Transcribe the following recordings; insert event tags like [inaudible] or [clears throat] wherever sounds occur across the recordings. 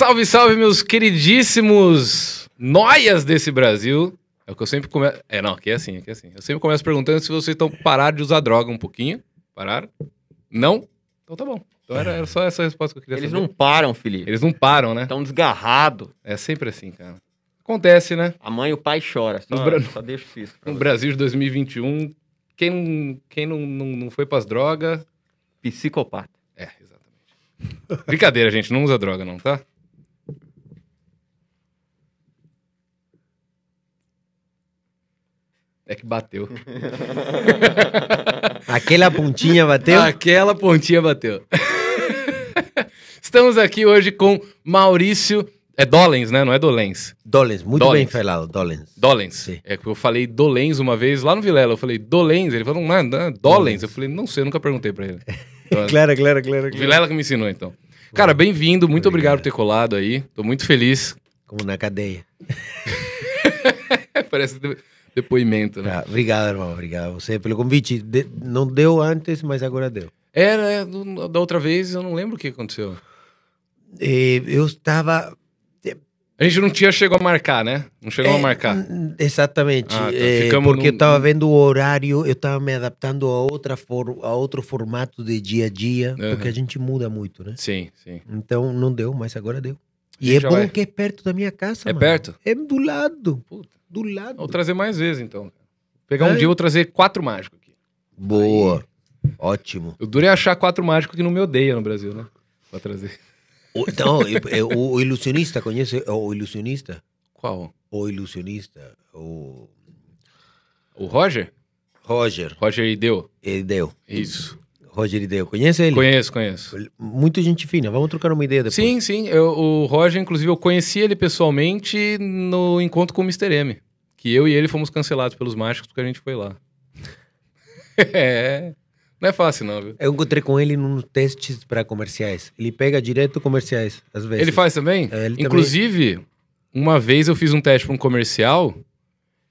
Salve, salve, meus queridíssimos noias desse Brasil. É o que eu sempre começo. É, não, aqui é assim, aqui é assim. Eu sempre começo perguntando se vocês estão parados de usar droga um pouquinho. Pararam? Não? Então tá bom. Então era, era só essa resposta que eu queria Eles saber. não param, Felipe. Eles não param, né? Estão desgarrados. É sempre assim, cara. Acontece, né? A mãe e o pai choram. Só, No Bra- só deixa isso. pra No você. Brasil de 2021, quem não, quem não, não, não foi pras drogas. Psicopata. É, exatamente. Brincadeira, gente. Não usa droga, não, tá? É que bateu. [laughs] Aquela pontinha bateu? Aquela pontinha bateu. [laughs] Estamos aqui hoje com Maurício. É Dolens, né? Não é Dolens. Dolens, muito Dolens. bem falado, Dolens. Dolens. Sim. É que eu falei Dolens uma vez lá no Vilela. Eu falei Dolens. Ele falou, não, não, Dolens. Eu falei, não sei, eu nunca perguntei pra ele. Então, [laughs] Claro, claro, claro. Vilela que me ensinou, então. Cara, bem-vindo. Muito obrigado por ter colado aí. Tô muito feliz. Como na cadeia. Parece depoimento, né? Ah, obrigado, irmão. Obrigado a você pelo convite. De- não deu antes, mas agora deu. É, né? do- Da outra vez eu não lembro o que aconteceu. Eh, eu estava. A gente não tinha chegado a marcar, né? Não chegou a Eh, marcar. Exatamente. Ah, tá. Ficamos porque eu num- estava vendo o horário, eu estava me adaptando a, outra for, a outro formato de dia a dia, Aham. porque a gente muda muito, né? Sim, sim. Então não deu, mas agora deu. A E é bom vai. que é perto da minha casa. É mano. perto? É do lado. Puta. Do lado. Vou trazer mais vezes, então. Pegar um É. dia, eu vou trazer quatro mágicos aqui. Boa. Ótimo. Eu durei achar quatro mágicos que não me odeia no Brasil, né? Pra trazer. O, não, e- e- o, o ilusionista, conhece o ilusionista? Qual? O ilusionista, o O Roger? Roger Roger Ideu. Ideu. Isso. Roger Ideu, conhece ele? Conheço, conheço. Muito gente fina, vamos trocar uma ideia depois. Sim, sim. Eu- o Roger, inclusive, eu conheci ele pessoalmente no encontro com o Mr. M. Que eu e ele fomos cancelados pelos mágicos porque a gente foi lá. [laughs] é. Não é fácil, não, viu? Eu encontrei com ele nos testes para comerciais. Ele pega direto comerciais, às vezes. Ele faz também? É, ele Inclusive, uma vez eu fiz um teste para um comercial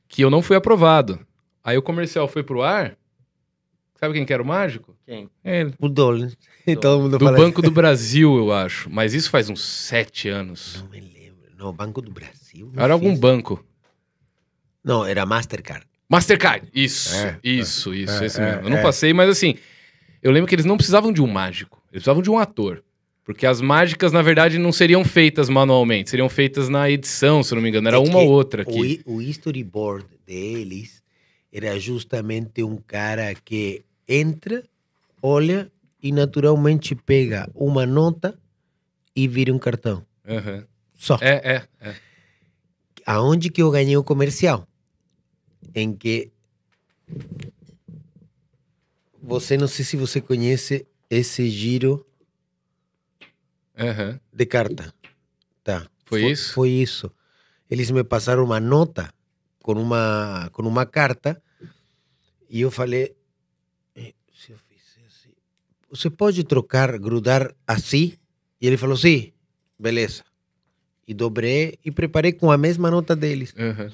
que eu não fui aprovado. Aí o comercial foi pro ar. Sabe quem que era o mágico? Quem? É Ele. O Dolan. E todo mundo Do fala Banco do Brasil, eu acho. Mas isso faz uns sete anos. Não me lembro. Não, Banco do Brasil. não Era algum fiz. banco. Não, era Mastercard. Mastercard. Isso, É, isso, isso, é, esse é, mesmo. Eu não é. passei, mas assim, eu lembro que eles não precisavam de um mágico. Eles precisavam de um ator. Porque as mágicas, na verdade, não seriam feitas manualmente. Seriam feitas na edição, se eu não me engano. Era É uma que ou outra O, aqui. hi- o storyboard deles era justamente um cara que entra, olha e naturalmente pega uma nota e vira um cartão. Aham. Só. É, é, é. Aonde que eu ganhei o comercial? Em que você não sei se você conhece esse giro Aham. de carta. Tá. Foi isso? Foi isso. Eles me passaram uma nota com uma com uma carta e eu falei, "Eh, se eu fizer assim, você pode trocar, grudar assim? E ele falou, sim, beleza. E dobrei e preparei com a mesma nota deles. aham.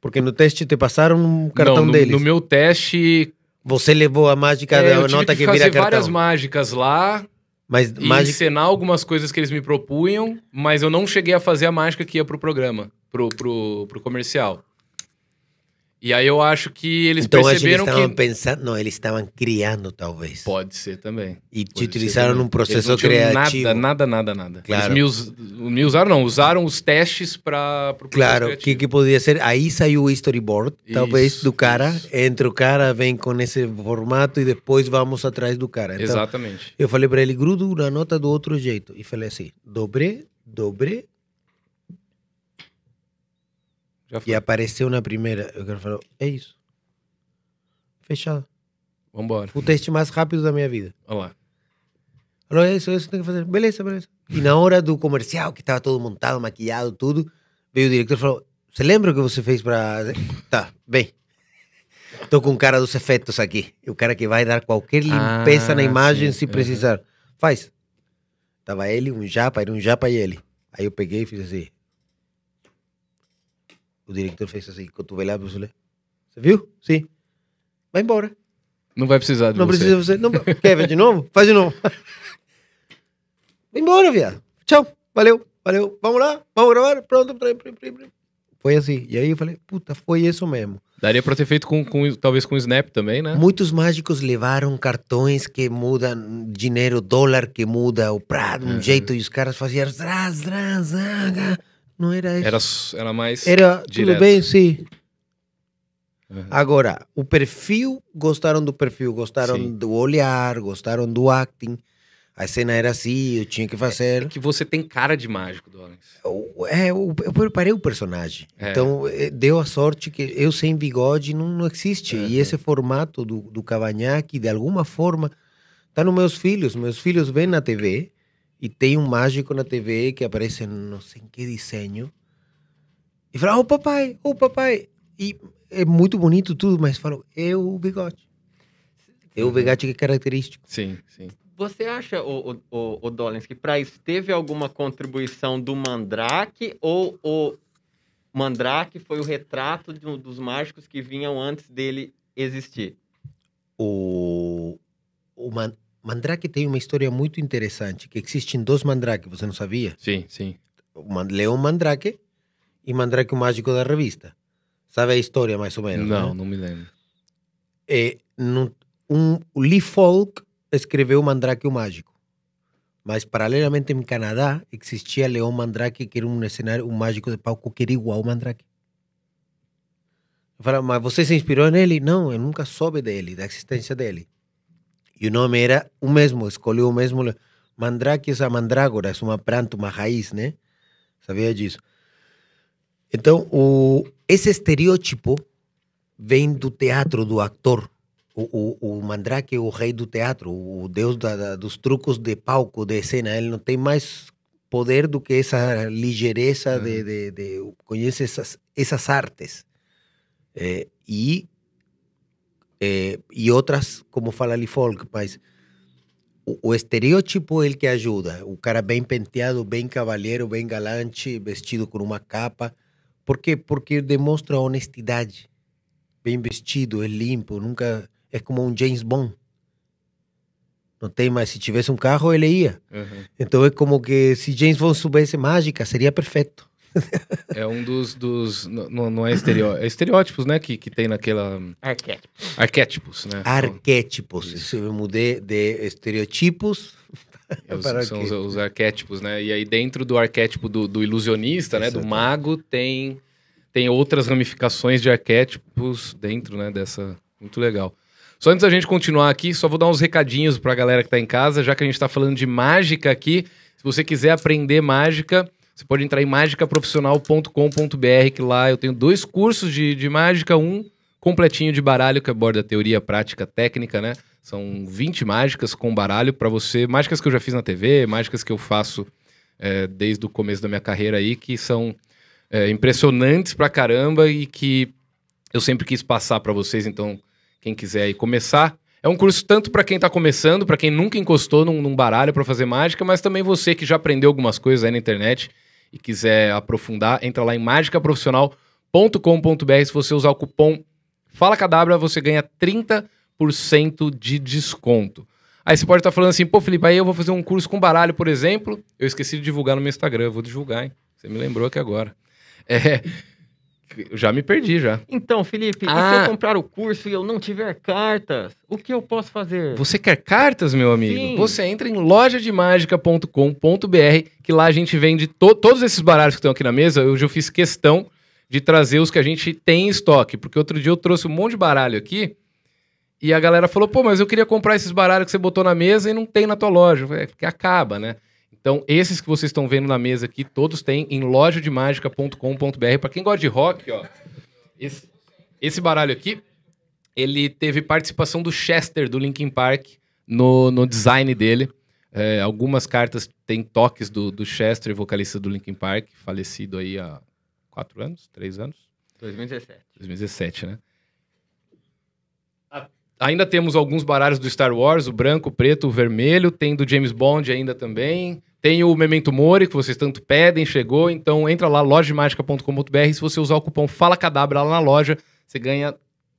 Porque no teste te passaram um cartão Não, no, deles. no meu teste, Você levou a mágica é, eu da nota que, que, vira várias cartão. mágicas lá Mas e mágica, encenar algumas coisas que eles me propunham, mas eu não cheguei a fazer a mágica que ia pro programa, pro, pro, pro comercial. E aí eu acho que eles então acho que eles perceberam que... pensando, não, eles estavam criando talvez. Pode ser também. E te utilizaram num processo Eles não criativo. Nada, nada, nada, nada. Claro. Eles me, me usaram, não, usaram os testes para Claro, o que, que podia ser? Aí saiu o storyboard, talvez, Isso, do cara. isso. Entra o cara, vem com esse formato e depois vamos atrás do cara. Então, Exatamente. eu falei para ele, grudo na nota do outro jeito. E falei assim, dobrei, dobrei. E apareceu na primeira. O cara falou, é isso. Fechado. Vambora. O teste mais rápido da minha vida. Olha lá. Falou, é isso, é isso que tem que fazer. Beleza, beleza. E na hora do comercial, que estava todo montado, maquiado, tudo, veio o diretor e falou: Você lembra o que você fez para. [laughs] Tá, bem. Tô com o cara dos efeitos aqui. O cara que vai dar qualquer limpeza Ah, na imagem sim, se precisar. Faz. Tava ele, um japa, era um japa e ele. Aí eu peguei e fiz assim. O diretor fez assim, cotovelado, eu falei, Você viu? Sim. Vai embora. Não vai precisar de Não você. precisa você. Não, quer ver de novo? Faz de novo. Vai embora, viado. Tchau. Valeu. Valeu, vamos lá, vamos gravar, pronto. Foi assim. E aí eu falei, puta, foi isso mesmo. Daria pra ter feito com, com- talvez com o Snap também, né? Muitos mágicos levaram cartões que mudam dinheiro, dólar que muda, o prato, um Uhum. jeito, e os caras faziam. Zraz, zraz, zaga. Não era isso. Era, era mais. Era direto. tudo bem, sim. Uhum. Agora, o perfil, gostaram do perfil, gostaram Sim. do olhar, gostaram do acting. A cena era assim, eu tinha que fazer. É que você tem cara de mágico. O- É, eu, eu preparei o personagem. É. Então, eh, deu a sorte que eu sem bigode não, não existe. Uhum. E esse formato do, do cavanhaque, de alguma forma, tá nos meus filhos. Meus filhos vêm na TV e tem um mágico na TV que aparece não sei em que desenho. E fala, ô papai, ô papai. E é muito bonito tudo, mas falam, é o bigode. É o bigode que é característico. Sim, sim. Você acha, o, o, o, o Dollins, que para isso teve alguma contribuição do Mandrake ou o Mandrake foi o retrato de um dos mágicos que vinham antes dele existir? O, o Man- Mandrake tem uma história muito interessante, que existem dois Mandrake, você não sabia? Sim, sim. Leão Mandrake e Mandrake o Mágico da revista. Sabe a história, mais ou menos? não, né? não me lembro. É, num- um, o Lee Falk escreveu Mandrake o Mágico. Mas, paralelamente, em Canadá, existia Leão Mandrake, que era um cenário, um mágico de palco que era igual ao Mandrake. Mas você se inspirou nele? Não, eu nunca soube dele, da existência dele. E o nome era o mesmo, escolheu o mesmo. Mandrake é a mandrágora, é uma planta, uma raiz, né? Sabia disso? Então, o, esse estereótipo vem do teatro, do ator. O, o, o Mandrake é o rei do teatro, o deus da- da- dos trucos de palco, de cena. Ele não tem mais poder do que essa ligeireza de, de, de- conhece essas, essas artes. É, e, e outras, como fala ali folk, mas o, o estereótipo é ele que ajuda. O cara bem penteado, bem cavalheiro, bem galante, vestido com uma capa. Por quê? Porque demonstra honestidade. Bem vestido, é limpo, nunca... É como um James Bond. Não tem mais... Se tivesse um carro, ele ia. Uhum. Então é como que se James Bond soubesse mágica, seria perfeito. É um dos. dos não, não é estereótipos. É estereótipos, né? Que, que tem naquela. Arquétipo. Arquétipos, né? Arquétipos. Isso. Isso eu mudei de estereotipos É, os- [laughs] para são os, arquétipos. os arquétipos, né? E aí, dentro do arquétipo do, do ilusionista, né? Do Exatamente. mago, tem, tem outras ramificações de arquétipos dentro, né? Dessa. Muito legal. Só antes da gente continuar aqui, só vou dar uns recadinhos pra galera que tá em casa, já que a gente tá falando de mágica aqui. Se você quiser aprender mágica, você pode entrar em magicaprofissional.com.br, que lá eu tenho dois cursos de, de mágica, um completinho de baralho, que aborda teoria, prática, técnica, né? São 20 mágicas com baralho pra você, mágicas que eu já fiz na TV, mágicas que eu faço é, desde o começo da minha carreira aí, que são é, impressionantes pra caramba e que eu sempre quis passar pra vocês, então quem quiser aí começar. É um curso tanto pra quem tá começando, pra quem nunca encostou num, num baralho pra fazer mágica, mas também você que já aprendeu algumas coisas aí na internet e quiser aprofundar, entra lá em magicaprofissional.com.br. Se você usar o cupom Fala Cadabra, você ganha 30% de desconto. Aí você pode estar falando assim, pô, Felipe, aí eu vou fazer um curso com baralho, por exemplo. Eu esqueci de divulgar no meu Instagram, vou divulgar, hein? Você me lembrou aqui agora. É, já me perdi já. Então, Felipe, e se Ah. eu comprar o curso e eu não tiver cartas, o que eu posso fazer? Você quer cartas, meu amigo? Sim. Você entra em lojademagica.com.br, que lá a gente vende to- todos esses baralhos que estão aqui na mesa. Hoje eu fiz questão de trazer os que a gente tem em estoque, porque outro dia eu trouxe um monte de baralho aqui e a galera falou: pô, mas eu queria comprar esses baralhos que você botou na mesa e não tem na tua loja. Falei, É porque acaba, né? Então, esses que vocês estão vendo na mesa aqui, todos têm em lojademagica.com.br. Para quem gosta de rock, ó, esse, esse baralho aqui, ele teve participação do Chester, do Linkin Park, no, no design dele. É, algumas cartas têm toques do, do Chester, vocalista do Linkin Park, falecido aí há quatro anos, três anos? 2017. 2017, né? Ainda temos alguns baralhos do Star Wars, o branco, o preto, o vermelho. Tem do James Bond ainda também. Tem o Memento Mori, que vocês tanto pedem, chegou. Então entra lá, lojamagica.com.br. Se você usar o cupom Fala Cadabra lá na loja, você ganha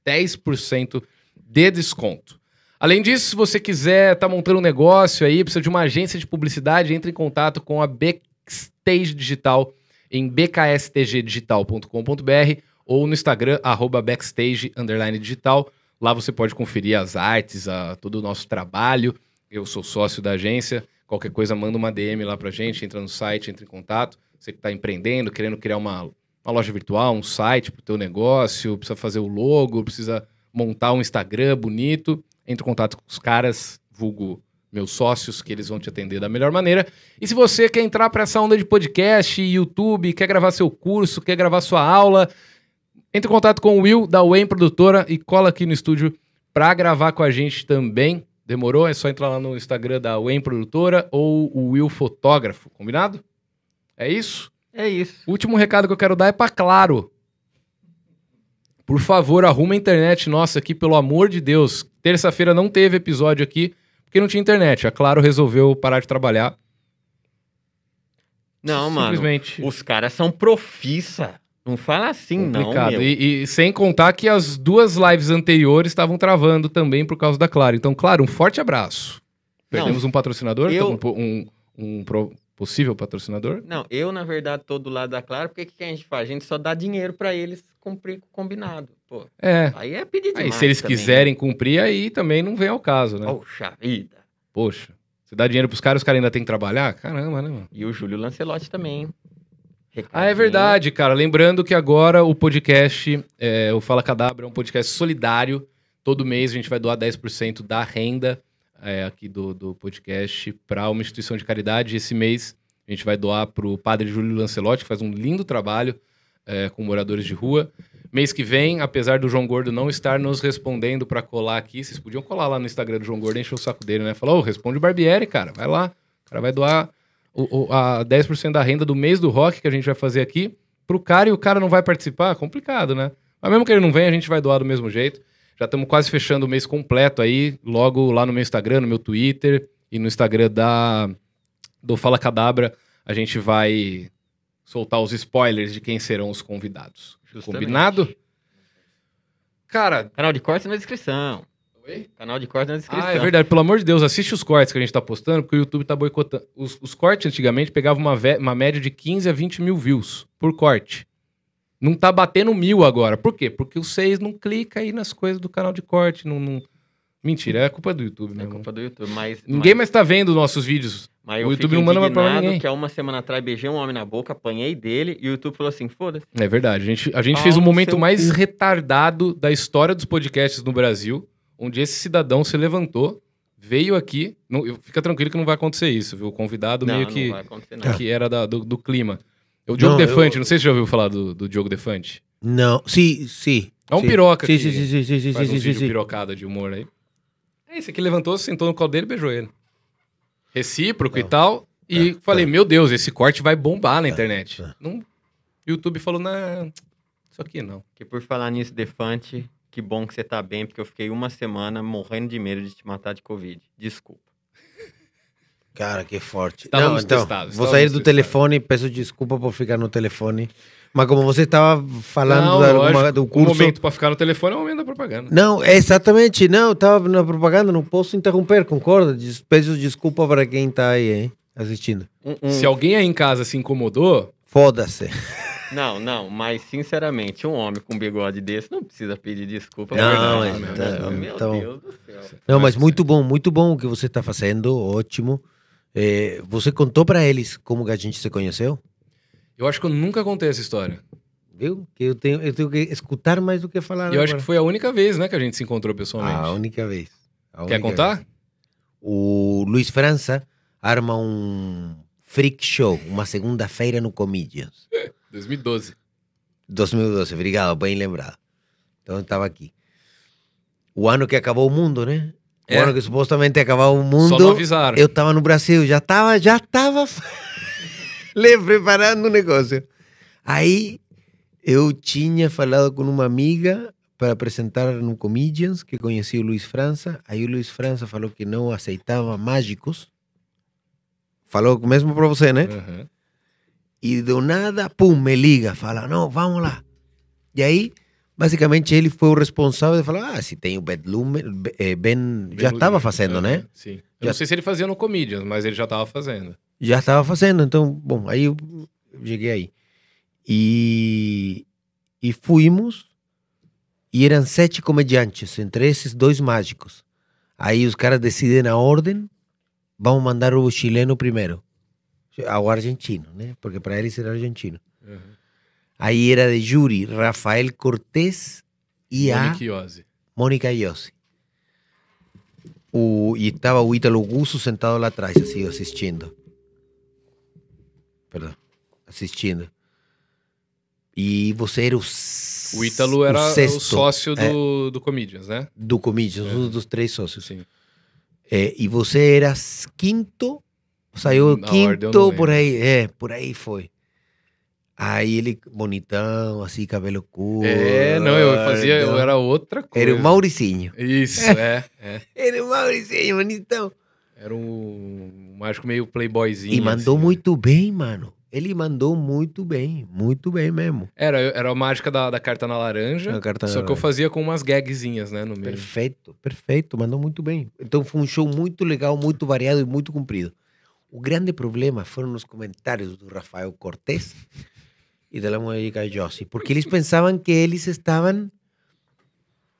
10% de desconto. Além disso, se você quiser estar montando um negócio aí, precisa de uma agência de publicidade, entre em contato com a Backstage Digital em bkstgdigital.com.br ou no Instagram, arroba backstage digital. Lá você pode conferir as artes, a, todo o nosso trabalho. Eu sou sócio da agência. Qualquer coisa, manda uma DM lá pra gente, entra no site, entra em contato. Você que está empreendendo, querendo criar uma, uma loja virtual, um site para o teu negócio, precisa fazer o logo, precisa montar um Instagram bonito, entre em contato com os caras, vulgo meus sócios, que eles vão te atender da melhor maneira. E se você quer entrar para essa onda de podcast, YouTube, quer gravar seu curso, quer gravar sua aula, entre em contato com o Will da Wayne Produtora e cola aqui no estúdio para gravar com a gente também. Demorou? É só entrar lá no Instagram da Wayne Produtora ou o Will Fotógrafo, combinado? É isso? É isso. O último recado que eu quero dar é para Claro. Por favor, arruma a internet nossa aqui, pelo amor de Deus. Terça-feira não teve episódio aqui porque não tinha internet. A Claro resolveu parar de trabalhar. Não, mano. Simplesmente. Os caras são profissa. Não fala assim, complicado. não. E, e sem contar que as duas lives anteriores estavam travando também por causa da Claro. Então, Claro, um forte abraço. Perdemos um patrocinador, eu- um, um, um pro- possível patrocinador. Não, eu, na verdade, tô do lado da Claro, porque o que que a gente faz? A gente só dá dinheiro pra eles cumprir com o combinado. Pô, É. aí é pedir Aí, demais se eles também, quiserem cumprir, aí também não vem ao caso, né? né? Poxa vida. Poxa, você dá dinheiro pros caras, os caras ainda têm que trabalhar? Caramba, né, mano? E o Júlio Lancelotti também. Ah, é Recadinho. verdade, cara. Lembrando que agora o podcast, é, o Fala Cadabra, é um podcast solidário. Todo mês a gente vai doar 10% da renda é, aqui do, do podcast para uma instituição de caridade. Esse mês a gente vai doar para o Padre Júlio Lancelotti, que faz um lindo trabalho é, com moradores de rua. Mês que vem, apesar do João Gordo não estar nos respondendo para colar aqui, vocês podiam colar lá no Instagram do João Gordo encher o saco dele, né? Falar, ô, responde o Barbieri, cara. Vai lá. O cara vai doar o, a 10% da renda do mês do rock que a gente vai fazer aqui pro cara e o cara não vai participar, complicado, né? Mas mesmo que ele não venha, a gente vai doar do mesmo jeito. Já estamos quase fechando o mês completo aí, logo lá no meu Instagram, no meu Twitter e no Instagram da do Fala Cadabra, a gente vai soltar os spoilers de quem serão os convidados. Justamente. Combinado? Cara, Canal de cortes na descrição. Canal de cortes na descrição. ah, é verdade. Pelo amor de Deus, assiste os cortes que a gente tá postando, porque o YouTube tá boicotando. Os, os cortes antigamente pegavam uma, uma média de 15 a 20 mil views por corte. Não tá batendo mil agora. Por quê? Porque os seis não clica aí nas coisas do canal de corte. Não, não- Mentira, é culpa do YouTube, É né? culpa do YouTube, mas... Ninguém mas, mais tá vendo nossos vídeos. mas o YouTube não manda mais pra ninguém. que há uma semana atrás beijei um homem na boca, apanhei dele, e o YouTube falou assim, foda-se. É verdade. A gente, a gente Pau fez o momento mais cu. retardado da história dos podcasts no Brasil, onde esse cidadão se levantou, veio aqui. Não, eu- fica tranquilo que não vai acontecer isso, viu? O convidado Não, meio não que. vai acontecer não. que era da- do, do clima. O Diogo Não, eu- Defante, não sei se você já ouviu falar do, do Diogo Defante. No, sí, sí. É um sí. piroca Sí, que sí, sí, sí, Faz sí, um vídeo sí. pirocada de humor aí. É esse aqui levantou, sentou no colo dele e beijou ele. Recíproco e tal. E Tá, falei, tá. meu Deus, esse corte vai bombar na Tá, internet. tá. Não, YouTube falou, não, isso aqui não. Que por falar nisso, Defante, que bom que você tá bem, porque eu fiquei uma semana morrendo de medo de te matar de Covid. Desculpa. Cara, que forte. Não, então, testados, vou sair do testados. telefone, peço desculpa por ficar no telefone. Mas como você estava falando Não, alguma- do O curso... momento pra ficar no telefone é o momento da propaganda. Não, exatamente, não, estava na propaganda, não posso interromper, concorda? Des- Peço desculpa para quem está aí, hein, assistindo. Um- um- Se alguém aí em casa se incomodou, Foda-se. Não, não, mas sinceramente, um homem com bigode desse não precisa pedir desculpa. Não, por nada, é, meu tá, então- Deus do céu. Não, mas muito bom, muito bom o que você está fazendo, ótimo. Eh, você contou para eles como que a gente se conheceu? eu acho que eu nunca contei essa história. Viu? Que eu tenho, eu tenho que escutar mais do que falar eu acho agora. que foi a única vez, né, que a gente se encontrou pessoalmente. A única vez. A Quer única contar? vez. O Luiz França arma um freak show, uma segunda-feira no Comedians. 2012. 2012, obrigado, bem lembrado. Então estava aqui. O ano que acabou o mundo, né? O É. ano que supostamente acabou o Só não mundo. avisaram. Eu estava no Brasil, já estava, já estava [laughs] preparando o negócio. Aí eu tinha falado com uma amiga para apresentar no Comedians, que conhecia o Luiz França. Aí o Luiz França falou que não aceitava mágicos. Falou mesmo para você, né? Aham. E do nada, pum, me liga, fala, não, vamos lá. E aí, basicamente, ele foi o responsável de falar, ah, se tem o Ben Lumen, Ben, já estava fazendo, aham, né? Sim. Eu Já- não sei se ele fazia no Comedians, mas ele já tava fazendo. Já estava fazendo, então, bom, aí eu cheguei aí. E, e fomos, e eram sete comediantes, entre esses dois mágicos. Aí os caras decidem a ordem, vamos mandar o chileno primeiro, ao argentino, né? Porque para eles era argentino. Uhum. Aí era de júri Rafael Cortés e a Monique Iose. Mônica Iossi. O, e estava o Ítalo Gusso sentado lá atrás, assim, assistindo. Perdão. Assistindo. E você era o. O Ítalo era o, sexto sócio é, do, do Comedians, né? do Comedians, É. um dos três sócios. Sim. É, e você era quinto, saiu Na quinto, por aí. É, por aí foi. Aí ele, bonitão, assim, cabelo curto. É, não, eu fazia, eu era outra coisa. Era o Mauricinho. Isso, [laughs] é, é. Era o Mauricinho, bonitão. Era um mágico meio playboyzinho. E mandou assim. muito bem, mano. Ele mandou muito bem, muito bem mesmo. Era, era a mágica da, da carta na laranja, carta na só que eu laranja. fazia com umas gagzinhas, né, no meio. Perfeito, perfeito, mandou muito bem. Então foi um show muito legal, muito variado e muito comprido. O grande problema foram os comentários do Rafael Cortés e da Mônica Jossi, porque eles pensavam que eles estavam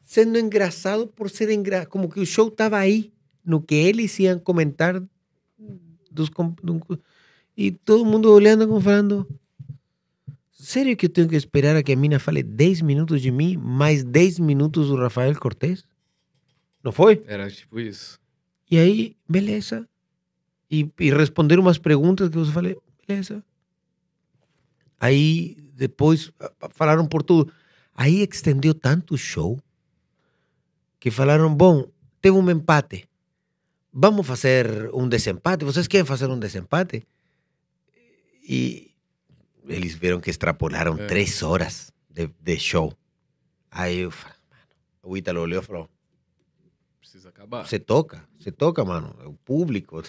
sendo engraçados por ser engraçados, como que o show estava aí, no que eles iam comentar dos e todo mundo olhando como falando Sério que eu tenho que esperar a que a mina fale 10 minutos de mim, mais 10 minutos do Rafael Cortés? Não foi? Era tipo isso. E aí, beleza. E, e responder umas perguntas que eu falei, beleza. Aí, depois, falaram por tudo. Aí extendeu tanto o show que falaram, bom, teve um empate. Vamos fazer um desempate? Vocês querem fazer um desempate? E eles viram que extrapolaram É. três horas de, de show. Aí eu falei, mano, o Ítalo olhou e falou, Precisa acabar. você toca, você toca, mano. É o público.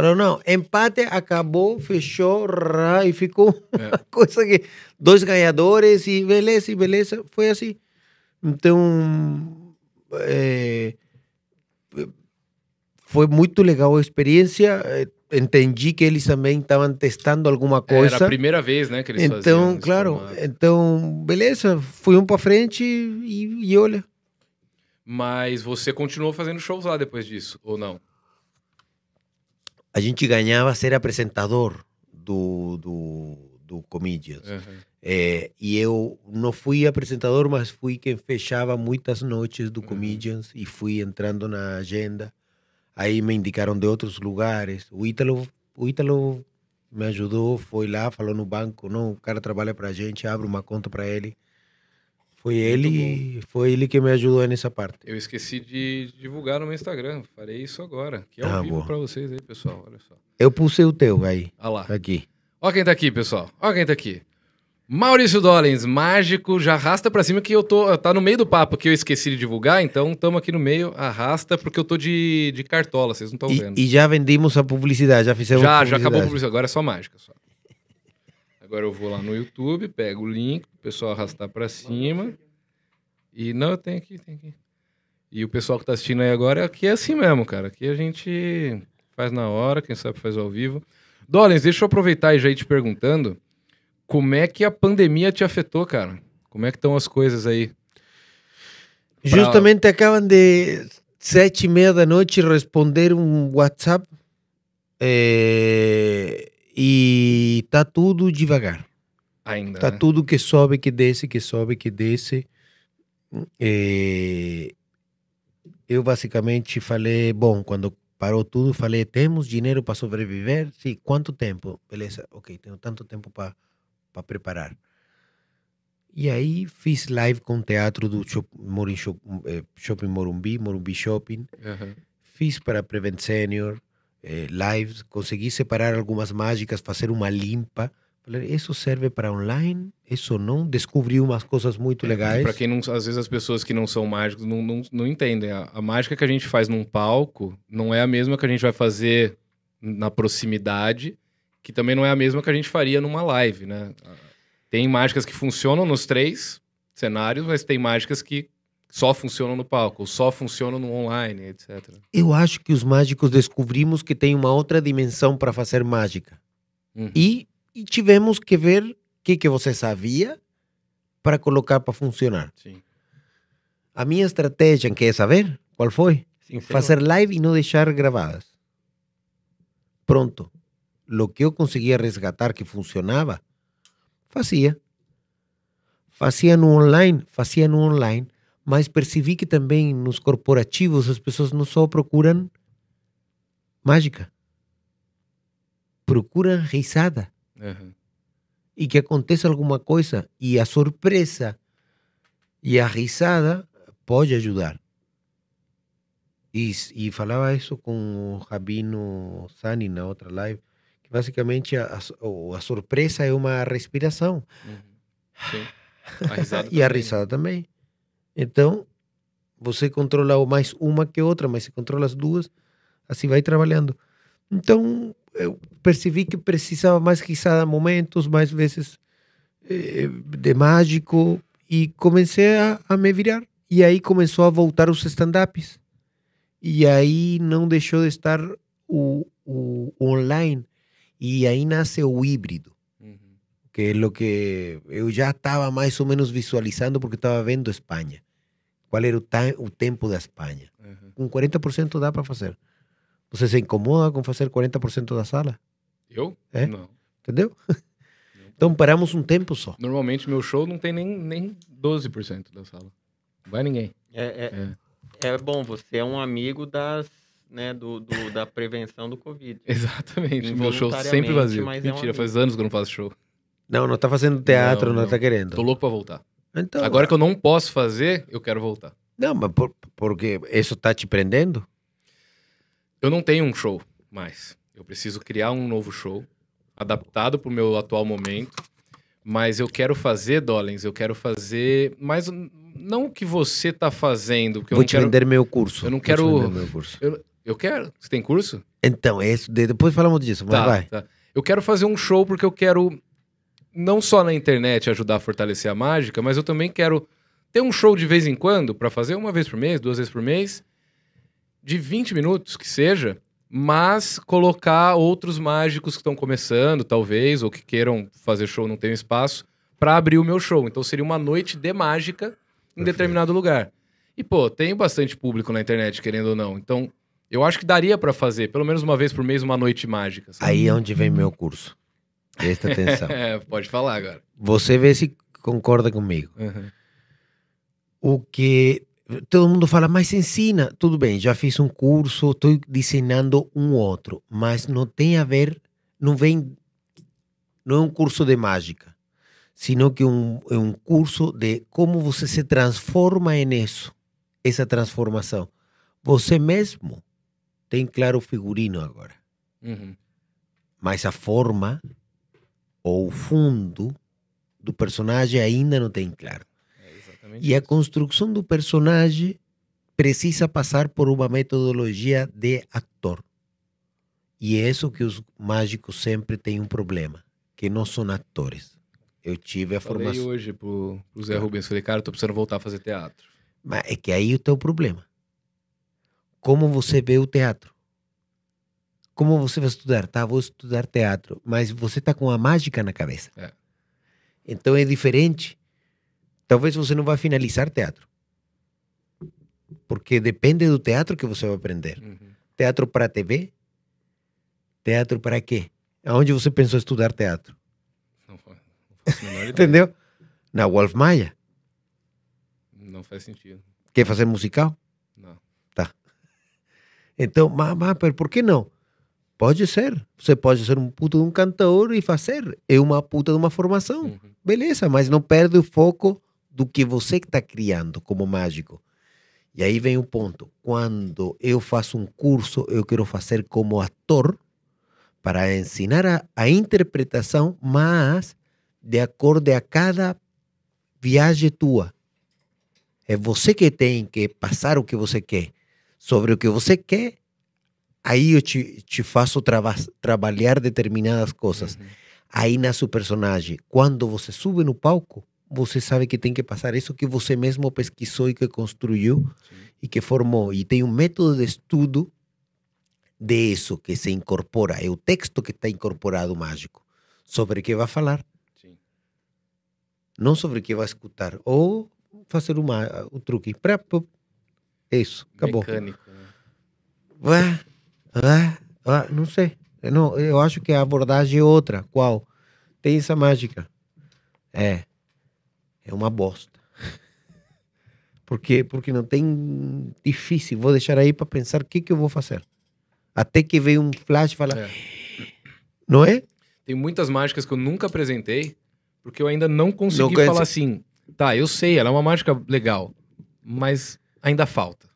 Falou, não, empate, acabou, fechou, rá, e ficou É. uma coisa [laughs] que. Dois ganhadores e beleza, e beleza. Foi assim. Então. é, foi muito legal a experiência. é, Entendi que eles também estavam testando alguma coisa. Era a primeira vez, né, que eles faziam. Então, claro, formato. então, beleza, fui um para frente e, e olha. Mas você continuou fazendo shows lá depois disso, ou não? A gente ganhava ser apresentador do, do, do Comedians. Uhum. É, e eu não fui apresentador, mas fui quem fechava muitas noites do Uhum. Comedians e fui entrando na agenda. Aí me indicaram de outros lugares. O Ítalo, o Ítalo me ajudou, foi lá, falou no banco, não, o cara trabalha pra gente, abre uma conta pra ele. Foi ele, foi ele que me ajudou nessa parte. Eu esqueci de divulgar no meu Instagram. Farei isso agora. Que é ao Ah, vivo boa. pra vocês aí, pessoal. Olha só. Eu puse o teu aí, Olha lá. aqui. Ó quem tá aqui, pessoal. Ó quem tá aqui. Maurício Dollens, mágico, já arrasta pra cima que eu tô. Tá no meio do papo que eu esqueci de divulgar, então tamo aqui no meio, arrasta, porque eu tô de, de cartola, vocês não estão vendo. e já vendimos a publicidade, já fizemos já, já acabou a publicidade, agora é só mágica. Só. Agora eu vou lá no YouTube, pego o link, o pessoal arrastar pra cima. E não, tem aqui, tem aqui. E o pessoal que tá assistindo aí agora, aqui é assim mesmo, cara. Aqui a gente faz na hora, quem sabe faz ao vivo. Dolens, deixa eu aproveitar e já ir te perguntando como é que a pandemia te afetou, cara? Como é que estão as coisas aí? Pra- Justamente acabam de sete e meia da noite responder um WhatsApp eh, e tá tudo devagar. Ainda, Tá né? tudo que sobe, que desce, que sobe, que desce. Eh, eu basicamente falei, bom, quando parou tudo, falei, temos dinheiro para sobreviver? Sim, quanto tempo? Beleza, ok, tenho tanto tempo para preparar. E aí fiz live com o teatro do Shop- Morin Shop- eh, Shopping Morumbi, Morumbi Shopping. Aham. Fiz para Prevent Senior, lives, consegui separar algumas mágicas, fazer uma limpa. Falei, isso serve para online? Isso não? Descobri umas coisas muito legais. Para quem não, às vezes as pessoas que não são mágicos não, não, não entendem. A, a mágica que a gente faz num palco não é a mesma que a gente vai fazer na proximidade, que também não é a mesma que a gente faria numa live, né? Tem mágicas que funcionam nos três cenários, mas tem mágicas que só funcionam no palco, ou só funcionam no online, etc. Eu acho que os mágicos descobrimos que tem uma outra dimensão para fazer mágica. Uhum. E, e tivemos que ver o que, que você sabia para colocar para funcionar. Sim. A minha estratégia, quer saber qual foi? Sim. Fazer live e não deixar gravadas. Pronto. Lo que eu conseguia resgatar que funcionava, fazia. Fazia no online, fazia no online, mas percebi que também nos corporativos as pessoas não só procuram mágica, procuram risada Uhum. e que aconteça alguma coisa e a surpresa e a risada pode ajudar. E, e falava isso com o Rabino Sani na outra live, que basicamente a, a a surpresa é uma respiração Uhum. Sim. A risada [laughs] e a né? risada também. Então, você controla mais uma que outra, mas se controla as duas, assim vai trabalhando. Então, eu percebi que precisava mais risada momentos, mais vezes eh, de mágico, e comecei a, a me virar. E aí começou a voltar os stand-ups. E aí não deixou de estar o, o online. E aí nasce o híbrido Uhum. que é o que eu já estava mais ou menos visualizando porque estava vendo Espanha. Qual era o, o tempo da Espanha? Uhum. Com 40% dá para fazer. Você se incomoda com fazer 40% da sala? Eu? É? Não. Entendeu? Então paramos um tempo só. Normalmente meu show não tem nem, nem 12% da sala. Não vai ninguém. É, é, é bom, você é um amigo das, né, do, do- da prevenção do Covid. Exatamente. Meu show sempre vazio. mas é um Mentira, faz anos que eu não faço show. Não, não está fazendo teatro, Não, não, não. está querendo. Tô louco pra voltar. Então, Agora que eu não posso fazer, eu quero voltar. Não, mas por- porque isso está te prendendo? Eu não tenho um show mais. Eu preciso criar um novo show, adaptado pro meu atual momento. Mas eu quero fazer, Dolens, eu quero fazer. Mas não o que você tá fazendo. Eu Vou te quero. vender meu curso. eu não Vou quero- meu curso. Eu quero. Você tem curso? Então, é isso. de- Depois falamos disso, mas Tá, vai. tá. Eu quero fazer um show porque eu quero não só na internet ajudar a fortalecer a mágica, mas eu também quero ter um show de vez em quando para fazer uma vez por mês, duas vezes por mês, de 20 minutos que seja, mas colocar outros mágicos que estão começando, talvez, ou que queiram fazer show não tem espaço, para abrir o meu show. Então seria uma noite de mágica em Perfeito. determinado lugar. E pô, tenho bastante público na internet, querendo ou não. Então, eu acho que daria para fazer, pelo menos uma vez por mês, uma noite mágica. sabe? Aí é onde vem meu curso. Presta atenção. [laughs] É, pode falar agora. Você vê se concorda comigo. Uhum. o que todo mundo fala, mas ensina. Tudo bem, já fiz um curso, estou desenhando um outro, mas não tem a ver, não vem, não é um curso de mágica, sino que um, é um curso de como você se transforma nisso, essa transformação. Você mesmo tem claro figurino agora, Uhum. mas a forma ou o fundo do personagem ainda não tem claro. É E a construção do personagem precisa passar por uma metodologia de ator. E é isso que os mágicos sempre têm um problema, que não são atores. Eu tive a Falei formação, hoje pro, pro Zé Rubens, falei, cara, eu tô precisando voltar a fazer teatro. mas é que aí está o problema. Como você vê o teatro? Como você vai estudar? Tá, vou estudar teatro, mas você está com a mágica na cabeça. É. Então é diferente. Talvez você não vai finalizar teatro. Porque depende do teatro que você vai aprender. Uhum. Teatro para TV? Teatro para quê? Aonde você pensou estudar teatro? Não, não faço a menor [laughs] ideia. Entendeu? Na Wolf Maia. Não faz sentido. Quer fazer musical? Não. Então, mas, mas por que não? Pode ser. Você pode ser um puto de um cantor e fazer. É uma puta de uma formação. Uhum. Beleza, mas não perde o foco do que você está criando como mágico. E aí vem o ponto. Quando eu faço um curso, eu quero fazer como ator para ensinar a, a interpretação, mas de acordo a cada viagem tua. É você que tem que passar o que você quer. Sobre o que você quer, aí eu te, te faço trava- trabalhar determinadas coisas. Uhum. Aí nasce o personagem. Quando você sube no palco, você sabe que tem que passar isso que você mesmo pesquisou e que construiu Sim. e que formou. E tem um método de estudo de isso que se incorpora. É o texto que está incorporado mágico. Sobre o que vai falar, Sim. não sobre o que vai escutar. Ou fazer uma, o truque. Isso, acabou. Mecânico, né? Vá, vá, vá, não sei. Eu, não, eu acho que a abordagem é outra. Qual? Tem essa mágica. É. É uma bosta. Por quê? Porque não tem difícil. Vou deixar aí para pensar o que, que eu vou fazer. Até que veio um flash e fala, É. não é? Tem muitas mágicas que eu nunca apresentei, porque eu ainda não consegui Não falar assim. Tá, eu sei, ela é uma mágica legal, mas ainda falta.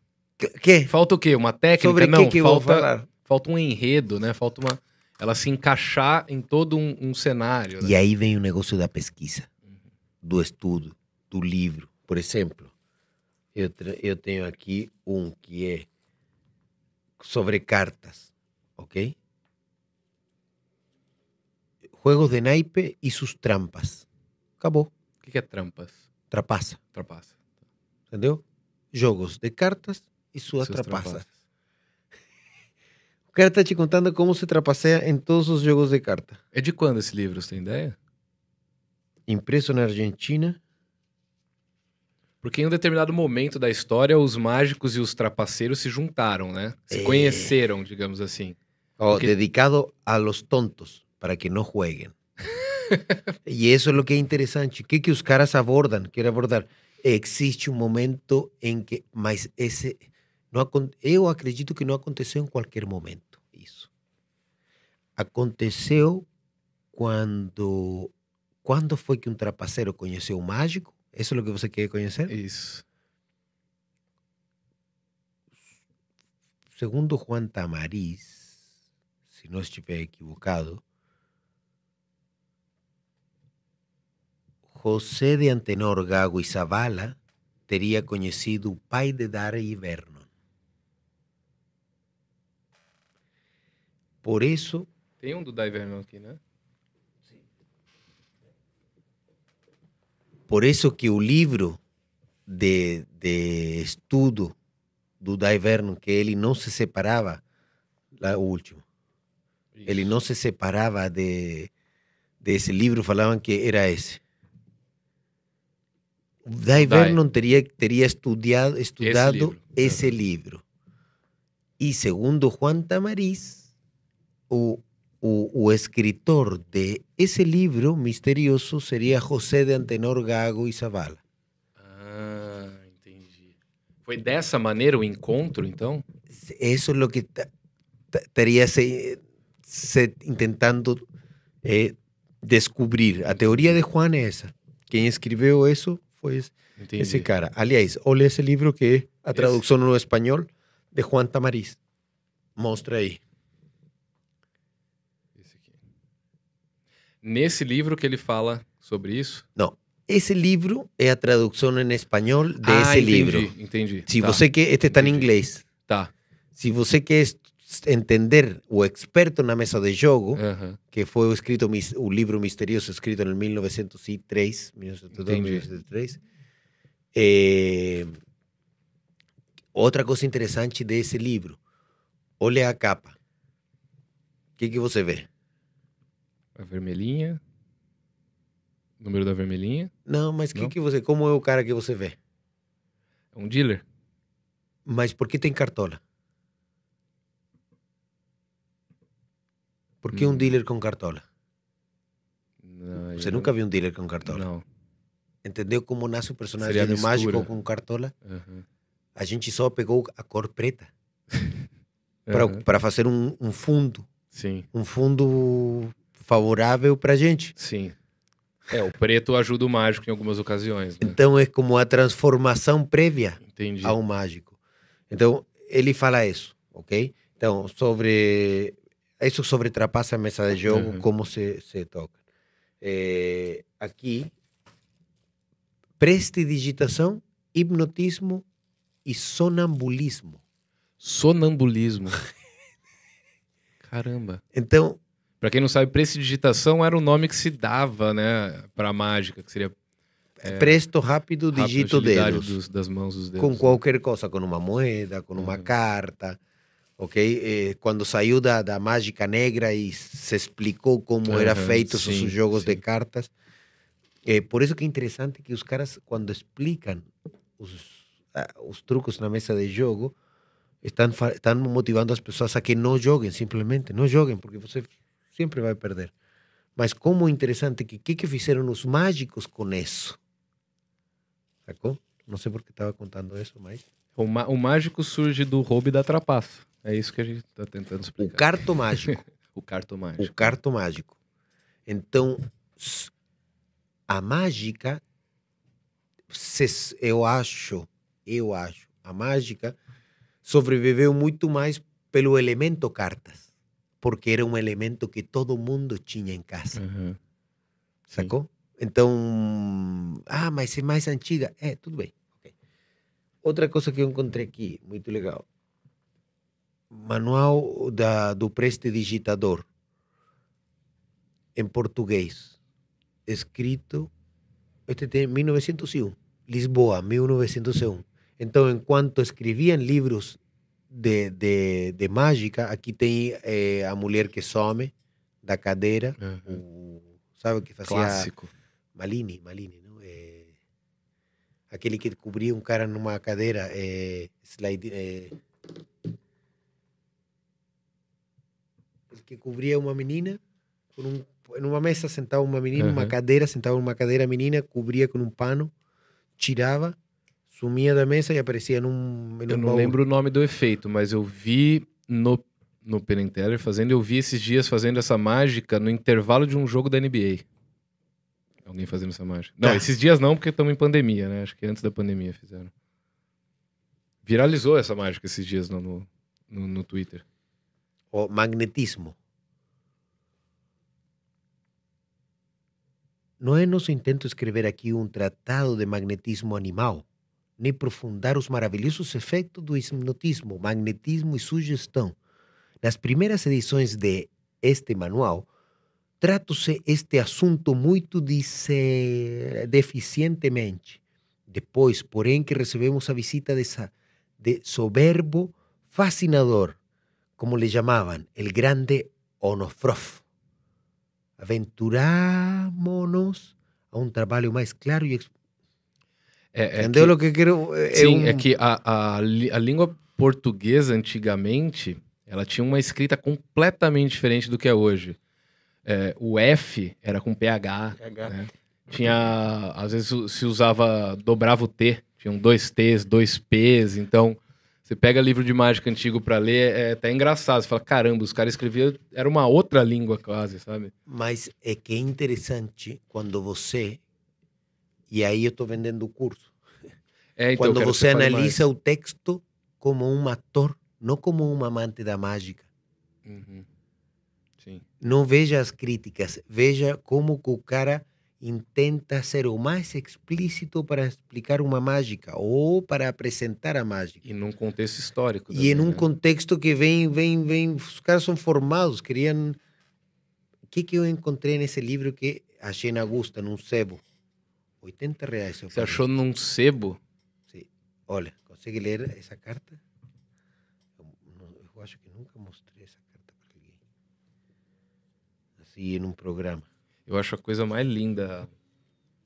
Que-? Falta o quê? Uma técnica? Sobre não, que, que eu vou falta? Falta um enredo, né? Falta uma. Ela se encaixar em todo um, um cenário. né? E aí vem o negócio da pesquisa, do estudo, do livro. Por exemplo, eu, eu tenho aqui um que é sobre cartas, ok? Juegos de naipe e sus trampas. Acabou. O que que é trampas? Trapaça, Trapaça. entendeu? Jogos de cartas e suas Seus trapaças. trapaças. O cara está te contando como se trapaceia em todos os jogos de carta. É de quando esse livro, você tem ideia? Impresso na Argentina. Porque em um determinado momento da história, os mágicos e os trapaceiros se juntaram, né? Se É. conheceram, digamos assim. Oh, Porque- dedicado a los tontos, para que no jueguen. [laughs] e eso es lo que é interessante. O que, que os caras abordam? Quero abordar. Existe um momento em que. Mas esse. Não, eu acredito que não aconteceu em qualquer momento. Isso. Aconteceu quando. Quando foi que um trapaceiro conheceu o mágico? Isso é o que você quer conhecer? Isso. Segundo Juan Tamariz, se não estiver equivocado, José de Antenor Gago e Zavala teria conhecido o pai de Dara e. Por isso, Tem um do Divernon aqui, né? por isso que o livro de, de estudo do Dai Vernon, que ele não se separava, lá o último, ele Isso. não se separava de desse livro, falavam que era esse. O Dai. Vernon teria, teria estudado, estudado livro. esse livro. E segundo Juan Tamariz, o, o, o escritor de esse livro misterioso seria José de Antenor Gago e Zavala. Ah, entendi. Foi dessa maneira o encontro, então? Eso es lo que ta- ta- estaría se, se intentando eh, descobrir. A teoria de Juan é essa. Quem escreveu isso foi esse, esse cara. Aliás, olha esse livro que é a tradução no espanhol de Juan Tamariz. Mostra aí. Nesse livro que ele fala sobre isso? Não. Esse livro é a tradução em espanhol desse ah, entendi, livro. Entendi. Se Tá, você quer, este está em inglês. Tá. Se você quer entender o experto na mesa de jogo, que foi o escrito o livro misterioso escrito em 1903, 1902, Entendi. 1903. Eh, outra coisa interessante desse livro, olha a capa. O que, que você vê? A vermelhinha. Número da vermelhinha. Não, mas que Não? que você, como é o cara que você vê? É um dealer. Mas por que tem cartola? Por que um Hum. dealer com cartola? Não, Você nunca viu um dealer com cartola? Não. Entendeu como nasce o personagem Seria mágico com cartola? Aham. A gente só pegou a cor preta. [laughs] Aham. para fazer um, um fundo, Sim, um fundo favorável para gente. sim. É, o preto ajuda o mágico em algumas ocasiões, né? Então é como a transformação prévia Entendi. ao mágico. Então ele fala isso, ok? Então sobre isso sobre trapaça mesa de jogo, Uhum. como se, se toca. Eh, aqui prestidigitação, hipnotismo e sonambulismo. Sonambulismo. [laughs] Caramba. Então Pra quem não sabe, prestidigitação era o nome que se dava, né, pra mágica, que seria presto, rápido, digito agilidade dedos. dos- das mãos dos dedos. com né? qualquer coisa, com uma moeda, com uma Uhum. carta, ok? Eh, quando saiu da, da mágica negra e se explicou como era Aham, feitos os jogos de sim. cartas, eh, por isso que é interessante que os caras, quando explicam os, ah, os trucos na mesa de jogo, estão, estão motivando as pessoas a que não joguem, simplesmente, não joguem, porque você sempre vai perder. Mas como interessante que que que fizeram os mágicos com isso? Sacou? Não sei por que estava contando isso, mas O, o mágico surge do roubo e da trapaça. É isso que a gente tá tentando o explicar. carto mágico, [laughs] O carto o mágico. carto mágico. Então, a mágica, eu acho, eu acho, a mágica sobreviveu muito mais pelo elemento cartas, porque era um elemento que todo mundo tinha em casa. Aham. Sacou? Então, ah, mas é mais antiga. É, tudo bem. ok. Outra coisa que eu encontrei aqui, muito legal. Manual da, do prestidigitador, em português, escrito, este tem 1901, Lisboa, 1901. Então, enquanto escreviam livros de, de, de mágica, aqui tem eh, a mulher que some da cadeira, Aham. o, sabe o que fazia Clássico. Malini, Malini, não? É, aquele que cobria um cara numa cadeira, é, slide, é, que cobria uma menina com um, numa mesa sentava uma menina, numa Aham. cadeira sentava uma cadeira a menina, cobria com um pano, tirava, sumia da mesa e aparecia num, em Eu não baú. lembro o nome do efeito, mas eu vi no, no Penn and Teller fazendo, eu vi esses dias fazendo essa mágica no intervalo de um jogo da NBA. Alguém fazendo essa mágica. Não, Tá. esses dias não, porque estamos em pandemia, né? Acho que antes da pandemia fizeram. Viralizou essa mágica esses dias no, no, no, no Twitter. o magnetismo. Não é nosso intento escrever aqui um tratado de magnetismo animal, nem aprofundar os maravilhosos efeitos do hipnotismo, magnetismo e sugestão. Nas primeiras edições de este manual, trata-se este assunto muito dice- deficientemente. Depois, porém, que recebemos a visita dessa, de soberbo fascinador, como le llamaban, el grande Onofrof. Aventurámonos a um trabalho mais claro e... É, é Entendeu que- o que eu quero? É Sim, um- é que a, a, a língua portuguesa antigamente, ela tinha uma escrita completamente diferente do que é hoje. É, o F era com PH, né? Tinha, às vezes se usava, dobrava o T, tinham dois T's, dois P's, então você pega livro de mágica antigo pra ler, é até engraçado, você fala, caramba, os caras escreviam, era uma outra língua quase, sabe? Mas é que é interessante quando você... E aí eu estou vendendo o curso. É, então, quando você analisa o texto como um ator, não como um amante da mágica. mais. Uhum. Não veja as críticas, veja como o cara intenta ser o mais explícito para explicar uma mágica ou para apresentar a mágica. E num contexto histórico. E em também, um né? contexto que vem, vem, vem, os caras são formados, queriam... O que que eu encontrei nesse livro que achei na Augusta, num sebo? 80 reais. Você paguei. achou num sebo? Sim. Olha, consegue ler essa carta? Eu, eu acho que nunca mostrei essa carta para ninguém. Assim, em um programa. Eu acho a coisa mais linda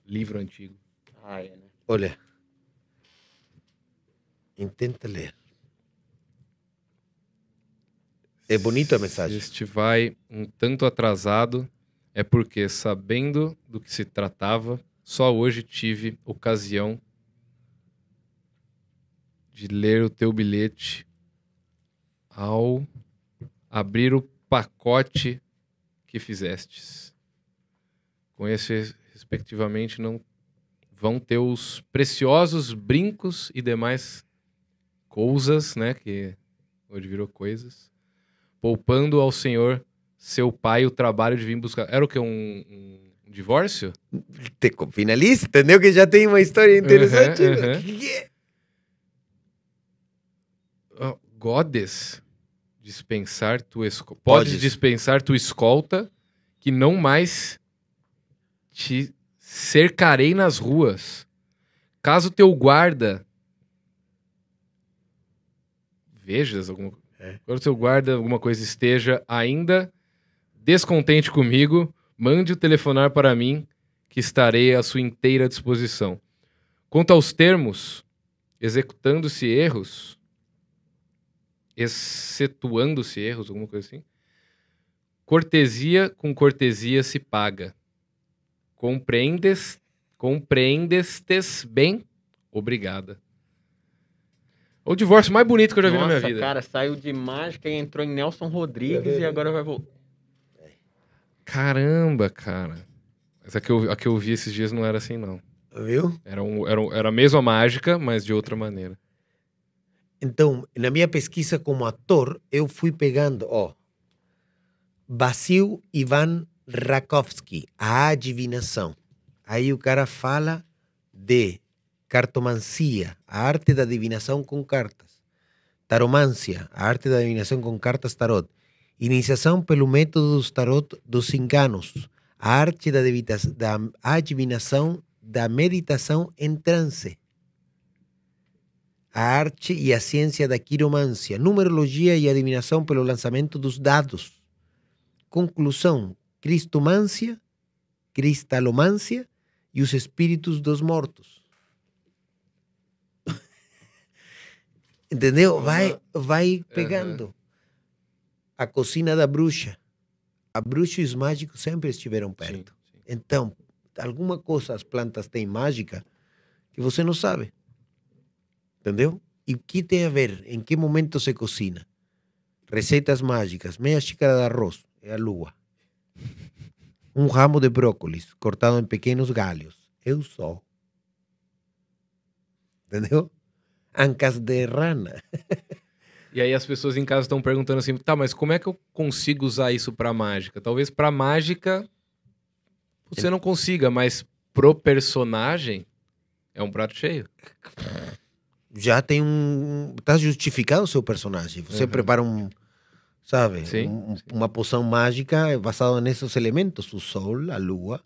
livro antigo. Ah, é, né? Olha. Intenta ler. É bonita a mensagem. Se este vai um tanto atrasado, é porque, sabendo do que se tratava, só hoje tive ocasião de ler o teu bilhete ao abrir o pacote que fizestes. Com esse, respectivamente, não vão ter os preciosos brincos e demais coisas, né, que hoje virou coisas, poupando ao senhor seu pai o trabalho de vir buscar. Era o que um, um divórcio? Te finaliza, entendeu? Que já tem uma história interessante. Uhum, uhum. Que que é? Ah, Godes dispensar tua escolta. Podes. Podes dispensar tua escolta que não mais te cercarei nas ruas. Caso teu guarda vejas alguma É. Quando teu guarda alguma coisa esteja ainda descontente comigo, mande o telefonar para mim, que estarei à sua inteira disposição. Quanto aos termos, executando-se erros, excetuando-se erros, alguma coisa assim, cortesia com cortesia se paga. Compreendes, compreendestes bem? Obrigada. O divórcio mais bonito que eu já vi na minha Nossa, vida. cara, saiu de mágica e entrou em Nelson Rodrigues e agora vai voltar. Caramba, cara. Mas a que, eu, a que eu vi esses dias não era assim, não. Viu? Era, um, era, um- era a mesma mágica, mas de outra maneira. Então, na minha pesquisa como ator, eu fui pegando, ó, Basil Ivan Rakowski, a adivinação. Aí o cara fala de cartomancia, a arte da adivinação com cartas. Taromância, a arte da adivinação com cartas tarot. Iniciação pelo método dos tarot dos enganos, a arte da, da adivinação da meditação em transe a arte e a ciência da quiromancia, numerologia e adivinação pelo lançamento dos dados. Conclusão: cristomancia, cristalomancia e os espíritos dos mortos. [laughs] Entendeu? Vai, vai pegando. A cocina da bruxa. A bruxa e os mágicos sempre estiveram perto. Sim, sim. Então, alguma coisa as plantas têm mágica que você não sabe. Entendeu? E o que tem a ver? Em que momento se cocina? Receitas mágicas. Meia xícara de arroz é a lua. [laughs] Um ramo de brócolis cortado em pequenos galhos. Eu sou. Entendeu? Ancas de rana. [laughs] E aí as pessoas em casa estão perguntando assim, tá, mas como é que eu consigo usar isso pra mágica? Talvez pra mágica você não consiga, mas pro personagem é um prato cheio. Já tem um. Está justificado o seu personagem. Você Uhum. prepara um. Sabe? Sim, Um- uma poção mágica basada nesses elementos: o sol, a lua,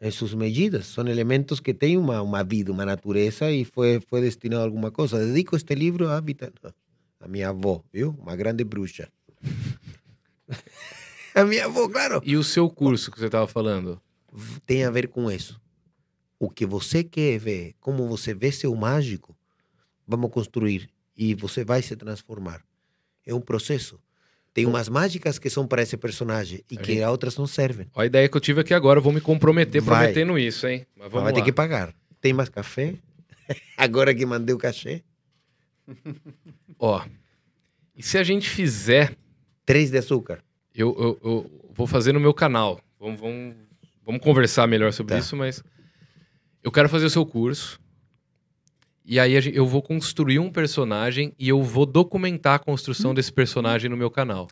em suas medidas. São elementos que têm uma, uma vida, uma natureza e foi, foi destinado a alguma coisa. Dedico este livro a, Vita- a minha avó, viu? Uma grande bruxa. [laughs] a minha avó, claro. E o seu curso que você tava falando? tem a ver com isso. O que você quer ver, como você vê seu mágico, vamos construir e você vai se transformar. É um processo. Tem umas mágicas que são para esse personagem e A que gente- outras não servem. A ideia que eu tive aqui agora, eu vou me comprometer Vai. prometendo isso, hein? Mas Mas vamos vai ter lá. que pagar. Tem mais café? [laughs] Agora que mandei o cachê. [laughs] Ó, e se a gente fizer, Três de açúcar. eu, eu, eu vou fazer no meu canal. Vamos, vamos, vamos conversar melhor sobre Tá. isso, mas eu quero fazer o seu curso. E aí eu vou construir um personagem e eu vou documentar a construção desse personagem no meu canal.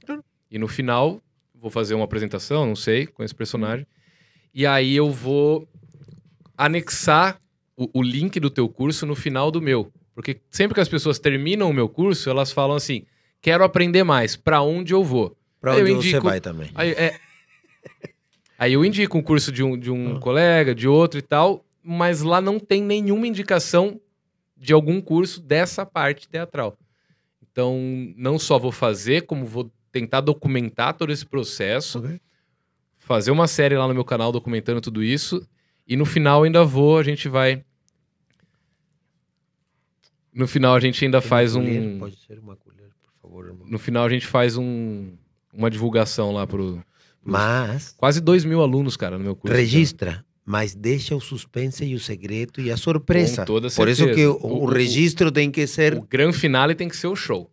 E no final, vou fazer uma apresentação, não sei, com esse personagem. E aí eu vou anexar o, o link do teu curso no final do meu. Porque sempre que as pessoas terminam o meu curso, elas falam assim: quero aprender mais, pra onde eu vou? Para Eu onde você indico- vai também. Aí, é... Aí eu indico um curso de um, de um colega, de outro e tal, mas lá não tem nenhuma indicação de algum curso dessa parte teatral. Então, não só vou fazer, como vou tentar documentar todo esse processo, Ok. fazer uma série lá no meu canal documentando tudo isso, e no final ainda vou, a gente vai. No final a gente ainda Tem faz colher? um. Pode ser uma colher, por favor, irmão. No final a gente faz um, uma divulgação lá pro. Mas Quase dois mil alunos, cara, no meu curso. registra, mas deixa o suspense e o segredo e a surpresa. Com toda Por isso que certeza. o, O- o registro tem que ser O grande finale tem que ser o show.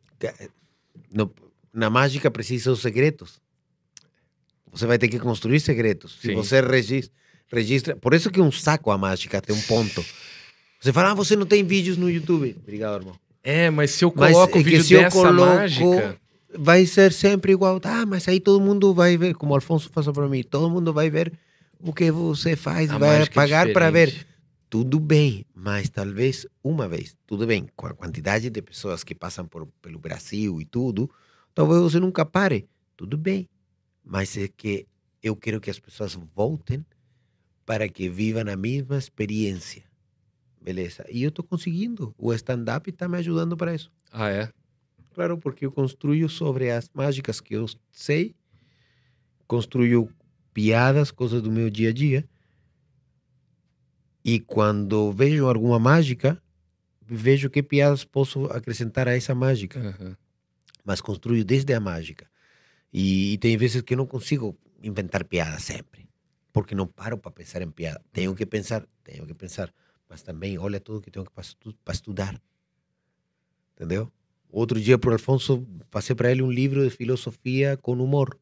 No- na mágica precisa os segredos. Você vai ter que construir segredos. Se Sim. você regis- registra. Por isso que um saco a mágica tem um ponto. Você fala, ah, você não tem vídeos no YouTube. Obrigado, irmão. É, mas se eu Mas coloco é o vídeo se eu dessa coloco- mágica. Vai ser sempre igual. Ah, mas aí todo mundo vai ver, como o Alfonso faz para mim, todo mundo vai ver o que você faz, a vai é pagar para ver. Tudo bem, mas talvez uma vez, tudo bem, com a quantidade de pessoas que passam por, pelo Brasil e tudo, talvez você nunca pare. Tudo bem, mas é que eu quero que as pessoas voltem para que vivam a mesma experiência. Beleza? E eu estou conseguindo. O stand-up está me ajudando para isso. Ah, é? Claro, porque eu construo sobre as mágicas que eu sei, construo piadas, coisas do meu dia a dia. E quando vejo alguma mágica, vejo que piadas posso acrescentar a essa mágica. Aham. Mas construo desde a mágica. E, e tem vezes que eu não consigo inventar piadas sempre. Porque não paro para pensar em piada. Tenho que pensar, tenho que pensar. Mas também olha tudo que tenho que para estudar. Entendeu? Outro dia pro Alfonso passei para ele um livro de filosofia com humor.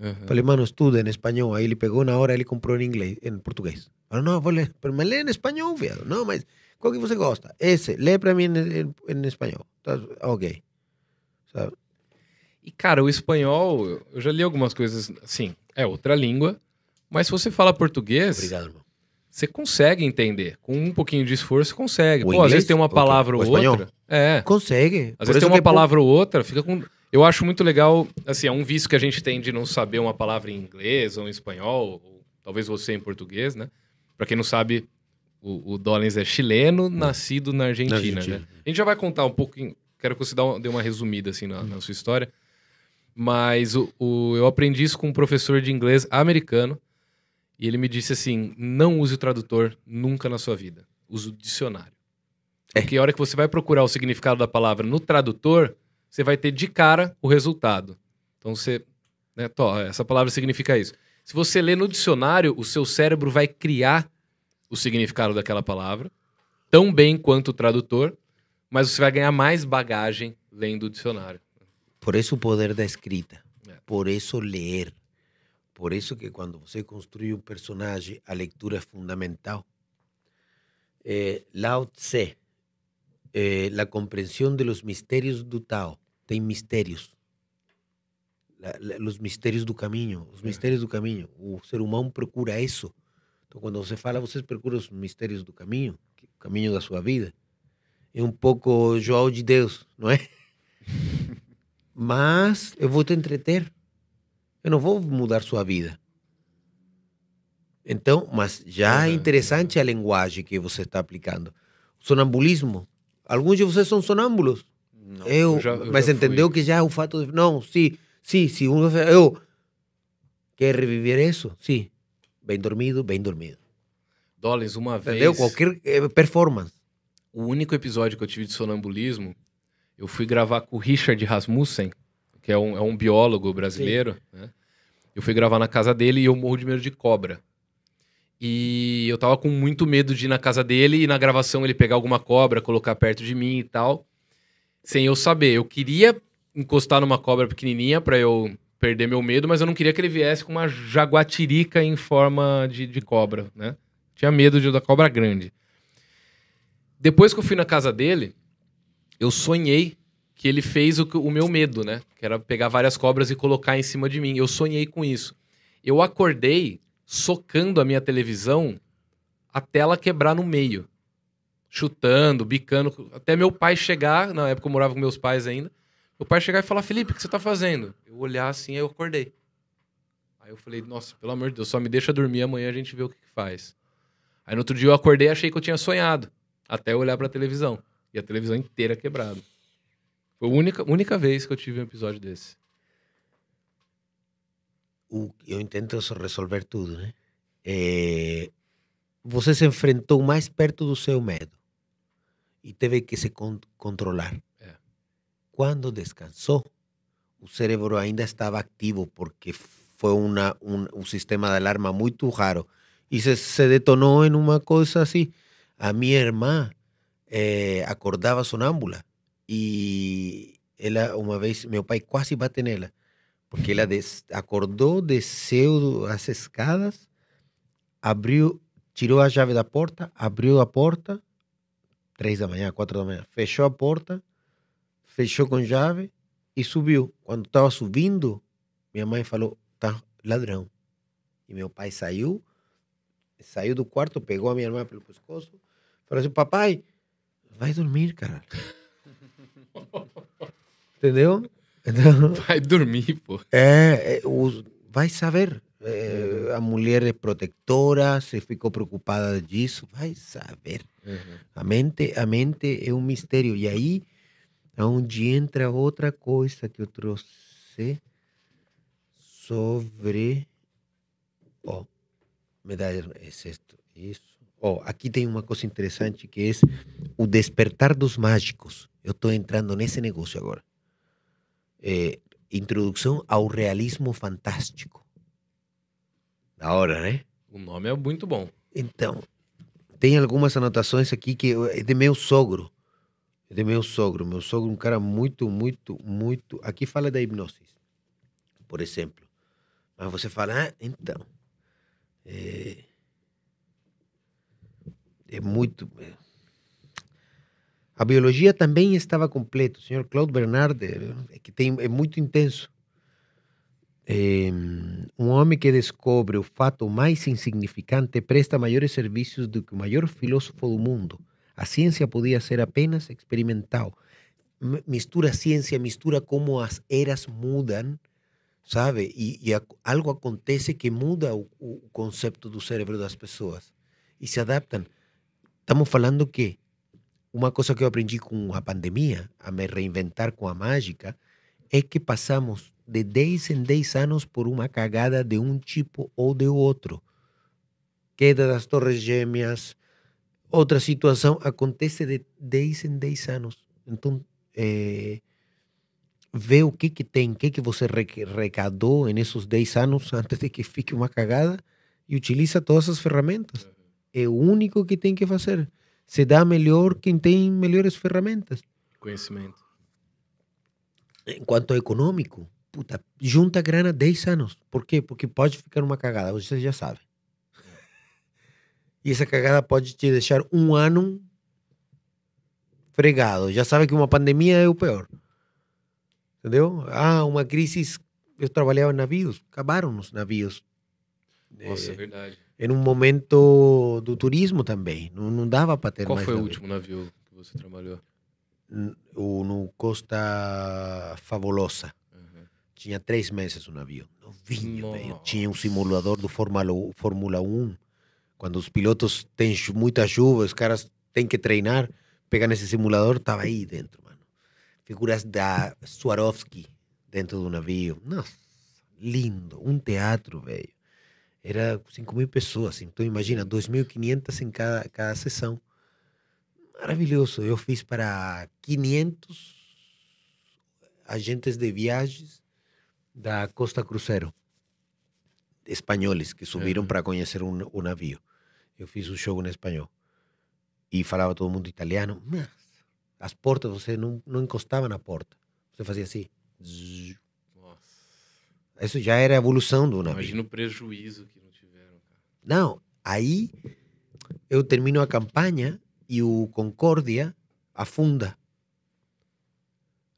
aham. Falei, mano, estuda em espanhol. Aí ele pegou na hora, ele comprou em inglês, em português. Falei, não, vou ler, mas lê em espanhol, viado. Não, mas qual que você gosta? Esse, lê para mim em, em, em espanhol. Tá, ok. Sabe? E, cara, o espanhol, eu já li algumas coisas, assim, é outra língua, mas se você fala português, Obrigado, irmão. Você consegue entender. Com um pouquinho de esforço, você consegue. Pô, às vezes tem uma palavra ou espanhol? outra. É. Consegue. Às Por vezes tem uma pô, palavra ou outra, fica com. Eu acho muito legal, assim, é um vício que a gente tem de não saber uma palavra em inglês ou em espanhol, ou talvez você em português, né? Pra quem não sabe, o, o Dollins é chileno, nascido na Argentina, Na Argentina. né? A gente já vai contar um pouquinho, quero que você dê uma, dê uma resumida, assim, na, na sua história. Mas o, o- eu aprendi isso com um professor de inglês americano, e ele me disse assim: não use o tradutor nunca na sua vida. Use o dicionário. É. Porque a hora que você vai procurar o significado da palavra no tradutor, você vai ter de cara o resultado. Então você. Né, tó, essa palavra significa isso. Se você lê no dicionário, o seu cérebro vai criar o significado daquela palavra, tão bem quanto o tradutor, mas você vai ganhar mais bagagem lendo o dicionário. Por isso o poder da escrita. É. Por isso ler. Por isso que quando você construi um personagem, a leitura é fundamental. Eh, Lao Tse, eh, a compreensão de los mistérios do Tao. Tem mistérios. La- la- os mistérios do caminho. Os É. mistérios do caminho. O ser humano procura isso. Então, quando você fala, você procura os mistérios do caminho, o caminho da sua vida. É um pouco João de Deus, não é? [laughs] Mas eu vou te entreter. Eu não vou mudar sua vida. Então, mas já é interessante a linguagem que você está aplicando. Sonambulismo. Alguns de vocês são sonâmbulos. Não. Eu, eu já- eu mas entendeu fui. que já é o fato de. Não, sim, sim, sim. Eu. Quer reviver isso? Sim. Bem dormido, bem dormido. Dollins, uma Entendeu? vez. Qualquer eh, performance. O único episódio que eu tive de sonambulismo, eu fui gravar com o Richard Rasmussen, que é um, é um biólogo brasileiro. Né? Eu fui gravar na casa dele e eu morro de medo de cobra. E eu tava com muito medo de ir na casa dele e na gravação ele pegar alguma cobra, colocar perto de mim e tal, sem eu saber. Eu queria encostar numa cobra pequenininha pra eu perder meu medo, mas eu não queria que ele viesse com uma jaguatirica em forma de, de cobra, né? Tinha medo de da cobra grande. Depois que eu fui na casa dele, eu sonhei que ele fez o, o meu medo, né? Que era pegar várias cobras e colocar em cima de mim. Eu sonhei com isso. Eu acordei socando a minha televisão até ela quebrar no meio. Chutando, bicando, até meu pai chegar, na época eu morava com meus pais ainda, meu pai chegar e falar, Felipe, o que você tá fazendo? Eu olhar assim, aí eu acordei. Aí eu falei, nossa, pelo amor de Deus, só me deixa dormir, amanhã a gente vê o que, que faz. Aí no outro dia eu acordei e achei que eu tinha sonhado. Até eu olhar pra televisão. E a televisão inteira quebrada. Foi a única, única vez que eu tive um episódio desse. o- eu intento so- resolver tudo, né? É, você se enfrentou mais perto do seu medo e teve que se con- controlar. É. Quando descansou, o cérebro ainda estava ativo porque foi uma, um, um sistema de alarma muito raro e se, se detonou em uma coisa assim. A minha irmã eh, acordava sonâmbula e ela uma vez meu pai quase bate nela porque ela des- acordou, desceu as escadas, abriu, tirou a chave da porta, abriu a porta, três da manhã, quatro da manhã, fechou a porta, fechou com chave e subiu. Quando estava subindo, minha mãe falou, tá ladrão. E meu pai saiu, saiu do quarto, pegou a minha irmã pelo pescoço, falou assim, papai, vai dormir, cara. Entendeu? Então, [laughs] Vai dormir, pô. é, é, os- vai saber. Eh, a mulher é protetora, se ficou preocupada disso, vai saber. Uhum. A mente, a mente é um mistério. E aí, onde entra outra coisa que eu trouxe sobre. Ó, medalha, é isto, isso. Ó, aqui tem uma coisa interessante que é o despertar dos mágicos. Eu estou entrando nesse negócio agora. É, introdução ao realismo fantástico. Da hora, né? O nome é muito bom. Então, tem algumas anotações aqui que eu- é de meu sogro. É de meu sogro. Meu sogro é um cara muito, muito, muito. Aqui fala da hipnose, por exemplo. Mas você fala, ah, então. É, é muito. é. A biologia também estava completa. O senhor Claude Bernard é, é que tem, é muito intenso. É, um homem que descobre o fato mais insignificante presta maiores serviços do que o maior filósofo do mundo. A ciência podia ser apenas experimental. Mistura ciência, mistura como as eras mudam, sabe? E, e ac- algo acontece que muda o, o conceito do cérebro das pessoas e se adaptam. Estamos falando que uma coisa que eu aprendi com a pandemia, a me reinventar com a mágica, é que passamos de 10 em 10 anos por uma cagada de um tipo ou de outro. Queda das torres gêmeas, outra situação acontece de 10 em 10 anos. Então, eh, vê o que que tem, o que que você re- recadou nesses 10 anos [laughs] antes de que fique uma cagada e utiliza todas as ferramentas. É o único que tem que fazer. Se dá melhor quem tem melhores ferramentas. Conhecimento. Enquanto econômico, puta, junta grana 10 anos. Por quê? Porque pode ficar uma cagada, você já sabe. E essa cagada pode te deixar um ano fregado. Já sabe que uma pandemia é o pior. Entendeu? Ah, uma crise. Eu trabalhava em navios, acabaram os navios. Nossa, é Eh, verdade. Era um momento do turismo também. Não, não dava para ter Qual mais foi o último navio que você trabalhou? O, no Costa Fabulosa. Uhum. Tinha três meses o navio. Novinho, velho. Tinha um simulador do Fórmula, Fórmula 1. Quando os pilotos têm muita chuva, os caras têm que treinar, pegam esse simulador, tava aí dentro, mano. Figuras da Swarovski dentro do navio. Nossa, lindo. Um teatro, velho. Era 5 mil pessoas. Então, imagina, 2.500 em cada, cada sessão. Maravilhoso. Eu fiz para 500 agentes de viagens da Costa Cruzeiro, espanhóis que subiram Uhum. para conhecer um, o navio. Eu fiz um show em espanhol e falava todo mundo italiano. Mas as portas, você não, não encostava na porta. Você fazia assim. Zzz. Isso já era a evolução do navio. Imagina o prejuízo que não tiveram. Não, aí eu termino a campanha e o Concórdia afunda.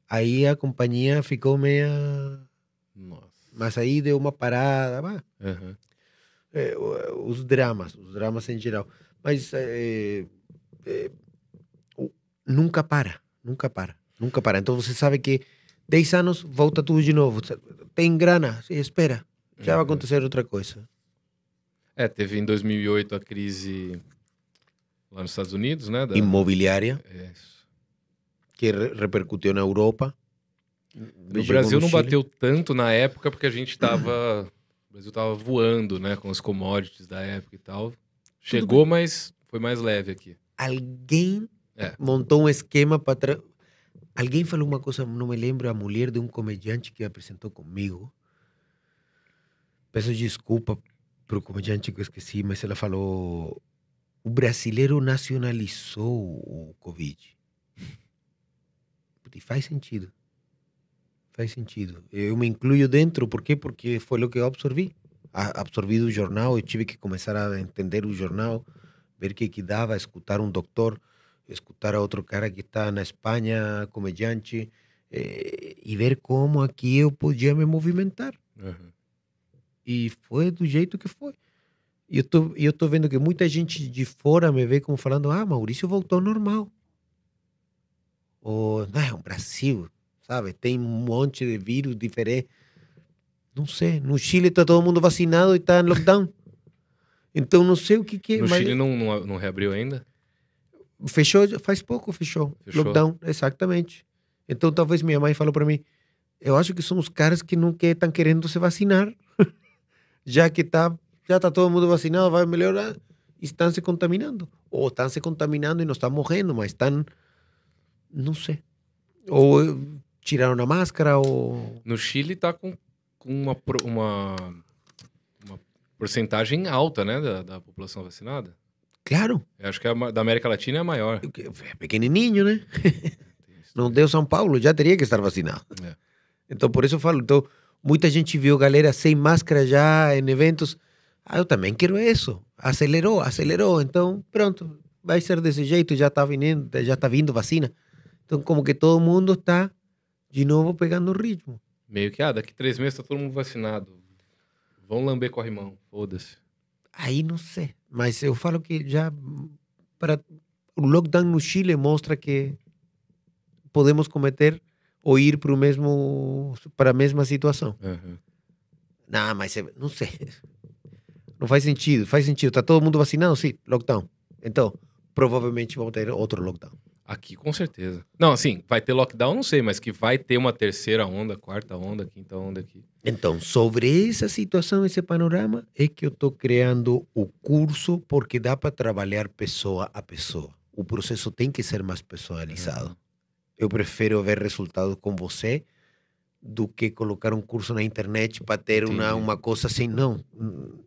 Aí a companhia ficou meia. Nossa. Mas aí deu uma parada. Uhum. É, os dramas, os dramas em geral. Mas é, é, nunca para, nunca para, nunca para. Então você sabe que 10 anos volta tudo de novo. Tem grana, espera. Já vai Uhum. acontecer outra coisa. É, teve em 2008 a crise lá nos Estados Unidos, né? da- Imobiliária, É, isso. que re- repercutiu na Europa. No Brasil não bateu tanto na época porque a gente tava. O Brasil tava voando, né? Com os commodities da época e tal. Chegou, mas foi mais leve aqui. Alguém É. montou um esquema para. Alguém falou uma coisa, não me lembro, a mulher de um comediante que apresentou comigo. Peço desculpa para o comediante que eu esqueci, mas ela falou: o brasileiro nacionalizou o Covid. E faz sentido. Faz sentido. Eu me incluo dentro, por quê? Porque foi o que eu absorvi. Absorvi do jornal, eu tive que começar a entender o jornal, ver o que, que dava, escutar um doutor, escutar a outro cara que está na Espanha, comediante, eh, e ver como aqui eu podia me movimentar. Uhum. E foi do jeito que foi. E eu tô, eu tô vendo que muita gente de fora me vê como falando, ah, Maurício voltou ao normal. Ou, não, é o Brasil, sabe? Tem um monte de vírus diferente. Não sei. No Chile está todo mundo vacinado e está em lockdown. Então não sei o que, que é. No mas Chile não, não, não reabriu ainda? Fechou, faz pouco, fechou. Fechou. Lockdown, exatamente. Então talvez minha mãe falou para mim: eu acho que são os caras que não estão querendo se vacinar. [laughs] já que tá, já está todo mundo vacinado, vai melhorar. Estão se contaminando. Ou estão se contaminando e não estão morrendo, mas estão. Não sei. Ou eh, tiraram a máscara, ou. No Chile tá com, com uma, uma, uma porcentagem alta, né, da, da população vacinada. Claro, Eu acho que a da América Latina é a maior. é pequenininho, né? [laughs] Não deu São Paulo, já teria que estar vacinado. É. Então, por isso eu falo. Então, muita gente viu galera sem máscara já em eventos. Ah, eu também quero isso. Acelerou, acelerou. Então, pronto, vai ser desse jeito. Já está vindo, já tá vindo vacina. Então, como que todo mundo está de novo pegando o ritmo. Meio que, ah, daqui três meses tá todo mundo vacinado. Vão lamber corrimão, foda-se. Aí não sei. Mas eu falo que já para o lockdown no Chile mostra que podemos cometer ou ir para o mesmo para a mesma situação. Uhum. Não, mas é- não sei. [laughs] Não faz sentido. Faz sentido. Tá todo mundo vacinado? Sim, lockdown. Então, provavelmente vamos ter outro lockdown. Aqui, com certeza. Não, assim, vai ter lockdown, não sei, mas que vai ter uma terceira onda, quarta onda, quinta onda aqui. Então, sobre essa situação, esse panorama, é que eu estou criando o curso porque dá para trabalhar pessoa a pessoa. O processo tem que ser mais personalizado. Eu prefiro ver resultados com você do que colocar um curso na internet para ter uma, Entendi. uma coisa assim. Não,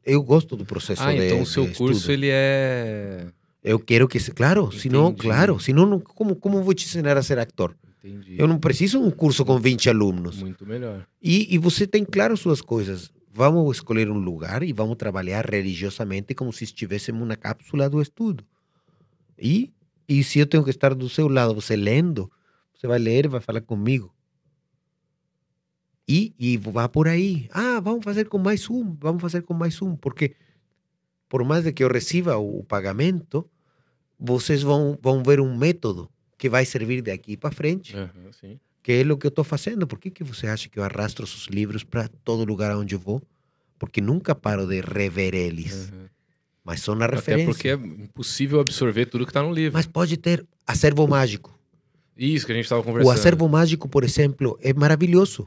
eu gosto do processo Ah, de então o seu curso, estudo. ele é... Eu quero que... se- Claro, senão, Entendi. claro. Senão, não- como, como vou te ensinar a ser ator? Entendi. Eu não preciso um curso com 20 alunos. Muito melhor. E, e você tem claro suas coisas. Vamos escolher um lugar e vamos trabalhar religiosamente como se estivéssemos na cápsula do estudo. E, e se eu tenho que estar do seu lado, você lendo, você vai ler e vai falar comigo. E, e vá por aí. Ah, vamos fazer com mais um, vamos fazer com mais um. Porque por mais de que eu receba o, o pagamento, vocês vão, vão ver um método que vai servir daqui para frente sim. que é o que eu estou fazendo. Por que, que você acha que eu arrastro os livros para todo lugar onde eu vou? Porque nunca paro de rever eles. Aham. Mas são na Até referência. porque é impossível absorver tudo que tá no livro. Mas pode ter acervo mágico. Isso que a gente tava conversando. O acervo mágico, por exemplo, é maravilhoso.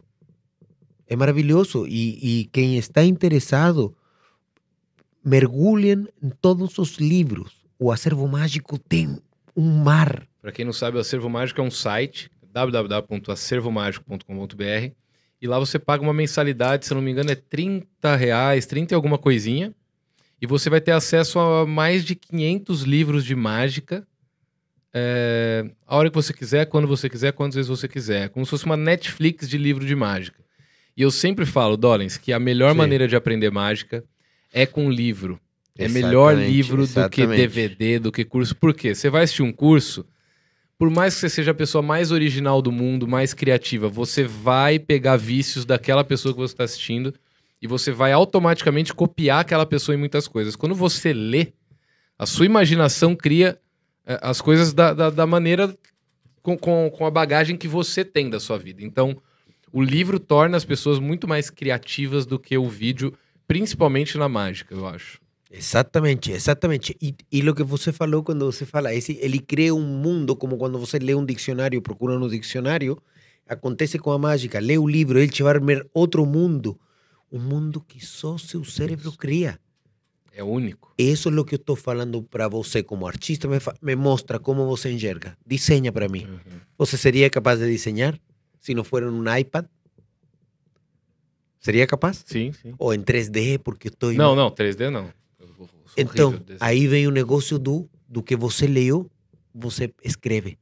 É maravilhoso. E, e quem está interessado, mergulhem em todos os livros. O acervo mágico tem um mar. Para quem não sabe, o Acervo Mágico é um site www.acervomágico.com.br e lá você paga uma mensalidade, se não me engano, é 30 reais, 30 e alguma coisinha. E você vai ter acesso a mais de 500 livros de mágica é, a hora que você quiser, quando você quiser, quantas vezes você quiser. É Como se fosse uma Netflix de livro de mágica. E eu sempre falo, Dollins, que a melhor Sim. maneira de aprender mágica é com livro. É melhor Exatamente, livro do que exatamente. DVD, do que curso. Por quê? Você vai assistir um curso, por mais que você seja a pessoa mais original do mundo, mais criativa, você vai pegar vícios daquela pessoa que você está assistindo e você vai automaticamente copiar aquela pessoa em muitas coisas. Quando você lê, a sua imaginação cria eh, as coisas da, da, da maneira com, com, com a bagagem que você tem da sua vida. Então, o livro torna as pessoas muito mais criativas do que o vídeo, principalmente na mágica, eu acho. Exatamente, exatamente. E, e o que você falou quando você fala, esse, ele cria um mundo, como quando você lê um dicionário, procura no dicionário, acontece com a mágica, lê o livro, ele te vai ver outro mundo, um mundo que só seu cérebro cria. É único. Isso é o que eu estou falando para você como artista, me, me mostra como você enxerga, desenha para mim. Uhum. Você seria capaz de desenhar se não for um iPad? Seria capaz? Sim, sim. Ou em 3D, porque estou Não, não, 3D não. Então, aí vem o negócio do, do que você leu, você escreve.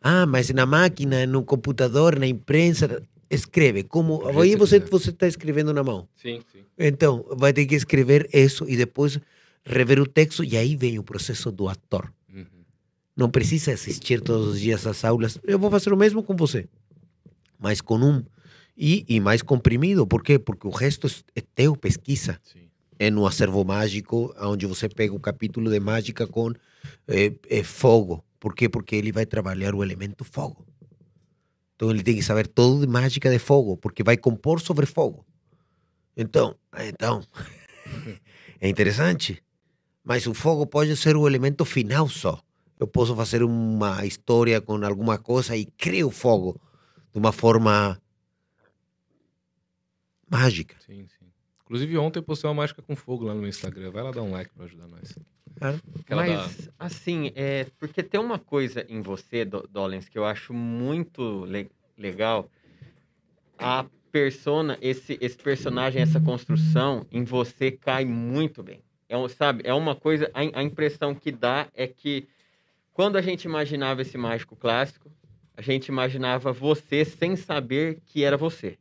Ah, mas na máquina, no computador, na imprensa, escreve. Como, aí você quiser. você está escrevendo na mão. Sim, sim. Então, vai ter que escrever isso e depois rever o texto e aí vem o processo do ator. Uhum. Não precisa assistir todos os dias às aulas. Eu vou fazer o mesmo com você, mas com um e, e mais comprimido. Por quê? Porque o resto é teu, pesquisa Sim. É no acervo mágico, onde você pega um capítulo de mágica com eh, eh, fogo. Por quê? Porque ele vai trabalhar o elemento fogo. Então ele tem que saber todo de mágica de fogo, porque vai compor sobre fogo. Então, então, [laughs] é interessante. Mas o fogo pode ser o elemento final só. Eu posso fazer uma história com alguma coisa e crio fogo de uma forma mágica. Sim, sim. Inclusive, ontem eu postei uma mágica com fogo lá no meu Instagram. Vai lá dar um like pra ajudar nós. Da- Mas, assim, é, porque tem uma coisa em você, Do- Dolens, que eu acho muito le- legal. A persona, esse, esse personagem, essa construção em você cai muito bem. É, um- sabe, é uma coisa, a, a impressão que dá é que quando a gente imaginava esse mágico clássico, a gente imaginava você sem saber que era você.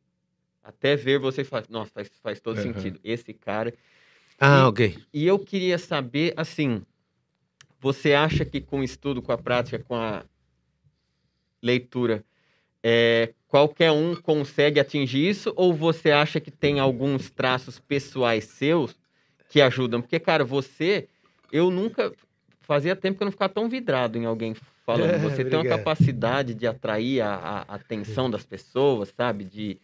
Até ver você falar, nossa, faz, faz todo Aham. sentido. Esse cara Ah, E- ok. e eu queria saber, assim, você acha que com o estudo, com a prática, com a leitura, é, qualquer um consegue atingir isso? Ou você acha que tem alguns traços pessoais seus que ajudam? Porque, cara, você, eu nunca. Fazia tempo que eu não ficava tão vidrado em alguém falando. É, [laughs] Você tem uma capacidade de atrair a, a- a atenção das pessoas, sabe? De,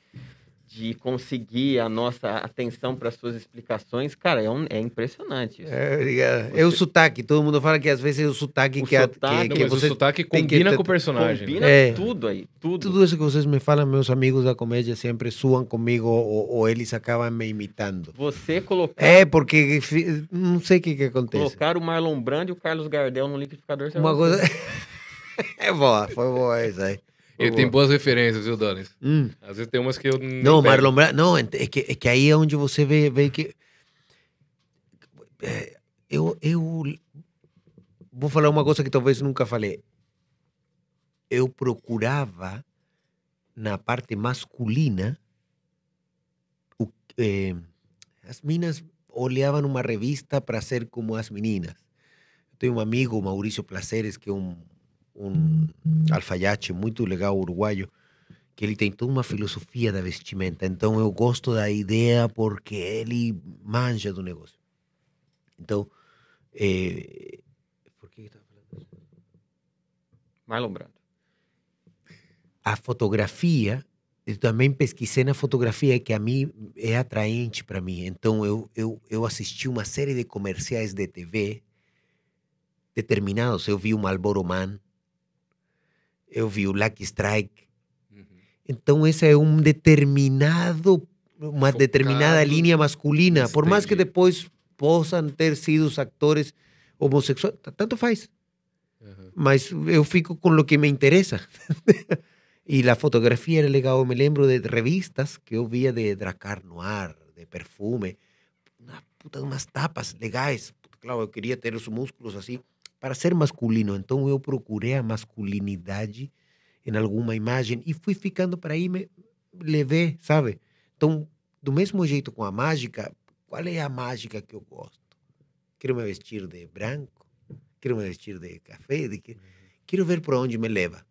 de conseguir a nossa atenção para suas explicações. Cara, é, um- é impressionante isso. É, obrigado. É o sotaque. Todo mundo fala que às vezes é o sotaque O que, sotaque, que, que você o sotaque que combina ter- com o personagem. Combina É. tudo aí, tudo. Tudo isso que vocês me falam, meus amigos da comédia sempre suam comigo ou, ou eles acabam me imitando. Você colocar, É, porque não sei o que, que acontece. colocar o Marlon Brando e o Carlos Gardel no liquidificador. você Uma coisa. [laughs] é boa, foi boa essa aí. Ele tem boa. boas referências, viu, Donis? Hum. Às vezes tem umas que eu Não, pego. Marlon Brando. Não, é que, é que aí é onde você vê, vê que. é, eu, eu vou falar uma coisa que talvez nunca falei. Eu procurava, na parte masculina, o, eh, as minas olhavam uma revista para ser como as meninas. Eu tenho um amigo, Maurício Placeres, que é um, um alfaiate muito legal, uruguaio, que ele tem toda uma filosofia da vestimenta. Então eu gosto da ideia porque ele manja do negócio. Então, eh, por que estava falando isso? Marlon Brando. a fotografia, eu também pesquisei na fotografia que a mim é atraente para mim. Então eu, eu, eu assisti uma série de comerciais de TV determinados. Eu vi o Marlboro Man, eu vi o Lucky Strike. Uhum. Então esse é um determinado, uma Focado determinada linha masculina. Por mais que depois possam ter sido os atores homossexuais, tanto faz. Uhum. Mas eu fico com o que me interessa. e [laughs] a fotografia era legal. Eu me lembro de revistas que eu via de Dracar Noir, de perfume. Uma puta umas tapas legais. Claro, eu queria ter os músculos assim para ser masculino. Então eu procurei a masculinidade em alguma imagem e fui ficando para aí, me levei, sabe? Então, do mesmo jeito com a mágica, qual é a mágica que eu gosto? Quero me vestir de branco, quero me vestir de café, de que... quero ver para onde me leva.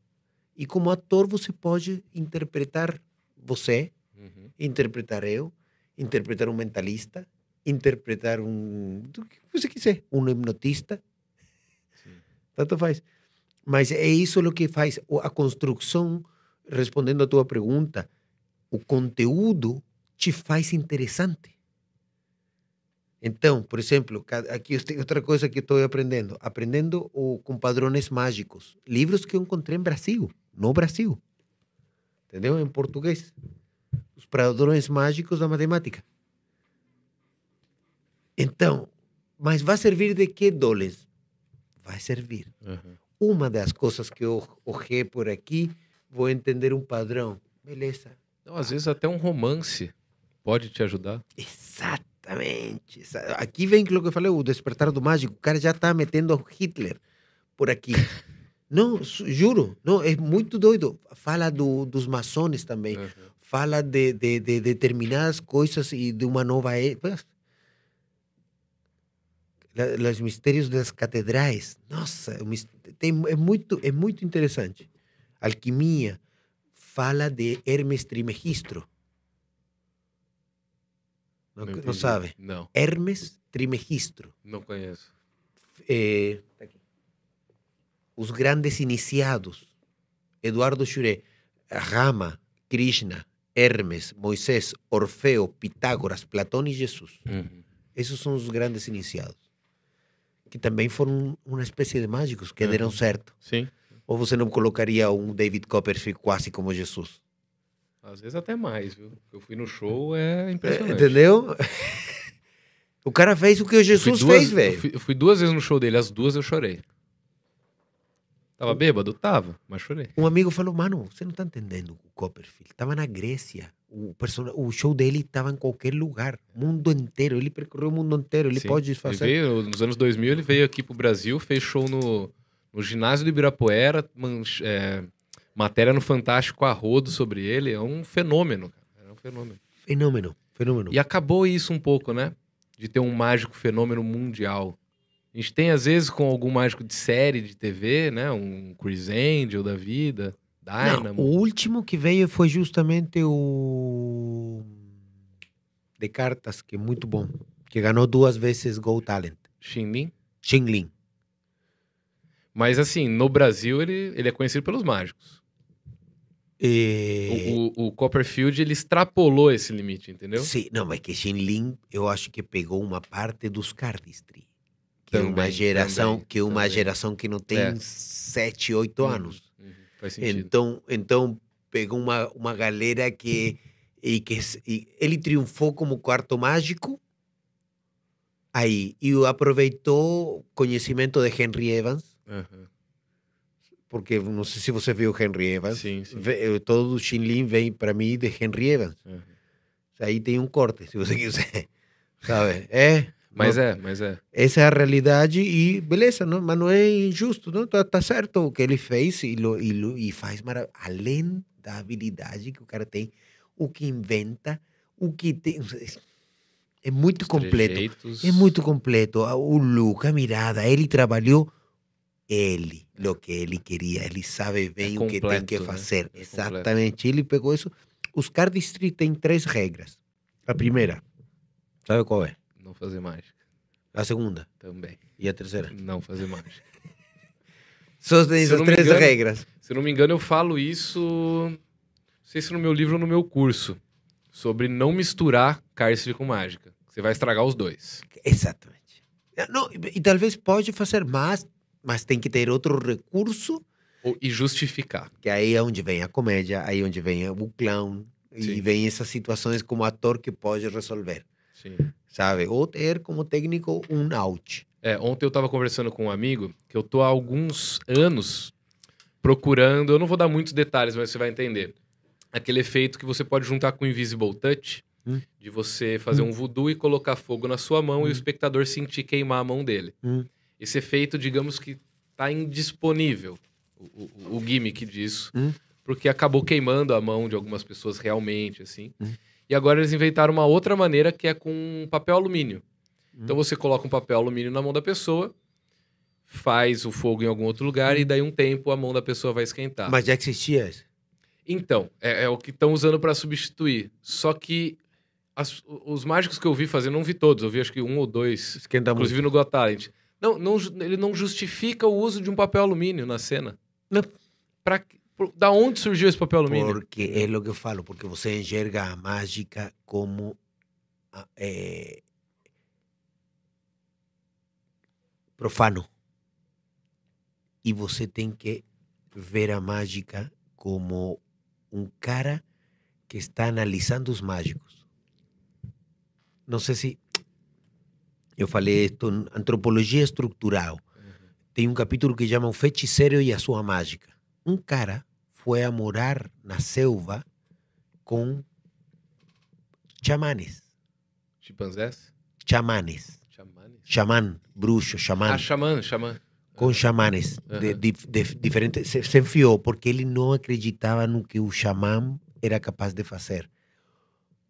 E como ator você pode interpretar você, Uhum. interpretar eu, interpretar um mentalista, interpretar um do que você quiser, um hipnotista. Tanto faz. Mas é isso o que faz a construção, respondendo a tua pergunta, o conteúdo te faz interessante. Então, por exemplo, aqui outra coisa que estou aprendendo, aprendendo com padrões mágicos, livros que eu encontrei em Brasil, no Brasil, entendeu? Em português, os padrões mágicos da matemática. Então, mas vai servir de que, Dolens? Vai servir Uhum. uma das coisas que eu olhei por aqui, vou entender um padrão. Beleza. Não, às vezes até um romance pode te ajudar. Exatamente. exa- Aqui vem aquilo que eu falei, o despertar do mágico. O cara já está metendo o Hitler por aqui. [laughs] Não, juro. Não, é muito doido. Fala do, dos maçones também. Uhum. Fala de, de, de determinadas coisas e de uma nova época. La- Os mistérios das catedrais. Nossa, é, é, muito, é muito interessante. Alquimia fala de Hermes Trimegistro. Não, não entendi. sabe? Não, Hermes Trimegistro. não conheço. Eh, tá aqui. os grandes iniciados. Eduardo Churé, Rama, Krishna, Hermes, Moisés, Orfeo, Pitágoras, Platão e Jesus. Uhum. Esses são os grandes iniciados. Que também foram uma espécie de mágicos que deram Uhum. certo. Sim. Ou você não colocaria um David Copperfield quase como Jesus? Às vezes até mais, viu? Eu fui no show, é É, impressionante. entendeu? [laughs] o cara fez o que o Eu Jesus duas- fez, Eu velho. fui, eu fui duas vezes no show dele, as duas eu chorei. Tava bêbado? Tava, mas chorei. Um amigo falou, mano, você não tá entendendo o Copperfield. Tava na Grécia. O, persona- o show dele estava em qualquer lugar. Mundo inteiro. Ele percorreu o mundo inteiro. Ele Sim. pode Ele fazer... veio, nos anos 2000, ele veio aqui pro Brasil, fez show no, no ginásio do Ibirapuera, manch- é, matéria no Fantástico a rodo sobre ele. É um fenômeno, cara. É um fenômeno. Fenômeno. Fenômeno. E acabou isso um pouco, né? De ter um mágico fenômeno mundial. A gente tem, às vezes, com algum mágico de série de TV, né? Um Chris Angel da vida, Não, Dynamo. o último que veio foi justamente o de cartas, que é muito bom, que ganhou duas vezes Go Talent. Xinlin. Xing Lin. Mas, assim, no Brasil, ele, ele é conhecido pelos mágicos. Eh, O, o- o Copperfield, ele extrapolou esse limite, entendeu? Sim, não, mas que Xing Lin, eu acho que pegou uma parte dos cardistry. Que é uma Também, geração, também, que é uma também. geração que não tem É. sete, oito Uhum, anos. Uhum. Então, então pegou uma, uma galera que, e que e ele triunfou como quarto mágico aí e aproveitou conhecimento de Henry Evans, Aham. porque não sei se você viu Henry Evans. Sim, sim. Eh, Todo o Shinlin vem para mim de Henry Evans. Aham. Aí tem um corte, se você quiser. [laughs] Sabe? É. Mas não- é, mas é. Essa é a realidade e beleza, não, mas não é injusto, não? Tá, tá certo o que ele fez e, lo, e, lo- e faz maravilha. Além da habilidade que o cara tem, o que inventa, o que tem. É muito Os completo. trejeitos. É muito completo. A- O look, a mirada, ele trabalhou ele, o que ele queria. Ele sabe bem o que tem completo, que né? fazer. É Exatamente. Ele pegou isso. Os cardistry têm três regras. A primeira, sabe qual é? Não fazer mágica. A segunda Também. e a terceira. Não fazer mágica. [laughs] Só tem essas três engano- regras. Se eu não me engano, eu falo isso. Não sei se no meu livro ou no meu curso. Sobre não misturar cárcere com mágica. Você vai estragar os dois. Exatamente. Não, e, e talvez pode fazer mais, mas tem que ter outro recurso, Ou- E justificar. que aí é onde vem a comédia, aí é onde vem o clown, e Sim. vem essas situações como ator que pode resolver, Sim. Sabe? Ou ter como técnico um out. É, ontem eu tava conversando com um amigo que eu tô há alguns anos procurando. Eu não vou dar muitos detalhes, mas você vai entender. Aquele efeito que você pode juntar com o Invisible Touch, Hum. de você fazer um voodoo e colocar fogo na sua mão e o espectador sentir queimar a mão dele. Hum. Esse efeito, digamos que tá indisponível, o, o, o gimmick disso, Hum. porque acabou queimando a mão de algumas pessoas realmente, assim. Hum. E agora eles inventaram uma outra maneira que é com papel alumínio. Hum. Então você coloca um papel alumínio na mão da pessoa, faz o fogo em algum outro lugar e daí um tempo a mão da pessoa vai esquentar. Mas já existia. Então, é, é o que estão usando para substituir. Só que as- os mágicos que eu vi fazer, não vi todos, eu vi acho que um ou dois, Esquenta muito. inclusive no Got Talent. Não, não, ele não justifica o uso de um papel alumínio na cena. Não. Pra, da onde surgiu esse papel alumínio? Porque é o que eu falo, porque você enxerga a mágica como eh, profano. E você tem que ver a mágica como um cara que está analisando os mágicos. Não sei se eu falei isto, em antropologia estrutural. Tem um capítulo que chama O Feiticeiro e a Sua Mágica. Um cara foi a morar na selva com chamanes. Chimpanzés? Chamanes. Chamanes? Xamã, bruxo, xamã. Ah, xamã, xamã. com chamanes de, de- de- diferentes. Se, se enfiou porque ele não acreditava no que o xamã era capaz de fazer.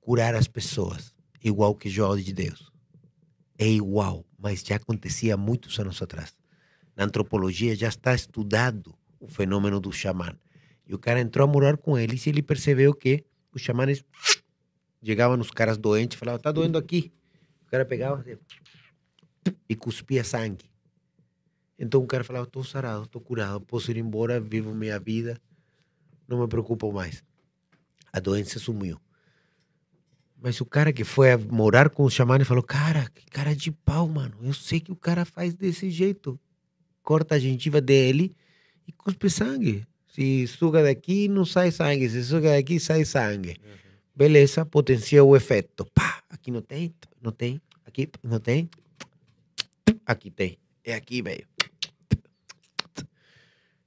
Curar as pessoas, igual que João de Deus. É igual, mas já acontecia muitos anos atrás. Na antropologia já está estudado o fenômeno do xamã. E o cara entrou a morar com eles e ele percebeu que os xamanes chegavam nos caras doentes falavam: tá doendo aqui. O cara pegava assim, e cuspia sangue. Então o cara falava, estou sarado, estou curado, posso ir embora, vivo minha vida, não me preocupo mais. A doença sumiu. Mas o cara que foi morar com o xamã falou: Cara, que cara de pau, mano. Eu sei que o cara faz desse jeito. Corta a gengiva dele e cuspe sangue. Se suga daqui, não sai sangue. Se suga daqui, sai sangue. Beleza, potencia o efeito. Pá, aqui não tem, não tem. Aqui não tem. Aqui tem. É aqui, velho.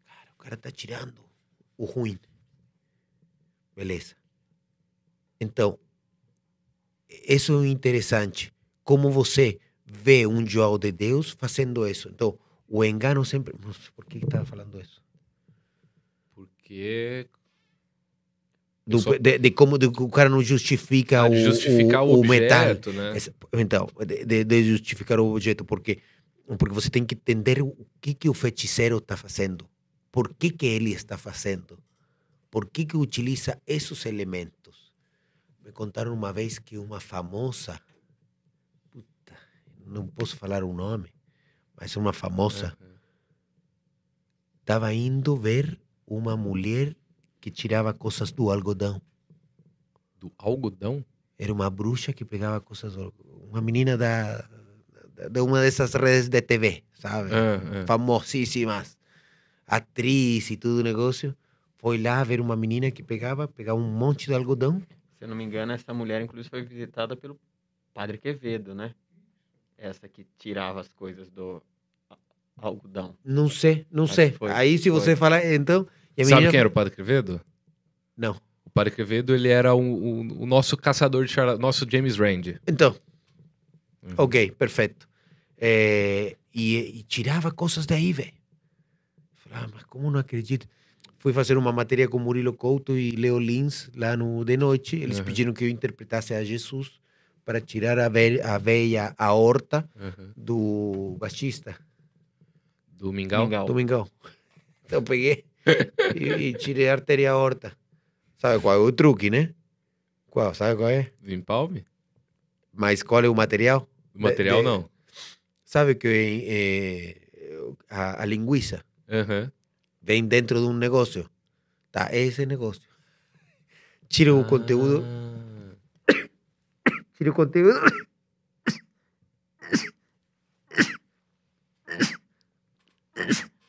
Cara, o cara tá tirando o ruim. Beleza. Então, isso é interessante. Como você vê um João de Deus fazendo isso. Então, o engano sempre. Nossa, por que estava falando isso? Porque. Do- Só- de, de como de o cara não justifica Ah, o, justificar o, o, o metal. objeto, né? Essa- Então, de, de- justificar o objeto, porque, porque você tem que entender o que, que o feiticeiro está fazendo. Por que, que ele está fazendo. Por que, que utiliza esses elementos. Me contaram uma vez que uma famosa, puta, não posso falar o nome, mas uma famosa, Aham. estava indo ver uma mulher que tirava coisas do algodão. Do algodão? Era uma bruxa que pegava coisas. do- Uma menina da, de uma dessas redes de TV, sabe? Ah, ah. Famosíssimas. Atriz e tudo o negócio. Foi lá ver uma menina que pegava, pegava um monte de algodão. Se eu não me engano, essa mulher, inclusive, foi visitada pelo Padre Quevedo, né? Essa que tirava as coisas do algodão. Não sei, não Acho sei. foi, Aí se você foi. falar, então. E a Sabe menina- quem era o Padre Quevedo? Não. O Padre Quevedo, ele era o, o- o nosso caçador de charlatão, nosso James Rand. Então, Uhum. ok, perfeito. É, e, e tirava coisas daí, velho. Falei, ah, mas como não acredito? Fui fazer uma matéria com Murilo Couto e Leo Lins lá no De Noite. Eles Uhum. pediram que eu interpretasse a Jesus para tirar a, ve a veia aorta Uhum. do baixista, Do Mingau. Mingau. Domingão. Então eu peguei e, e tirei a artéria aorta. Sabe qual é o truque, né? Qual? Sabe qual é? Do Empalme? Mas qual é o material? Do material, de- não. Sabe que eh, a, a linguiça Aham. vem dentro de um negócio. Tá, é esse negócio. Tira o conteúdo. Ah. Tira o conteúdo.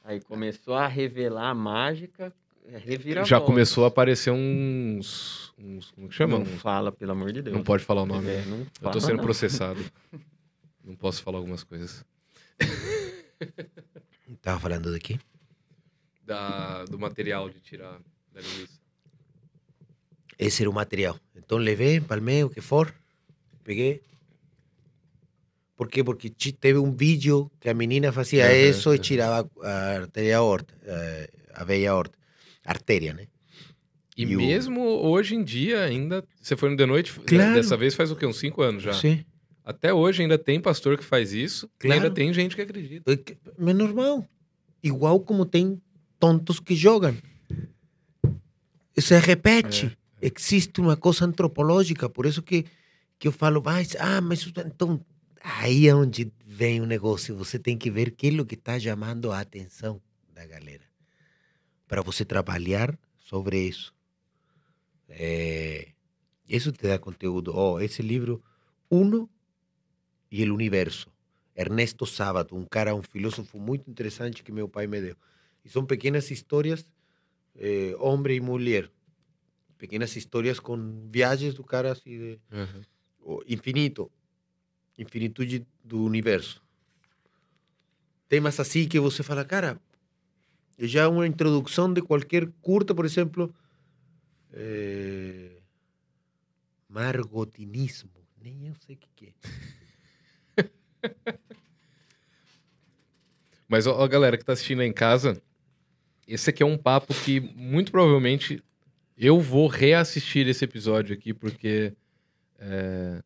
Aí começou a revelar a mágica, é, revira Já começou a aparecer uns. uns como que chama? Não fala, pelo amor de Deus. Não pode falar o nome. É, não Eu fala, tô sendo não. processado. [laughs] Não posso falar algumas coisas. [laughs] Tava falando daqui. Da, do material de tirar da linguiça. Esse era o material. Então levei, palmei, o que for. Peguei. Por quê? Porque teve um vídeo que a menina fazia Aham, isso e aham. tirava a artéria aorta. eh, A veia aorta. Artéria, né? E, E o- mesmo hoje em dia, ainda. Você foi no de noite? Claro. Dessa vez faz o quê? Uns cinco anos já. Sim. Até hoje ainda tem pastor que faz isso. E Claro. ainda tem gente que acredita. É É normal. Igual como tem tontos que jogam. Se repete. Existe uma coisa antropológica, por isso que, que eu falo, ah, mas então, aí é onde vem o negócio. Você tem que ver aquilo que está chamando a atenção da galera. Para você trabalhar sobre isso. É, isso te dá conteúdo. Oh, esse livro, Uno e o Universo. Ernesto Sábato, um cara, um filósofo muito interessante que meu pai me deu. E são pequenas histórias, eh, homem e mulher. Pequenas histórias com viagens do cara assim, de, o infinito, infinitude do universo. Temas assim que você fala, cara, já uma introdução de qualquer curta, por exemplo, eh, margotinismo, nem eu sei o que, é. [laughs] Mas, ó, galera que tá assistindo aí em casa, esse aqui é um papo que muito provavelmente eu vou reassistir esse episódio aqui, porque. é,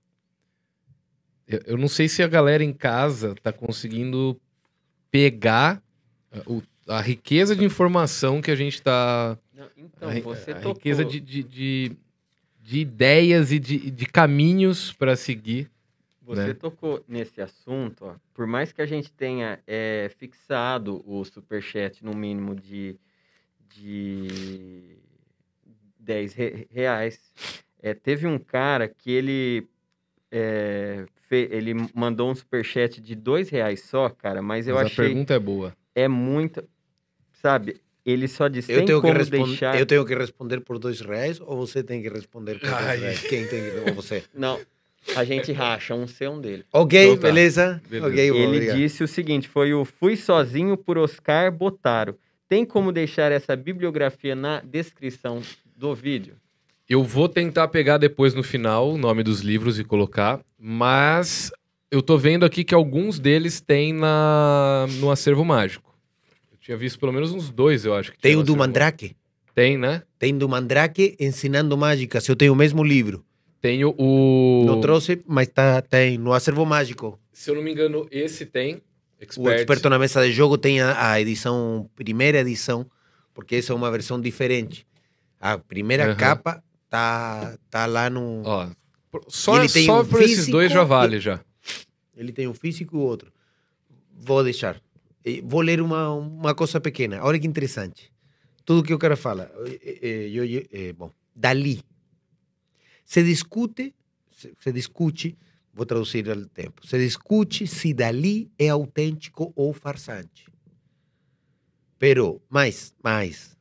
eu, eu não sei se a galera em casa tá conseguindo pegar a, o- a riqueza de informação que a gente tá. Não, então, a, você a tocou... riqueza de, de, de, de ideias e de, de caminhos para seguir. Você né? tocou nesse assunto, ó, por mais que a gente tenha é, fixado o superchat no mínimo de, de 10 re- reais. É, teve um cara que ele, é, fe- ele mandou um superchat de 2 reais só, cara, mas eu Mas a achei pergunta é boa. é muito, sabe? Ele só disse, Eu tem tenho, que como responder, deixar... eu tenho que responder por dois reais ou você tem que responder por Ai. dois reais? Quem tem que... Ou você? [laughs] Não, a gente racha, um seu, um dele. Ok, Então tá. beleza? Beleza. Ok, vou, Ele obrigado. disse o seguinte, foi o Fui Sozinho por Oscar Botaro. Tem como deixar essa bibliografia na descrição do vídeo? Eu vou tentar pegar depois no final o nome dos livros e colocar, mas eu tô vendo aqui que alguns deles tem na, no acervo mágico. Eu tinha visto pelo menos uns dois, eu acho. Que Tem o do Mandrake. mágico. Tem, né? Tem do Mandrake ensinando mágica. Se eu tenho o mesmo livro. Tem o. o- Não trouxe, mas tá, tem no acervo mágico. Se eu não me engano, esse tem. O Expert. experto na mesa de jogo tem a, a edição, primeira edição, porque essa é uma versão diferente. A primeira Aham. capa tá, tá lá no. Ó, só, ele tem só um por esses físico dois já vale já. Ele tem um físico e o outro. Vou deixar. E Vou ler uma, uma coisa pequena. Olha que interessante. Tudo que o cara fala. Eh, eh, eu- eu- eh, bom, Dali. Se discute, se, se discute, vou traduzir ao tempo. Se discute se Dali é autêntico ou farsante. Pero, mas, mas,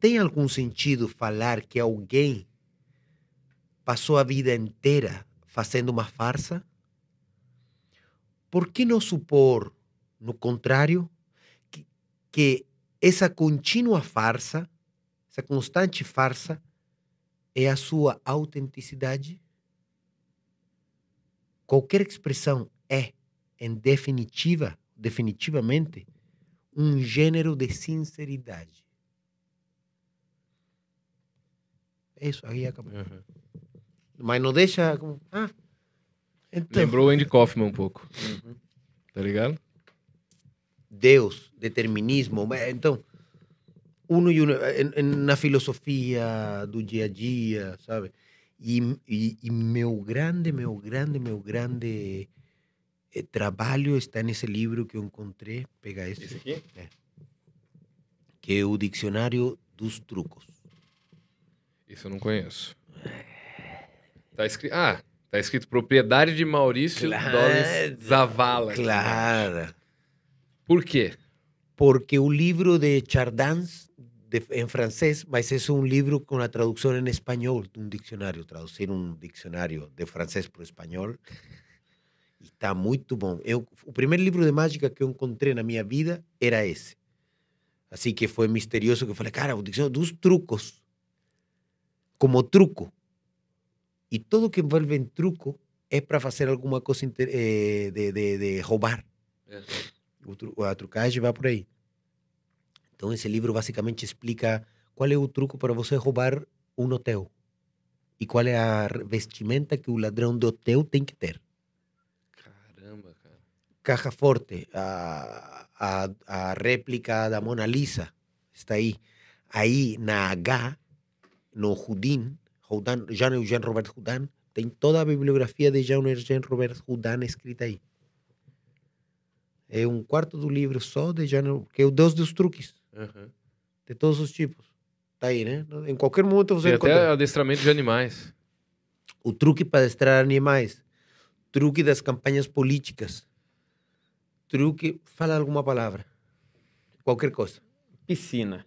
tem algum sentido falar que alguém passou a vida inteira fazendo uma farsa? por que não supor, no contrário, que, que essa contínua farsa, essa constante farsa, é a sua autenticidade? Qualquer expressão é, em definitiva, definitivamente, um gênero de sinceridade. É Isso, aí acabou. Uhum. Mas não deixa. Ah, então. Lembrou o Andy Kaufman um pouco, tá ligado? Deus, determinismo. Então, uno e uno, na filosofia do dia a dia, sabe? E, e, e meu grande, meu grande, meu grande eh, trabalho está nesse livro que eu encontrei. Pega esse, Esse aqui? que é o Dicionário dos Trucos. Isso eu não conheço. Tá escrito. Ah, tá escrito propriedade de Maurício Claro. Zavala. Claro. Por quê? Porque o livro de Chardins, de- em francês, mas é um livro com a tradução em espanhol, um dicionário. Traduzir um dicionário de francês para o espanhol. E está muito bom. Eu, o primeiro livro de mágica que eu encontrei na minha vida era esse. Assim que foi misterioso, que eu falei, cara, o dicionário dos trucos. Como truco. E tudo que envolve em truco é para fazer alguma coisa eh, de, de, de roubar. O tru- a trucagem vai por aí. Então, esse livro basicamente explica qual é o truco para você roubar um hotel e qual é a vestimenta que o ladrão de hotel tem que ter. Caramba, cara. Caja Forte, a, a, a réplica da Mona Lisa está aí. Aí, na H, no Houdin, Houdin Jean-Eugène Robert Houdin, tem toda a bibliografia de Jean-Eugène Robert Houdin escrita aí. É um quarto do livro só de Jean, que é o Deus dos truques, Uhum. de todos os tipos. Tá aí, né? Em qualquer momento você Tem encontra. até adestramento de animais. O truque para adestrar animais, truque das campanhas políticas, truque, fala alguma palavra, qualquer coisa. Piscina.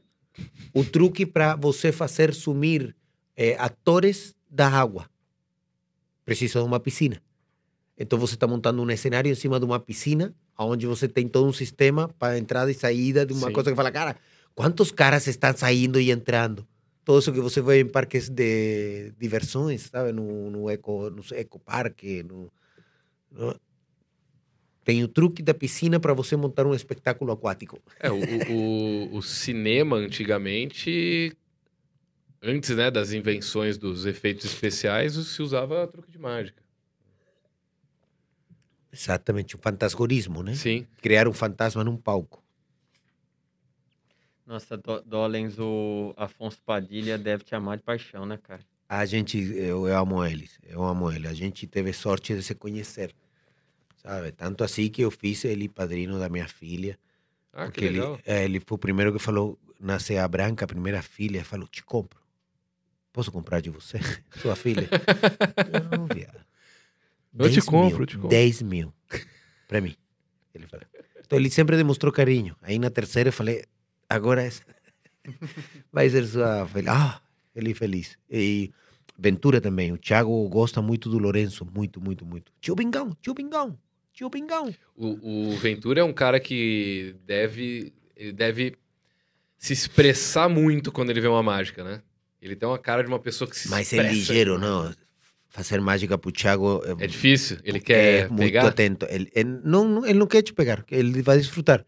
O truque para você fazer sumir eh, atores da água. Precisa de uma piscina. Então você está montando um cenário em cima de uma piscina, onde você tem todo um sistema para entrada e saída de uma Sim. coisa que fala, cara, quantos caras estão saindo e entrando? Todo isso que você vê em parques de diversões, sabe? No, no, eco, no ecoparque. No, no- Tem o truque da piscina para você montar um espetáculo aquático. É, o, o, o- o cinema antigamente, antes né, das invenções dos efeitos especiais, se usava truque de mágica. Exatamente, o fantasgorismo, né? Sim. Criar um fantasma num palco. Nossa, Do- Dolens, o Afonso Padilha deve te amar de paixão, né, cara? A gente, eu, eu amo eles, eu amo ele. A gente teve sorte de se conhecer, sabe? Tanto assim que eu fiz ele padrino da minha filha. Ah, que porque ele, legal. é, ele foi o primeiro que falou, nasce a Branca, a primeira filha, falou, te compro. Posso comprar de você? [laughs] Sua filha? Não, viado. Eu te 10 compro, mil, eu te compro. 10 mil para mim. Ele falou. Então ele sempre demonstrou carinho. Aí na terceira eu falei, agora essa [laughs] vai ser sua filha. Ah, ele feliz. E Ventura também. O Thiago gosta muito do Lourenço. Muito, muito, muito. Tio Bingão, tio Bingão, tio Bingão. O, o Ventura é um cara que deve, ele deve se expressar muito quando ele vê uma mágica, né? Ele tem uma cara de uma pessoa que se Mas é ligeiro, não. Fazer mágica pro Thiago É difícil. Ele é quer muito pegar. atento. Ele, ele não, ele não quer te pegar, ele vai desfrutar.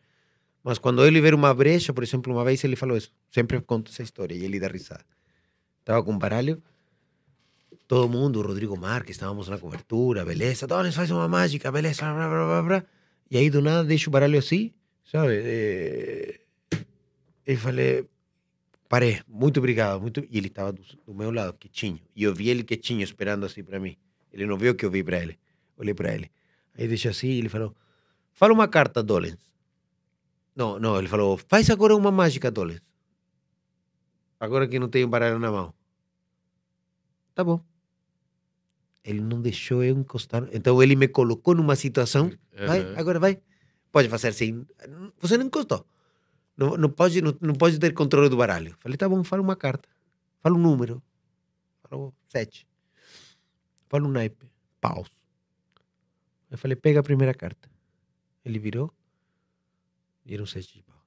Mas quando ele ver uma brecha, por exemplo, uma vez ele falou isso. Sempre conto essa história e ele dá risada. Estava com um baralho, todo mundo, o Rodrigo Marques, estávamos na cobertura, beleza, Donis faz uma mágica, beleza, blá, blá, blá, blá. E aí do nada deixa o baralho assim, sabe? E falei, parei, muito obrigado. Muito... E ele estava do, do meu lado, quietinho. E eu vi ele quietinho, esperando assim para mim. Ele não viu que eu vi para ele. Olhei para ele. Aí deixa assim e ele falou, fala uma carta, Dolens. Não, não, ele falou, faz agora uma mágica, Dolens. Agora que não tenho baralho na mão. Tá bom. Ele não deixou eu encostar. Então ele me colocou numa situação Vai, agora vai. Pode fazer assim. Você não encostou. Não, não, pode, não, não pode ter controle do baralho. Falei, tá bom, fala uma carta. Fala um número. Falou sete. Fala um naipe. Paus. Eu falei, pega a primeira carta. Ele virou. E era um sete de paus.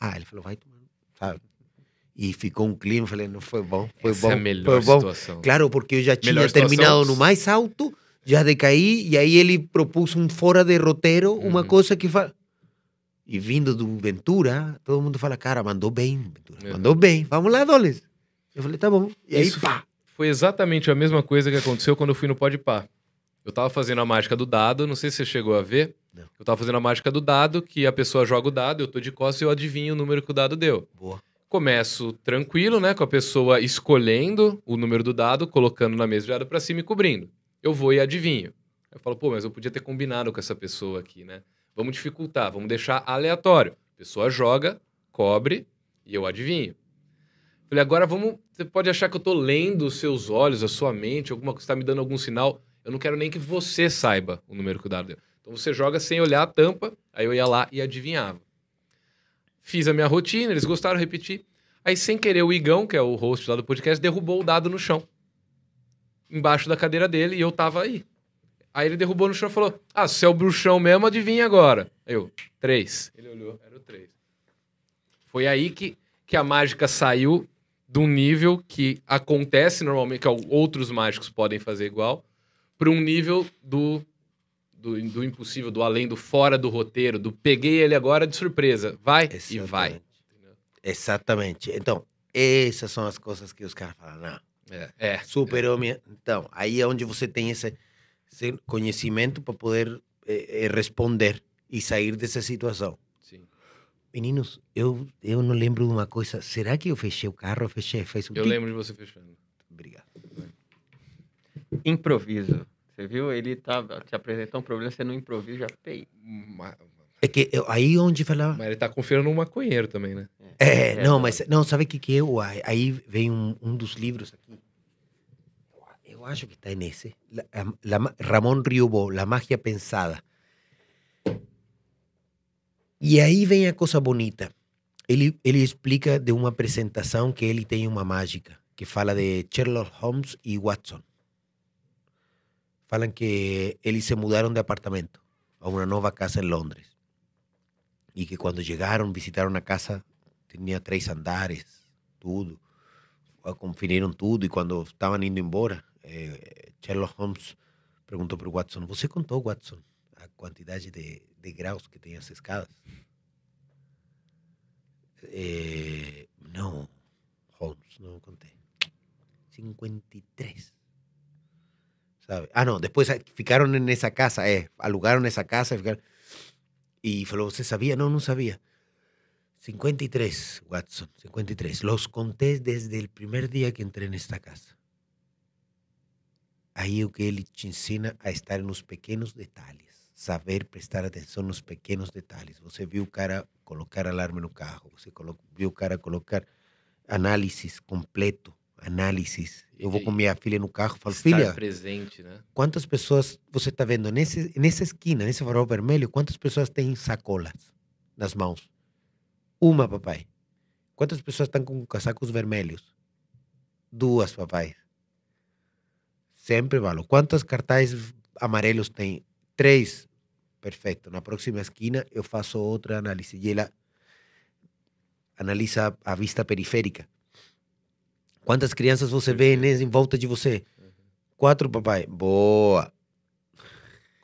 Ah, ele falou, vai tomar. Sabe? E ficou um clima. Falei, não foi bom. Foi Essa bom. é a melhor foi bom. situação. Claro, porque eu já tinha Melhor situação- terminado no mais alto, já decaí, e aí ele propôs um fora de roteiro, uma Uhum. coisa que fala. E vindo do Ventura, todo mundo fala, cara, mandou bem, Ventura, Uhum. mandou bem, vamos lá, Doles. Eu falei, tá bom. E aí, Isso pá. Foi exatamente a mesma coisa que aconteceu quando eu fui no Pode Pá. Eu tava fazendo a mágica do dado, não sei se você chegou a ver. Não. Eu tava fazendo a mágica do dado, que a pessoa joga o dado, eu tô de costas e eu adivinho o número que o dado deu. Boa. Começo tranquilo, né? Com a pessoa escolhendo o número do dado, colocando na mesa de dado pra cima e cobrindo. Eu vou e adivinho. Eu falo, pô, mas eu podia ter combinado com essa pessoa aqui, né? Vamos dificultar, vamos deixar aleatório. A pessoa joga, cobre e eu adivinho. Falei, agora vamos. Você pode achar que eu tô lendo os seus olhos, a sua mente, alguma coisa está me dando algum sinal. Eu não quero nem que você saiba o número que o dado deu. Então você joga sem olhar a tampa, aí eu ia lá e adivinhava. Fiz a minha rotina, eles gostaram, repeti. Aí, sem querer, o Igão, que é o host lá do podcast, derrubou o dado no chão. Embaixo da cadeira dele, e eu tava aí. Aí ele derrubou no chão e falou: Ah, se é o bruxão mesmo, adivinha agora. Aí eu, três. Ele olhou, era o três. Foi aí que, que a mágica saiu de um nível que acontece normalmente, que outros mágicos podem fazer igual, para um nível do, do, do impossível, do além, do fora do roteiro, do peguei ele agora de surpresa. Vai e vai. Exatamente. Então, essas são as coisas que os caras falam, não. É, é. Super-homem. Então, aí é onde você tem esse, esse conhecimento para poder eh, eh, responder e sair dessa situação. sim. Meninos, eu, eu não lembro de uma coisa. Será que eu fechei o carro? Eu fechei, fez um Eu lembro de você fechando. Obrigado. Improviso. Você viu? Ele tava, te apresentou um problema, você não improvisa, já fez. É que eu- aí onde falava. Mas ele tá confiando um maconheiro também, né? É, É, não, não. mas não, sabe o que, que é? o- Aí vem um, um dos livros aqui. Acho que está nesse. La, la Ramón Riobó, La Magia Pensada. E aí vem a coisa bonita. Ele, ele explica de uma apresentação que ele tem uma mágica, que fala de Sherlock Holmes e Watson. Falam que eles se mudaram de apartamento a uma nova casa em Londres. E que quando chegaram, visitaram a casa, tinha três andares, tudo. Conferiram tudo e quando estavam indo embora, eh, Sherlock Holmes perguntou para o Watson: Você contou, Watson, a quantidade de, de graus que tem as escadas? Eh, não, Holmes, não contei. 53. Sabe? Ah, não, depois ah, ficaram nessa casa, é, alugaram essa casa, ficaram... E falou, ¿você sabía? No, no sabía. 53, Watson, 53. Los conté desde el primer día que entré en esta casa. Aí o que ele te ensina a estar nos pequenos detalhes. Saber prestar atenção nos pequenos detalhes. Você viu o cara colocar alarme no carro. Você viu o cara colocar análisis completo análise. Eu vou com minha filha no carro, falo, Estar filha, presente, né? quantas pessoas você está vendo nesse, nessa esquina, nesse farol vermelho, quantas pessoas têm sacolas nas mãos? Uma, papai. Quantas pessoas estão com casacos vermelhos? Duas, papai. Sempre falo. Quantos cartazes amarelos tem? Três. Perfeito. Na próxima esquina eu faço outra análise. E ela analisa a vista periférica. Quantas crianças você vê em volta de você? Quatro, papai. Boa.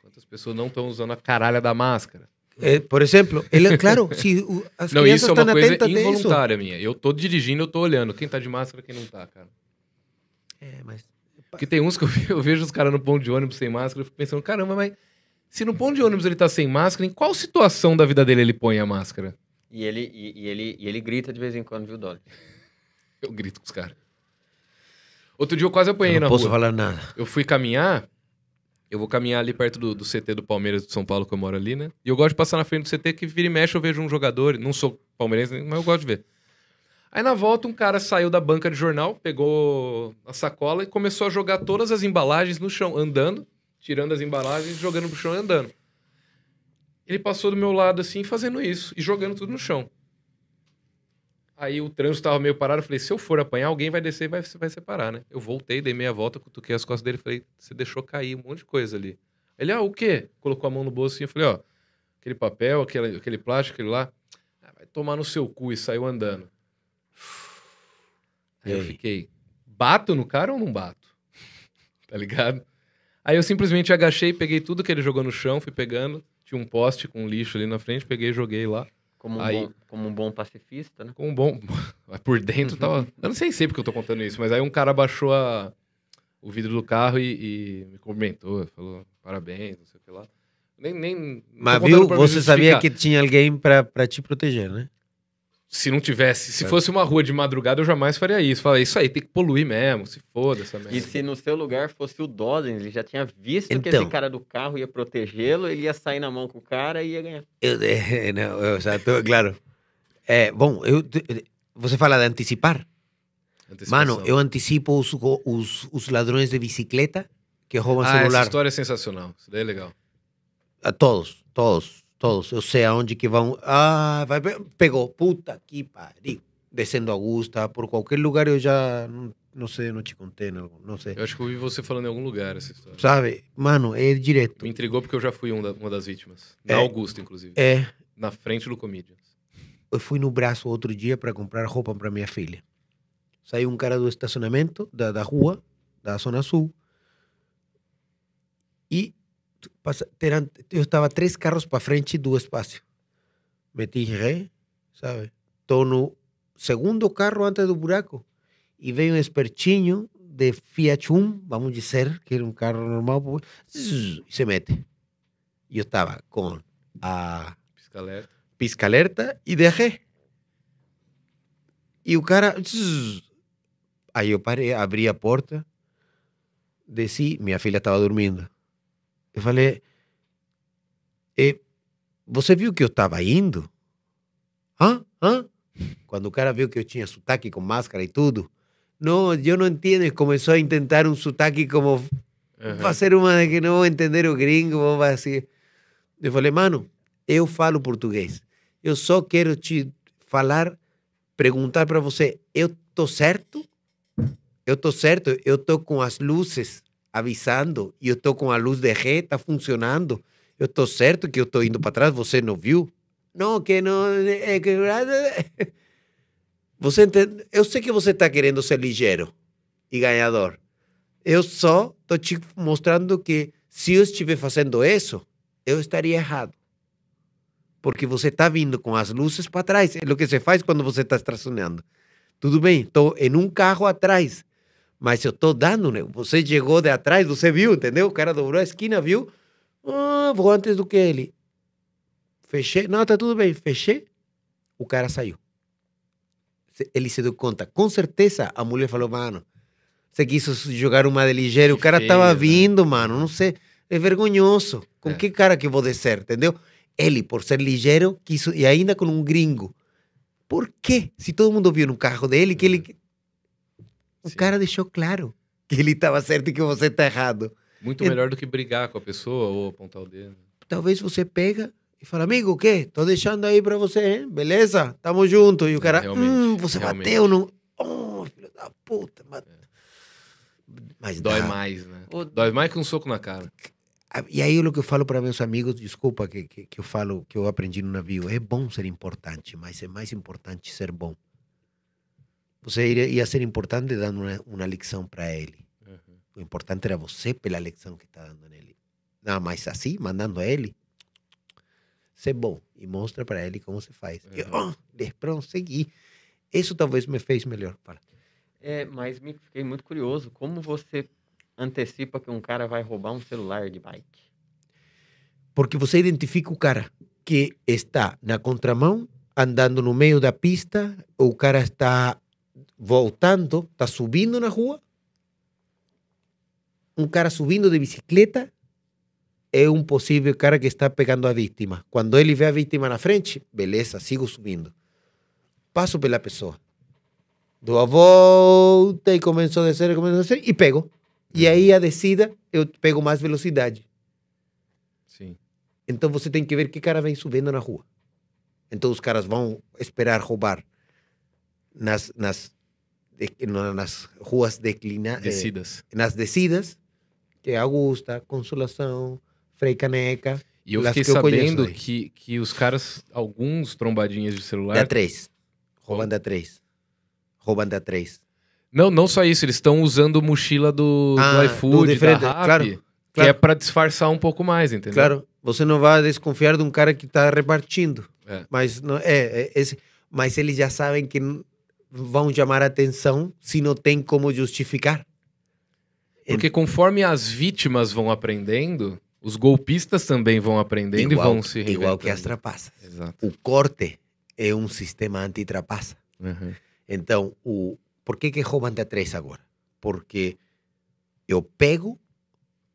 Quantas pessoas não estão usando a caralha da máscara? Eh, por exemplo, ele, claro, se o- [laughs] as não, crianças isso é uma coisa involuntária minha. Eu tô dirigindo, eu tô olhando. Quem tá de máscara, quem não tá, cara. É, mas Porque tem uns que eu, eu vejo os caras no ponto de ônibus sem máscara, eu fico pensando, caramba, mas se no ponto de ônibus ele tá sem máscara, em qual situação da vida dele ele põe a máscara? E ele, e, e ele, e ele grita de vez em quando, viu, Dolly? [laughs] Eu grito com os caras. Outro dia eu quase apanhei eu não na posso rua. falar nada. Eu fui caminhar, eu vou caminhar ali perto do, do CT do Palmeiras de São Paulo, que eu moro ali, né? E eu gosto de passar na frente do CT, que vira e mexe eu vejo um jogador, não sou palmeirense, mas eu gosto de ver. Aí na volta um cara saiu da banca de jornal, pegou a sacola e começou a jogar todas as embalagens no chão, andando, tirando as embalagens, jogando pro chão e andando. Ele passou do meu lado assim, fazendo isso, e jogando tudo no chão. Aí o trânsito tava meio parado, eu falei, se eu for apanhar, alguém vai descer e vai, vai separar, né? Eu voltei, dei meia volta, cutuquei as costas dele e falei, você deixou cair um monte de coisa ali. Ele, ah, o quê? Colocou a mão no bolso assim, eu falei, ó, aquele papel, aquele, aquele plástico, aquele lá, ah, vai tomar no seu cu e saiu andando. Aí eu fiquei, bato no cara ou não bato? [laughs] tá ligado? Aí eu simplesmente agachei, peguei tudo que ele jogou no chão, fui pegando, tinha um poste com lixo ali na frente, peguei e joguei lá. Como um, Aí- bom, como um bom pacifista, né? Com um bom. Mas [laughs] por dentro tava. Eu não sei sempre que eu tô contando isso, mas aí um cara baixou a... o vidro do carro e, e me cumprimentou, falou parabéns, não sei o que lá. Nem. nem Mas viu, pra você sabia que tinha alguém para te proteger, né? Se não tivesse, se É. fosse uma rua de madrugada, eu jamais faria isso. Falei, isso aí, tem que poluir mesmo, se foda essa merda. E se no seu lugar fosse o Dollins, ele já tinha visto que Então. esse cara do carro ia protegê-lo, ele ia sair na mão com o cara e ia ganhar. Eu, eh, [laughs] não, eu já tô, claro. É, bom, eu, você fala de antecipar. Mano, eu antecipo os, os, os ladrões de bicicleta que roubam Ah, essa celular. história é sensacional. Isso daí é legal. A todos, todos, todos. Eu sei aonde que vão. Ah, vai, pe- pegou. Puta que pariu. Descendo Augusta, por qualquer lugar eu já. Não, não sei, não te contei, não, não sei. Eu acho que eu ouvi você falando em algum lugar essa história. Sabe? Mano, é direto. Me intrigou porque eu já fui um uma das vítimas. Na É. Augusta, inclusive. É. Na frente do Comedians. Eu fui no braço outro dia para comprar roupa para minha filha. Saiu um cara do estacionamento da, da rua, da Zona Sul. E eu estava três carros para frente do espaço. Meti ré, sabe? Estou no segundo carro antes do buraco. E veio um espertinho de Fiat Uno, vamos dizer, que era um carro normal, e se mete. E eu estava com a Pisca alerta. pisca alerta e derré. E o cara. Aí eu parei, abri a porta, desci, minha filha estava dormindo. Eu falei: "Eh, Você viu que eu estava indo? Hã? Hã? Quando o cara viu que eu tinha sotaque com máscara e tudo. Não, eu não entendo. Começou a intentar um sotaque como Aham. fazer uma que não vou entender o gringo, vou fazer. Eu falei, mano, eu falo português. Eu só quero te falar, perguntar para você, eu tô certo? Eu tô certo? Eu tô com as luzes avisando e eu tô com a luz de ré, tá funcionando. Eu tô certo que eu tô indo para trás, você não viu? Não, que não, é que [laughs] você entende? Eu sei que você tá querendo ser ligeiro e ganhador. Eu só estou te mostrando que se eu estiver fazendo isso, eu estaria errado. Porque você está vindo com as luzes para trás. É o que se faz quando você está estacionando. Tudo bem, estou em um carro atrás, mas eu estou dando. Né? Você chegou de atrás, você viu, entendeu? O cara dobrou a esquina, viu? Ah, vou antes do que ele. Fechei. Não, tá tudo bem. Fechei. O cara saiu. Ele se deu conta. Com certeza a mulher falou, mano, você quis jogar uma de ligeiro. O cara feio, tava né? vindo, mano. Não sei. É vergonhoso. Com É. que cara que vou descer, entendeu? Ele, por ser ligeiro, quis, e ainda com um gringo. Por quê? Se todo mundo viu no carro dele que ele. O Sim. cara deixou claro que ele estava certo e que você está errado. Muito melhor do que brigar com a pessoa ou apontar o dedo. Talvez você pega e fala, amigo, o quê? Tô deixando aí para você, hein? beleza? Tamo junto. E o cara, realmente, hum, você realmente. bateu no... Oh, filho da puta. Mas, mas Dói dá. mais, né? Ô, Dói mais que um soco na cara. E aí o que eu falo para meus amigos, desculpa que, que, que eu falo, que eu aprendi no navio, é bom ser importante, mas é mais importante ser bom. Você iria, ia ser importante dando uma, uma lição para ele. Uhum. O importante era você pela lição que está dando nele. Não, mas assim, mandando a ele, ser bom e mostra para ele como se faz. E, Uhum. oh, de- pronto, segui. Isso talvez me fez melhor. Fala. É, mas me fiquei muito curioso. Como você antecipa que um cara vai roubar um celular de bike? Porque você identifica o cara que está na contramão, andando no meio da pista, o cara está voltando, está subindo na rua. Um cara subindo de bicicleta é um possível cara que está pegando a vítima. Quando ele vê a vítima na frente, beleza, sigo subindo. Passo pela pessoa. Dou a volta e começo a descer, começo a descer e pego. E aí a descida eu pego mais velocidade. Sim. Então você tem que ver que cara vem subindo na rua. Então os caras vão esperar roubar nas, nas, de- nas ruas declinadas, Descidas. nas descidas, que é Augusta, Consolação, Frei Caneca, E eu fiquei que eu sabendo que, que os caras, alguns trombadinhas de celular. da 3. Roubam da 3. Roubam da 3. Não, não só isso, eles estão usando mochila do, do Ah, iFood, do de frente, da Rappi, claro, que claro. é pra disfarçar um pouco mais, entendeu? Claro, você não vai desconfiar de um cara que está repartindo. É. Mas, não, é, é esse, mas eles já sabem que vão chamar a atenção se não tem como justificar. Porque conforme as vítimas vão aprendendo, os golpistas também vão aprendendo e vão se igual que as reinventando. trapaças. Exato. O corte é um sistema anti-trapaça. Uhum. Então, o, por que, que roubam da três agora? Porque eu pego,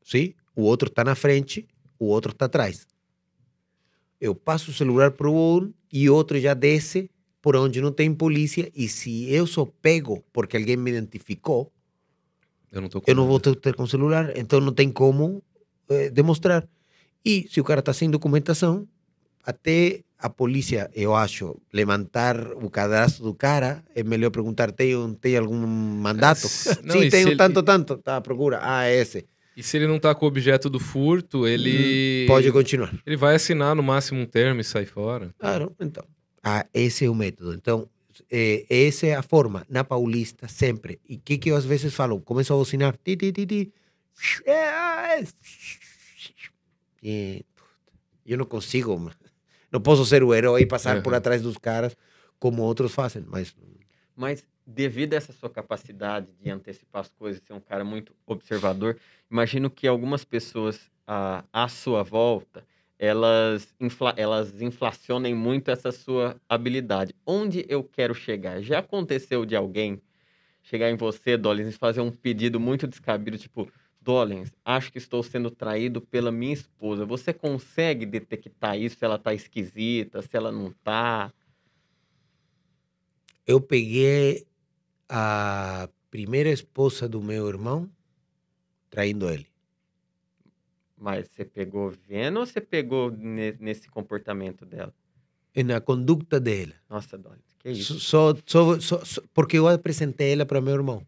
sim, o outro está na frente, o outro está atrás. Eu passo o celular para um e outro já desce por onde não tem polícia. E se eu só pego porque alguém me identificou, Eu não eu não vou ter, com celular, então não tem como eh, demonstrar. E se o cara está sem documentação, até a polícia, eu acho, levantar o cadastro do cara, é melhor perguntar, tem, tem algum mandato? [laughs] não, Sim, tem um ele- tanto, tanto. Tá, procura. Ah, é esse. E se ele não tá com o objeto do furto, ele. Hum, Pode continuar. Ele vai assinar no máximo um termo e sai fora. Claro, então. Ah, esse é o método. Então, eh, essa é a forma, na Paulista, sempre. E o que, que eu às vezes falo? Começo a buzinar. Ti, ti, ti, ti. É. Eu não consigo, não posso ser o herói e passar por Uhum. atrás dos caras como outros fazem, mas Mas devido a essa sua capacidade de antecipar as coisas, ser um cara muito observador, imagino que algumas pessoas à, à sua volta, elas, infla, elas inflacionem muito essa sua habilidade. Onde eu quero chegar? Já aconteceu de alguém chegar em você, Dolens, e fazer um pedido muito descabido, tipo, Dolens, acho que estou sendo traído pela minha esposa. Você consegue detectar isso, se ela tá esquisita, se ela não tá? eu peguei a primeira esposa do meu irmão traindo ele. Mas você pegou vendo ou você pegou ne- nesse comportamento dela? E na conduta dela. Nossa, Dolly, que isso? Só, só, só, só- porque eu apresentei ela para meu irmão.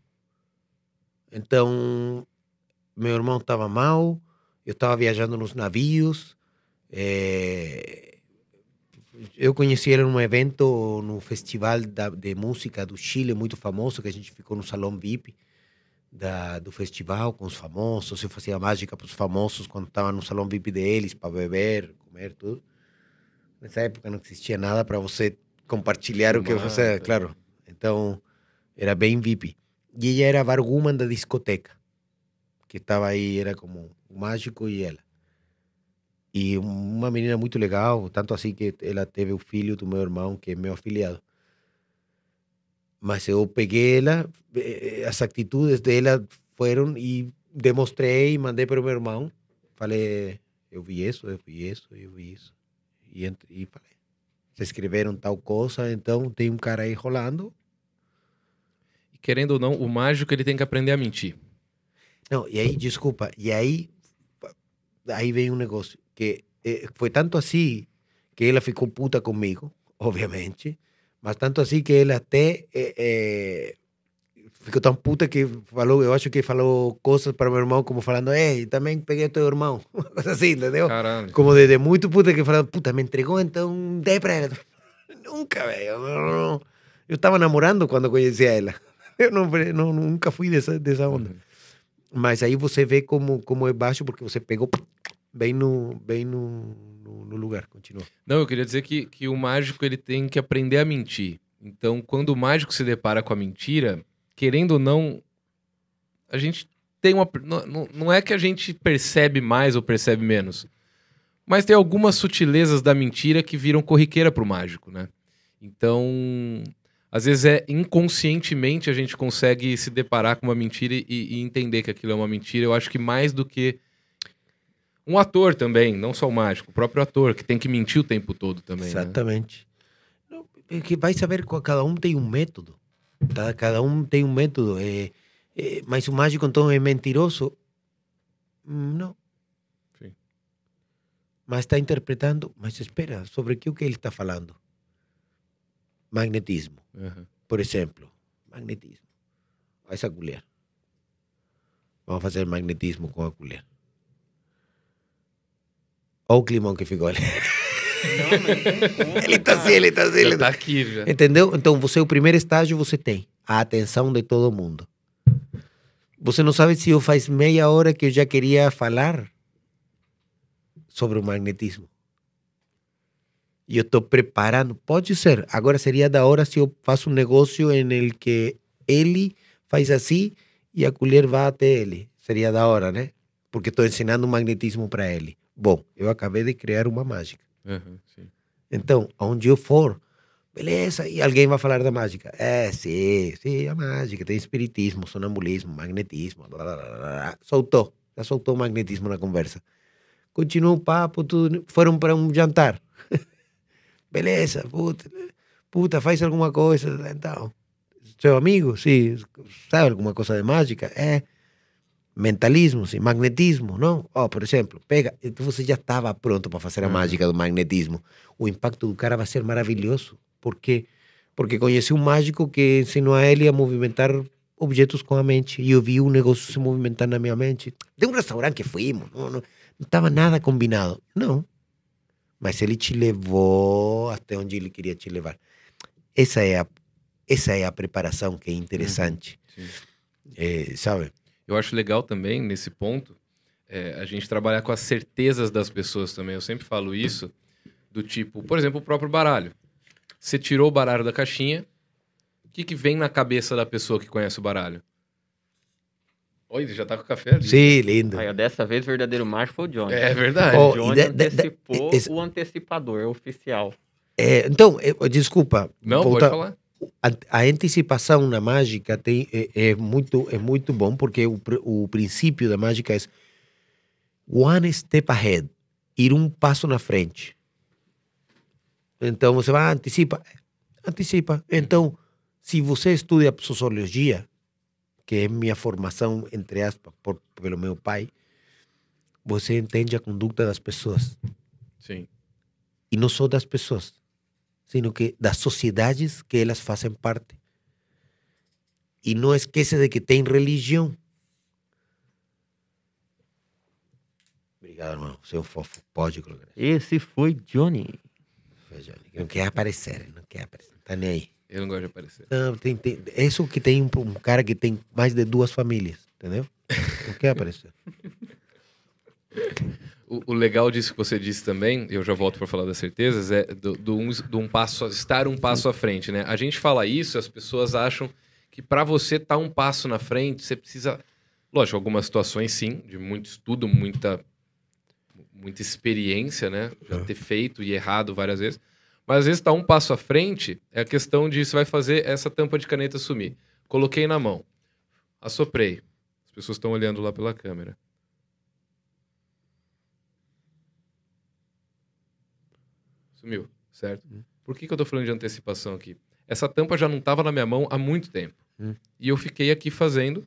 Então, meu irmão estava mal, eu estava viajando nos navios. eh, eu conheci ela num evento, no festival da, de música do Chile, muito famoso, que a gente ficou no salão VIP da, do festival com os famosos. Eu fazia mágica para os famosos quando estava no salão VIP deles, para beber, comer, tudo. Nessa época não existia nada para você compartilhar o que Filmar, você. tá. Claro. Então, era bem VIP. E ela era a barwoman da discoteca, que estava aí, era como o mágico e ela. E uma menina muito legal, tanto assim que ela teve o filho do meu irmão, que é meu afiliado. Mas eu peguei ela, as atitudes dela foram e demonstrei e mandei para o meu irmão. Falei, eu vi isso, eu vi isso, eu vi isso. E, e falei, vocês escreveram tal coisa, então tem um cara aí rolando. E querendo ou não, o mágico ele tem que aprender a mentir. Não, e aí, desculpa, e aí, aí vem um negócio que eh, foi tanto assim que ela ficou puta comigo, obviamente, mas tanto assim que ela até eh, eh, ficou tão puta que falou, eu acho que falou coisas para meu irmão como falando, ei, também peguei teu irmão, uma [laughs] coisa assim, entendeu? Caralho. Como de, de muito puta que falando, puta, me entregou então, dei pra ela. [laughs] Nunca, velho. Eu estava namorando quando conhecia ela. [laughs] Eu não, não, nunca fui dessa, dessa onda. Mas aí você vê como, como é baixo, porque você pegou bem no, bem no, no, no lugar. Continua. Não, eu queria dizer que, que o mágico ele tem que aprender a mentir. Então, quando o mágico se depara com a mentira, querendo ou não, a gente tem uma. Não, não- é que a gente percebe mais ou percebe menos. Mas tem algumas sutilezas da mentira que viram corriqueira pro mágico, né? Então, às vezes é inconscientemente a gente consegue se deparar com uma mentira e, e entender que aquilo é uma mentira. Eu acho que mais do que um ator também, não só o mágico, o próprio ator, que tem que mentir o tempo todo também. né? Exatamente. Não, é que vai saber que cada um tem um método. Tá? Cada um tem um método. É, é, mas o mágico então é mentiroso? Hum, Não. Sim. Mas está interpretando. Mas espera, sobre que o que ele está falando? Magnetismo. Aham. Por exemplo, magnetismo. Essa colher. Vamos fazer magnetismo com a colher. Olha o climão que ficou ali. Não, Ele está cara. assim, ele está assim. Ele tá... tá aqui, já. Entendeu? Então, você, o primeiro estágio, você tem a atenção de todo mundo. Você não sabe se eu faz meia hora que eu já queria falar sobre o magnetismo. E eu estou preparando. Pode ser. Agora seria da hora se eu faço um negócio em el que ele faz assim e a colher vai até ele. Seria da hora, né? Porque estou ensinando o magnetismo para ele. Bom, eu acabei de criar uma mágica. Sim. Então, aonde eu for, beleza, e alguém vai falar da mágica. É, sim, sim, a mágica. Tem espiritismo, sonambulismo, magnetismo. Blá, blá, blá. Soltou, já soltou o magnetismo na conversa. Continuou o papo, tudo, foram para um jantar. [laughs] beleza, puta, puta, faz alguma coisa. Então, seu amigo, sim, sabe alguma coisa de mágica? É. Mentalismo, sim, magnetismo, não? Ó, por exemplo, pega, então você já estava pronto para fazer a Uhum. mágica do magnetismo o impacto do cara vai ser maravilhoso. Por quê? Porque conheci um mágico que ensinou a ele a movimentar objetos com a mente. E eu vi um negócio se movimentar na minha mente. De um restaurante que fuimos, não, não, não estava nada combinado. Não. Mas ele te levou até onde ele queria te levar. Essa é a, essa é a preparação que é interessante. sim. É, sabe? Eu acho legal também, nesse ponto, é, a gente trabalhar com as certezas das pessoas também. Eu sempre falo isso, do tipo, por exemplo, o próprio baralho. Você tirou o baralho da caixinha, o que, que vem na cabeça da pessoa que conhece o baralho? Olha, ele já tá com o café ali. Sim, lindo. Aí, dessa vez, o verdadeiro macho foi o Johnny. É verdade. Ó, o Johnny de- de- de- antecipou esse- o antecipador oficial. É, então, é, desculpa. Não, voltar- pode falar. A, a antecipação na mágica tem, é, é muito é muito bom porque o, o princípio da mágica é one step ahead ir um passo na frente. Então você vai antecipa antecipa então se você estuda sociologia que é minha formação entre aspas por, pelo meu pai você entende a conduta das pessoas. Sim. e não só das pessoas, sino que das sociedades que elas fazem parte. E não esqueça de que tem religião. Obrigado, irmão. Você é fofo. Pode colocar. Esse foi Johnny. Veja, Não quer aparecer, não quer aparecer. Tá nem aí. Eu não gosto de aparecer. Não, tem, tem, isso que tem um, um cara que tem mais de duas famílias, entendeu? Não quer aparecer. [laughs] O, o legal disso que você disse também, eu já volto para falar das certezas, é do, do um, do um passo, estar um passo à frente, né? A gente fala isso, as pessoas acham que para você estar um passo na frente, você precisa, lógico, algumas situações sim, de muito estudo, muita muita experiência, né? Já ter feito e errado várias vezes. Mas às vezes tá um passo à frente, é a questão de você vai fazer essa tampa de caneta sumir. Coloquei na mão, assoprei. As pessoas estão olhando lá pela câmera. Sumiu, certo? Por que, que eu tô falando de antecipação aqui? Essa tampa já não estava na minha mão há muito tempo. Hum. e eu fiquei aqui fazendo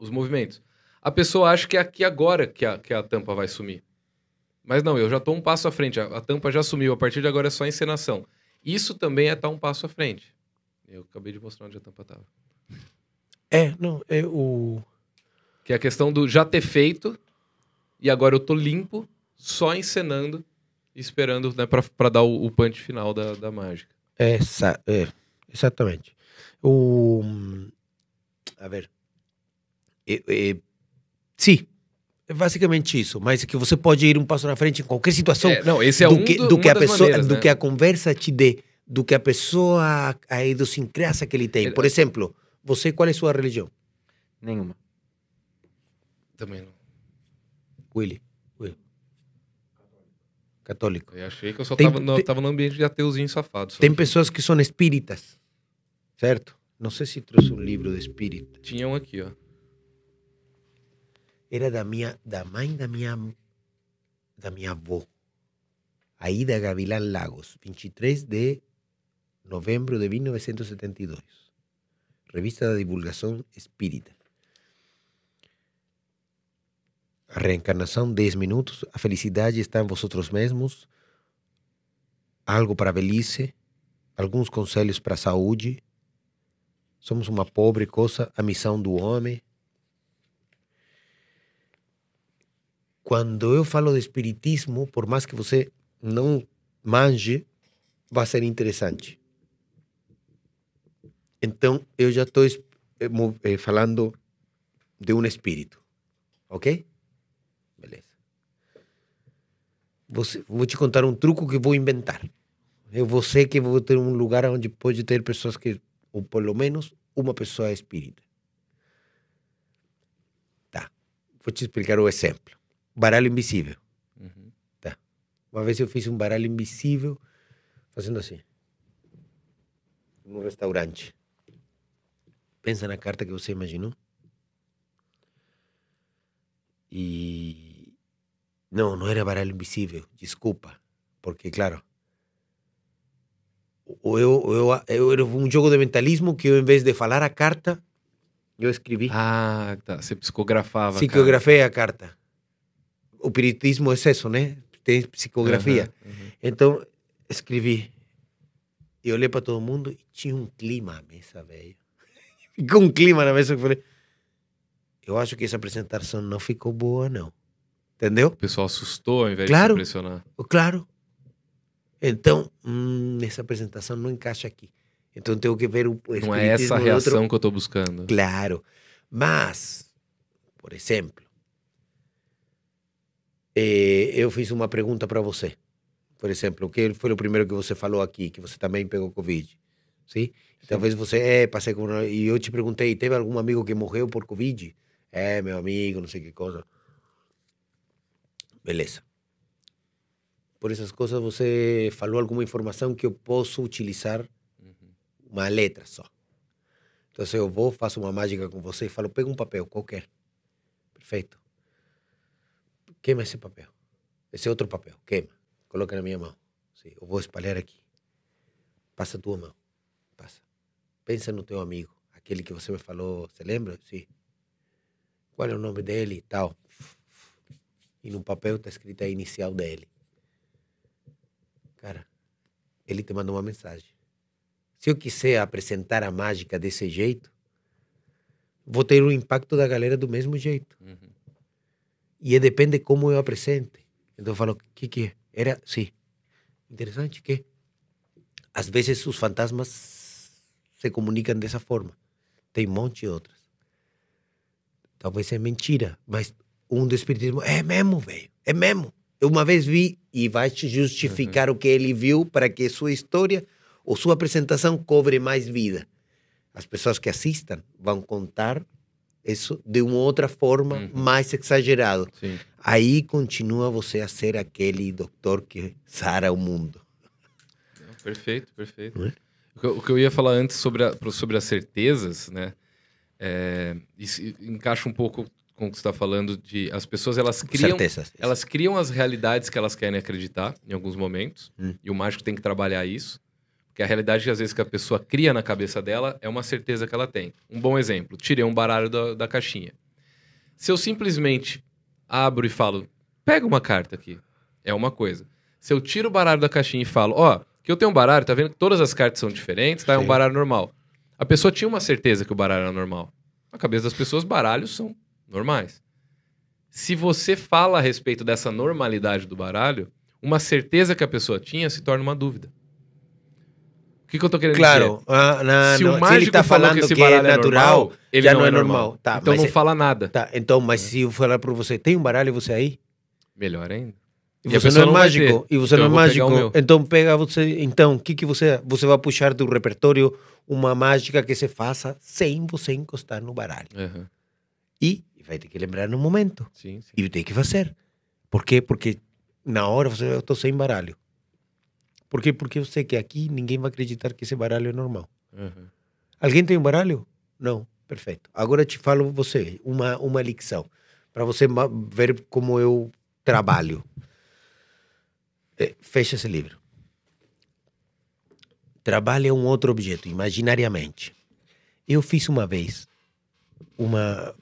os movimentos. A pessoa acha que é aqui agora que a, que a tampa vai sumir. Mas não, eu já tô um passo à frente. A, a tampa já sumiu, a partir de agora é só encenação. Isso também é estar um passo à frente. Eu acabei de mostrar onde a tampa tava. É, não, é o. Que é a questão do já ter feito e agora eu tô limpo, só encenando, esperando né, pra, pra dar o, o punch final da, da mágica. É, exa- é, exatamente. O. A ver. É, é, sim, é basicamente isso. Mas que você pode ir um passo na frente em qualquer situação. É, não, esse é do um que, do, do que a pessoa, maneiras, do né? que a conversa te dê, do que a pessoa, a idiosincrasia que ele tem. Por exemplo, você, qual é a sua religião? Nenhuma. Também não. Willy. Católico. Eu achei que eu só Tem- tava, tava no ambiente de ateuzinho safado. Tem pessoas que são espíritas, certo? Não sei se trouxe um livro de espírita. Tinha um aqui, ó. Era da minha, da mãe da minha, da minha avó. Aida Gavilán Lagos, 23 de novembro de 1972. Revista da Divulgação Espírita. A reencarnação, 10 minutos. A felicidade está em vosotros mesmos. Algo para a velhice. Alguns conselhos para a saúde. Somos uma pobre coisa. A missão do homem. Quando eu falo de espiritismo, por mais que você não manje, vai ser interessante. Então, eu já estou falando de um espírito, ok? Beleza. Você, vou te contar um truco que vou inventar. Eu vou ser que vou ter um lugar onde pode ter pessoas que, ou pelo menos uma pessoa é espírita. Tá. Vou te explicar o exemplo. Baralho invisível. Uhum. Uma vez eu fiz um baralho invisível fazendo assim. Num restaurante. Pensa na carta que você imaginou. E. Não, não era baralho invisível. Desculpa. Porque, claro. Eu, eu, eu, era um jogo de mentalismo que eu, em vez de falar a carta, eu escrevi. Ah, tá. Você psicografava. Psicografei a carta. O espiritismo é isso, né? Tem psicografia. Aham, uhum. Então, escrevi. E olhei para todo mundo e tinha um clima à mesa, velho. Ficou um clima na mesa que eu falei. Eu acho que essa apresentação não ficou boa, não. Entendeu? O pessoal assustou ao invés Claro. de se impressionar. Claro. Então, hum, essa apresentação não encaixa aqui. Então, tenho que ver o Não é essa a reação outro. que eu tô buscando. Claro. Mas, por exemplo, eh, eu fiz uma pergunta para você. Por exemplo, o que foi o primeiro que você falou aqui, que você também pegou Covid? Sim? Talvez você, é, passei com... E eu te perguntei, teve algum amigo que morreu por Covid? É, meu amigo, não sei que coisa. Beleza. Por essas coisas, você falou alguma informação que eu posso utilizar Uhum. uma letra só. Então, eu vou, faço uma mágica com você e falo, pega um papel qualquer. Perfeito. Queima esse papel. Esse outro papel, queima. Coloca na minha mão. Sim, eu vou espalhar aqui. Passa a tua mão. Passa. Pensa no teu amigo, aquele que você me falou, você lembra? Sim. Qual é o nome dele e tal. E no papel está escrita a inicial dele. Cara, ele te manda uma mensagem. Se eu quiser apresentar a mágica desse jeito, vou ter o impacto da galera do mesmo jeito. Uhum. E depende como eu apresente. Então eu falo, o que que é? Era, sim. Interessante que às vezes os fantasmas se comunicam dessa forma. Tem um monte de outras. Talvez é mentira, mas um do espiritismo é mesmo, velho. É mesmo. Eu uma vez vi e vai te justificar o que ele viu para que sua história ou sua apresentação cobre mais vida. As pessoas que assistam vão contar isso de uma outra forma Uhum. mais exagerado. Sim. Aí continua você a ser aquele doutor que sara o mundo. Não, Perfeito, perfeito. É? O que, eu, ia falar antes sobre, a- sobre as certezas, né? É, isso encaixa um pouco com o que você está falando de as pessoas elas criam Certezas. elas criam as realidades que elas querem acreditar em alguns momentos Hum. e o mágico tem que trabalhar isso porque Que a realidade, às vezes, que a pessoa cria na cabeça dela é uma certeza que ela tem. Um bom exemplo: tirei um baralho da, da caixinha. Se eu simplesmente abro e falo, pega uma carta aqui, é uma coisa. Se eu tiro o baralho da caixinha e falo, ó, que eu tenho um baralho, tá vendo que todas as cartas são diferentes, tá? É um Sim. baralho normal. A pessoa tinha uma certeza que o baralho era normal. Na cabeça das pessoas, baralhos são normais. Se você fala a respeito dessa normalidade do baralho, uma certeza que a pessoa tinha se torna uma dúvida. O que, que eu tô querendo dizer? Claro, ah, se o se ele mágico está falou falando que que é baralho é natural, normal, ele já não, não é é normal. normal. Tá, então não é- fala nada. Tá, então, mas se eu falar para você, tem um baralho você aí? Melhor ainda. E E você não é não mágico, e você Então não é mágico, então pega você, então, o que que você, você vai puxar do repertório uma mágica que se faça sem você encostar no baralho. Aham. E vai ter que lembrar no momento. Sim, sim. E tem que fazer. Por quê? Porque na hora você, eu tô sem baralho. Por quê? Porque eu sei que aqui ninguém vai acreditar que esse baralho é normal. Aham. Alguém tem um baralho? Não. Perfeito. Agora eu te falo você uma uma lição para você ver como eu trabalho. Eh, fecha esse livro. Trabalha um outro objeto imaginariamente. Eu fiz uma vez uma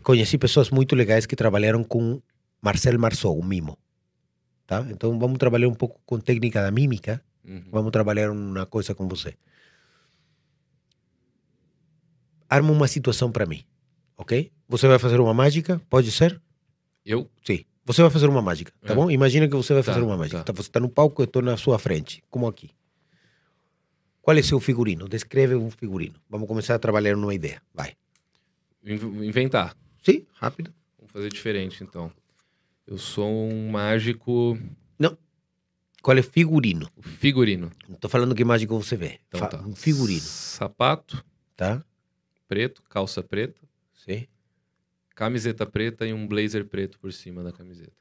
conheci pessoas muito legais que trabalharam com Marcel Marceau, o mimo. Tá? Então vamos trabalhar um pouco com técnica da mímica Uhum. Vamos trabalhar uma coisa com você. Arma uma situação para mim, ok? Você vai fazer uma mágica? Pode ser? Eu? Sim. Você vai fazer uma mágica, tá É. bom? Imagina que você vai Tá, fazer uma mágica. tá. Tá, Você está no palco, eu estou na sua frente, como aqui. Qual é seu figurino? Descreve um figurino. Vamos começar a trabalhar numa ideia. Vai. In- Inventar. Sim, rápido. Vamos fazer diferente, então. Eu sou um mágico Qual é figurino? figurino. Não estou falando que mágico você vê. Então Fa- tá. Um figurino, Sapato tá? preto, calça preta, Sim. camiseta preta e um blazer preto por cima da camiseta.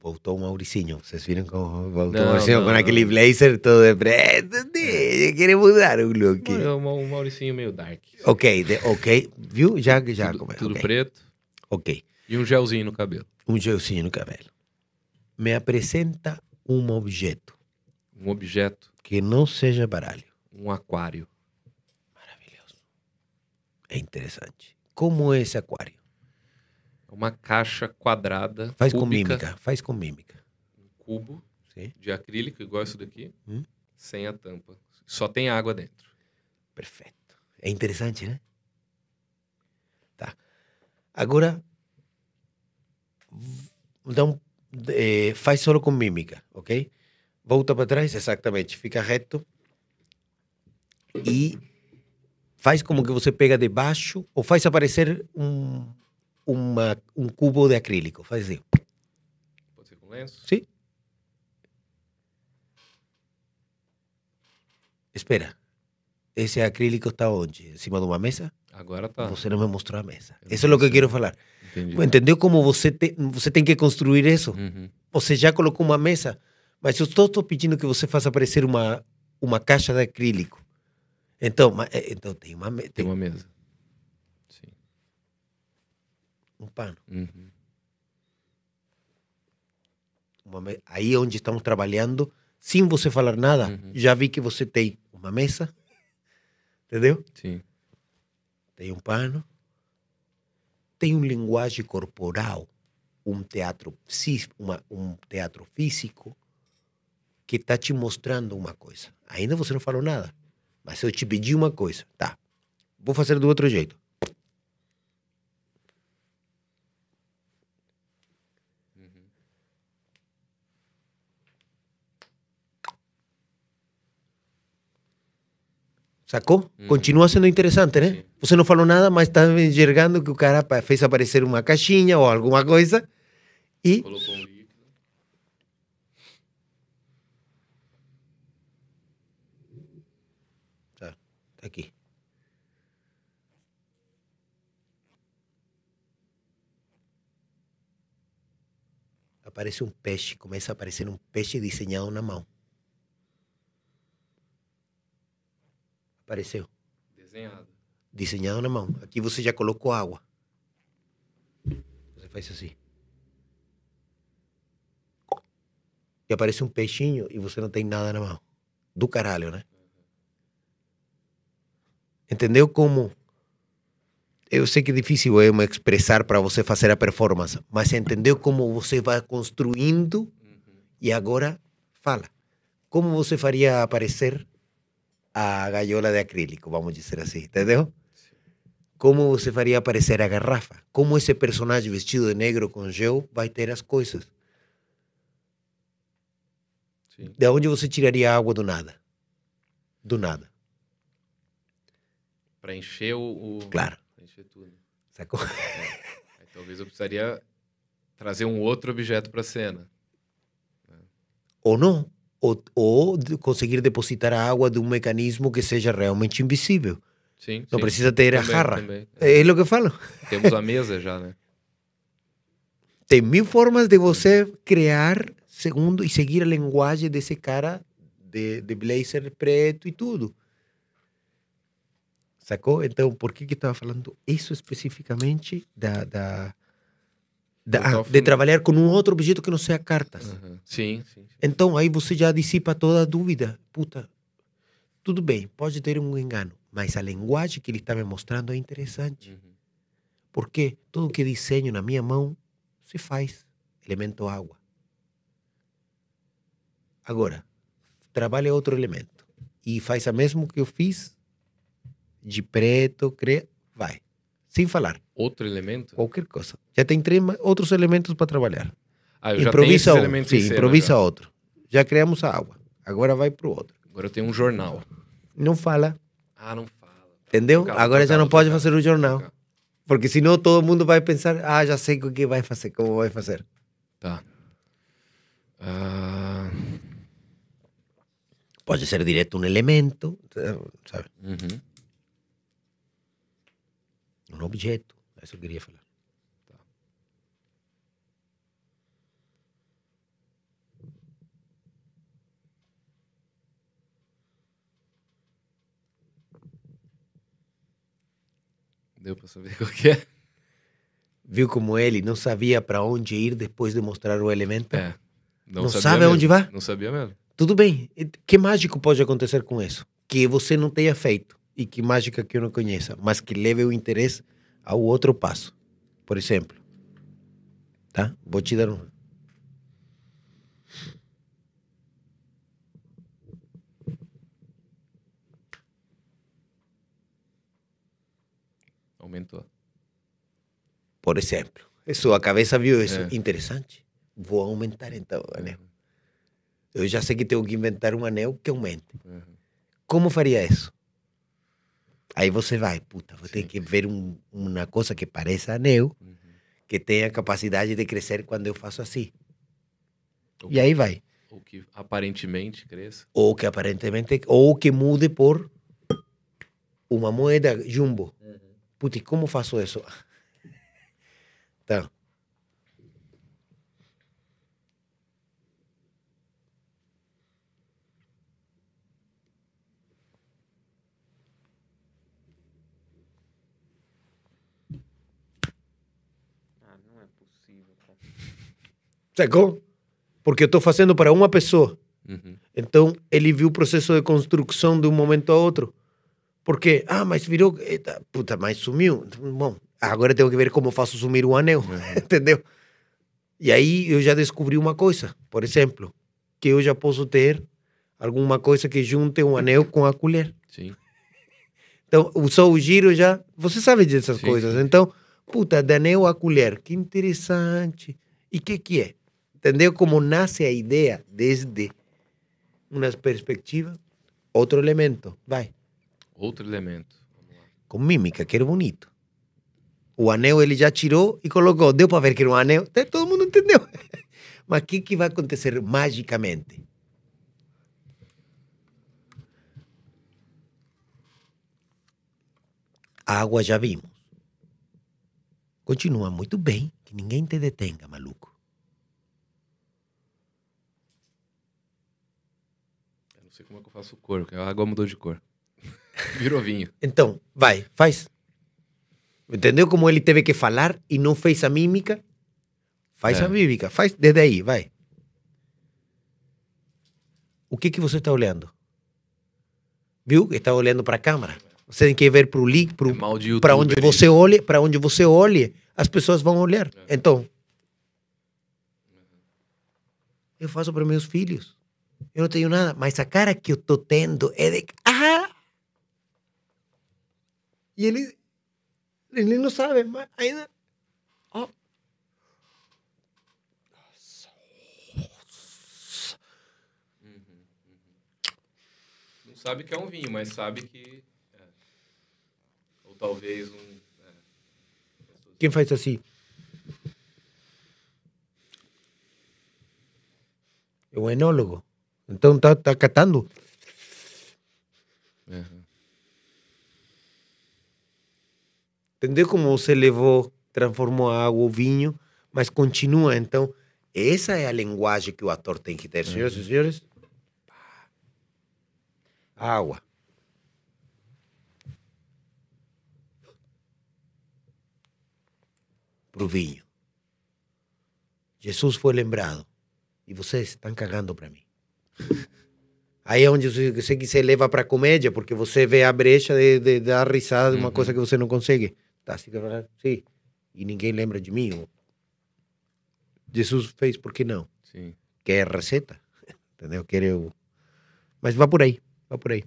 Voltou Mauricinho. Vocês viram como voltou Não, o Mauricinho não, com não. aquele blazer todo de preto? Ele quer mudar o look. É um, um Mauricinho meio dark. Ok, de- ok. Viu? Já, já tudo tudo ok. preto Ok. e um gelzinho no cabelo. Um gelzinho no cabelo. Me apresenta um objeto Um objeto, que não seja baralho. um aquário. Maravilhoso. É interessante. Como é esse aquário? Uma caixa quadrada, Faz com cúbica, mímica. Faz com mímica. um cubo Sim. de acrílico, igual isso daqui, Hum. sem a tampa. Só tem água dentro. Perfeito. É interessante, né? Tá. Agora, então, eh, faz só com mímica, ok? Volta para trás, exatamente. Fica reto. E faz como que você pega de baixo, ou faz aparecer um, uma, um cubo de acrílico. Faz assim. Pode ser com lenço? Sim. Espera. Esse acrílico está onde? Em cima de uma mesa? Agora tá. Você não me mostrou a mesa. Eu Isso é o que eu quero falar. Entendi. Entendeu como você, te, você tem que construir isso? Uhum. Você já colocou uma mesa, mas eu estou pedindo que você faça aparecer uma, uma caixa de acrílico. Então, eh, então tem, uma, Tem tem uma mesa. Sim. Um pano. Uhum. uma me- aí onde estamos trabalhando, sem você falar nada, Uhum. já vi que você tem uma mesa, entendeu? Sim. Tem um pano, tem um linguagem corporal, um teatro, uma, um teatro físico que está te mostrando uma coisa. Ainda você não falou nada, mas eu te pedi uma coisa, tá? Vou fazer do outro jeito. Uhum. Sacou? Uhum. Continua sendo interessante, né? Sim. Você não falou nada, mas está enxergando que o cara fez aparecer uma caixinha ou alguma coisa e Colocou um líquido. Tá aqui. Aparece um peixe, começa a aparecer um peixe desenhado na mão. Apareceu, Desenhado. desenhado na mão. Aqui você já colocou água. Você faz assim. E aparece um peixinho e você não tem nada na mão. Do caralho, né? Entendeu como? Eu sei que é difícil eu me expressar para você fazer a performance, mas entendeu como você vai construindo e agora fala. Como você faria aparecer a gaiola de acrílico, vamos dizer assim, entendeu? Como você faria aparecer a garrafa? Como esse personagem vestido de negro com gel vai ter as coisas? Sim. De onde você tiraria água do nada? Do nada, Pra encher o. o... claro. Pra encher tudo. Sacou? Aí, talvez eu precisaria trazer um outro objeto pra cena. Ou não. Ou, ou de- conseguir depositar a água de um mecanismo que seja realmente invisível. Sim. Não sim. precisa ter a Também, jarra. também. É o que eu falo. [laughs] Temos a mesa já, né? Tem mil formas de você criar segundo e seguir a linguagem desse cara de, de blazer preto e tudo. Sacou? Então, por que que estava falando isso especificamente da, da, tava ah, de trabalhar com um outro objeto que não seja cartas? Aham. Sim, sim. sim. Então aí você já dissipa toda a dúvida. Puta, tudo bem, pode ter um engano, mas a linguagem que ele está me mostrando é interessante. Uhum. Porque tudo que desenho na minha mão se faz elemento água. Agora, trabalha outro elemento e faz o mesmo que eu fiz de preto, cre... vai, sem falar Outro elemento? qualquer coisa. Já tem três outros elementos para trabalhar. Ah, eu já tenho improvisa elementos em sim, cena, improvisa já. outro. Já criamos a água. Agora vai pro outro. Agora eu tenho um jornal. Não fala, Ah, não fala. entendeu? Calma, Agora já calma, não pode calma. fazer o jornal. Porque senão todo mundo vai pensar, ah, já sei o que vai fazer, como vai fazer. Tá. Ah, Pode ser direto um elemento, sabe? uhum. Um objeto. É isso que eu queria falar. Deu pra saber qual que é? Viu como ele não sabia para onde ir depois de mostrar o elemento? É. Não sabia sabe mesmo. aonde vai? Não sabia mesmo. Tudo bem. Que mágico pode acontecer com isso? Que você não tenha feito e que mágica que eu não conheça, mas que leve o interesse ao outro passo. Por exemplo, tá? Vou te dar um. Aumentou. Por exemplo, sua cabeça viu isso? É. Interessante. Vou aumentar então o anel. Eu já sei que tenho que inventar um anel que aumente. Uhum. Como faria isso? Aí você vai, puta, vou ter Sim. que ver um, uma coisa que pareça anel, Uhum. que tenha capacidade de crescer quando eu faço assim. Ou, E aí vai. ou que aparentemente cresça. Ou que aparentemente, ou que mude por uma moeda jumbo. Puta, e como faço isso? [laughs] Tá. Ah, não é possível. cara. Sacou? Porque eu estou fazendo para uma pessoa. Uhum. Então, ele viu o processo de construção de um momento a outro. Porque, ah, mas virou. Eita, puta, mas sumiu. Bom, agora tenho que ver como faço sumir o anel. [laughs] Entendeu? E aí eu já descobri uma coisa. Por exemplo, que eu já posso ter alguma coisa que junte um anel com a colher. Sim. Então, só o giro já. Você sabe dessas Sim, coisas. Então, puta, de anel a colher. Que interessante. E o que, que é? Entendeu como nasce a ideia desde uma perspectiva? Outro elemento. Vai. Outro elemento. Com mímica, que era bonito. O anel ele já tirou e colocou. Deu para ver que era um anel. Até Todo mundo entendeu. [laughs] Mas o que, que vai acontecer magicamente? A água já vimos. Continua muito bem, que ninguém te detenga, maluco. Eu não sei como é que eu faço cor, porque a água mudou de cor. [laughs] Virou vinho. Então, vai, faz. Entendeu como ele teve que falar e não fez a mímica? Faz É. a mímica, faz desde aí, vai. O que que você está olhando? Viu? Está olhando para a câmera. Você tem que ver para o link, É para onde você olhe, para onde você olhe, as pessoas vão olhar. Então, eu faço para meus filhos. Eu não tenho nada, mas a cara que eu tô tendo é de ah! E ele ele não sabe, mas ainda ó. Não sabe que é um vinho, mas sabe que. é. Ou talvez um. é. Quem faz assim? É um enólogo. Então tá, tá catando. Uhum. Entendeu como você levou, transformou a água ou vinho, mas continua. Então, essa é a linguagem que o ator tem que ter, senhoras e senhores. Água. Pro vinho. Jesus foi lembrado. E vocês estão cagando para mim. Aí é onde você, você leva para comédia, porque você vê a brecha de, de dar risada de uma Uhum. coisa que você não consegue. Tá, assim, sim. E ninguém lembra de mim. Jesus fez, por que não? Sim. Quer receita? [laughs] Entendeu? Quer eu... Mas vá por aí, vá por aí.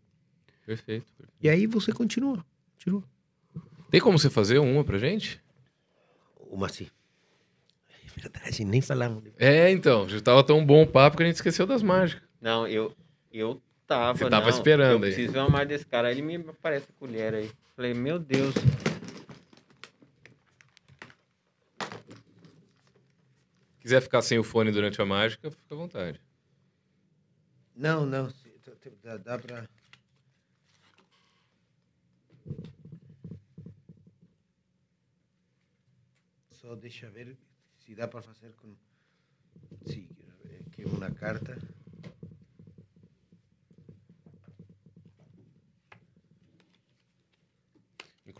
Perfeito. perfeito. E aí você continua, continua. Tem como você fazer uma pra gente? Uma assim. É verdade, nem falamos. É, então. Já tava tão bom o papo que a gente esqueceu das mágicas. Não, eu, eu tava. Você tava não, esperando Eu aí. preciso ver uma mais desse cara. Aí ele me aparece a colher aí. Falei, meu Deus. quiser ficar sem o fone durante a mágica, fica à vontade. Não, não, dá, dá pra... Só deixa ver se dá para fazer com... Sim, aqui uma carta.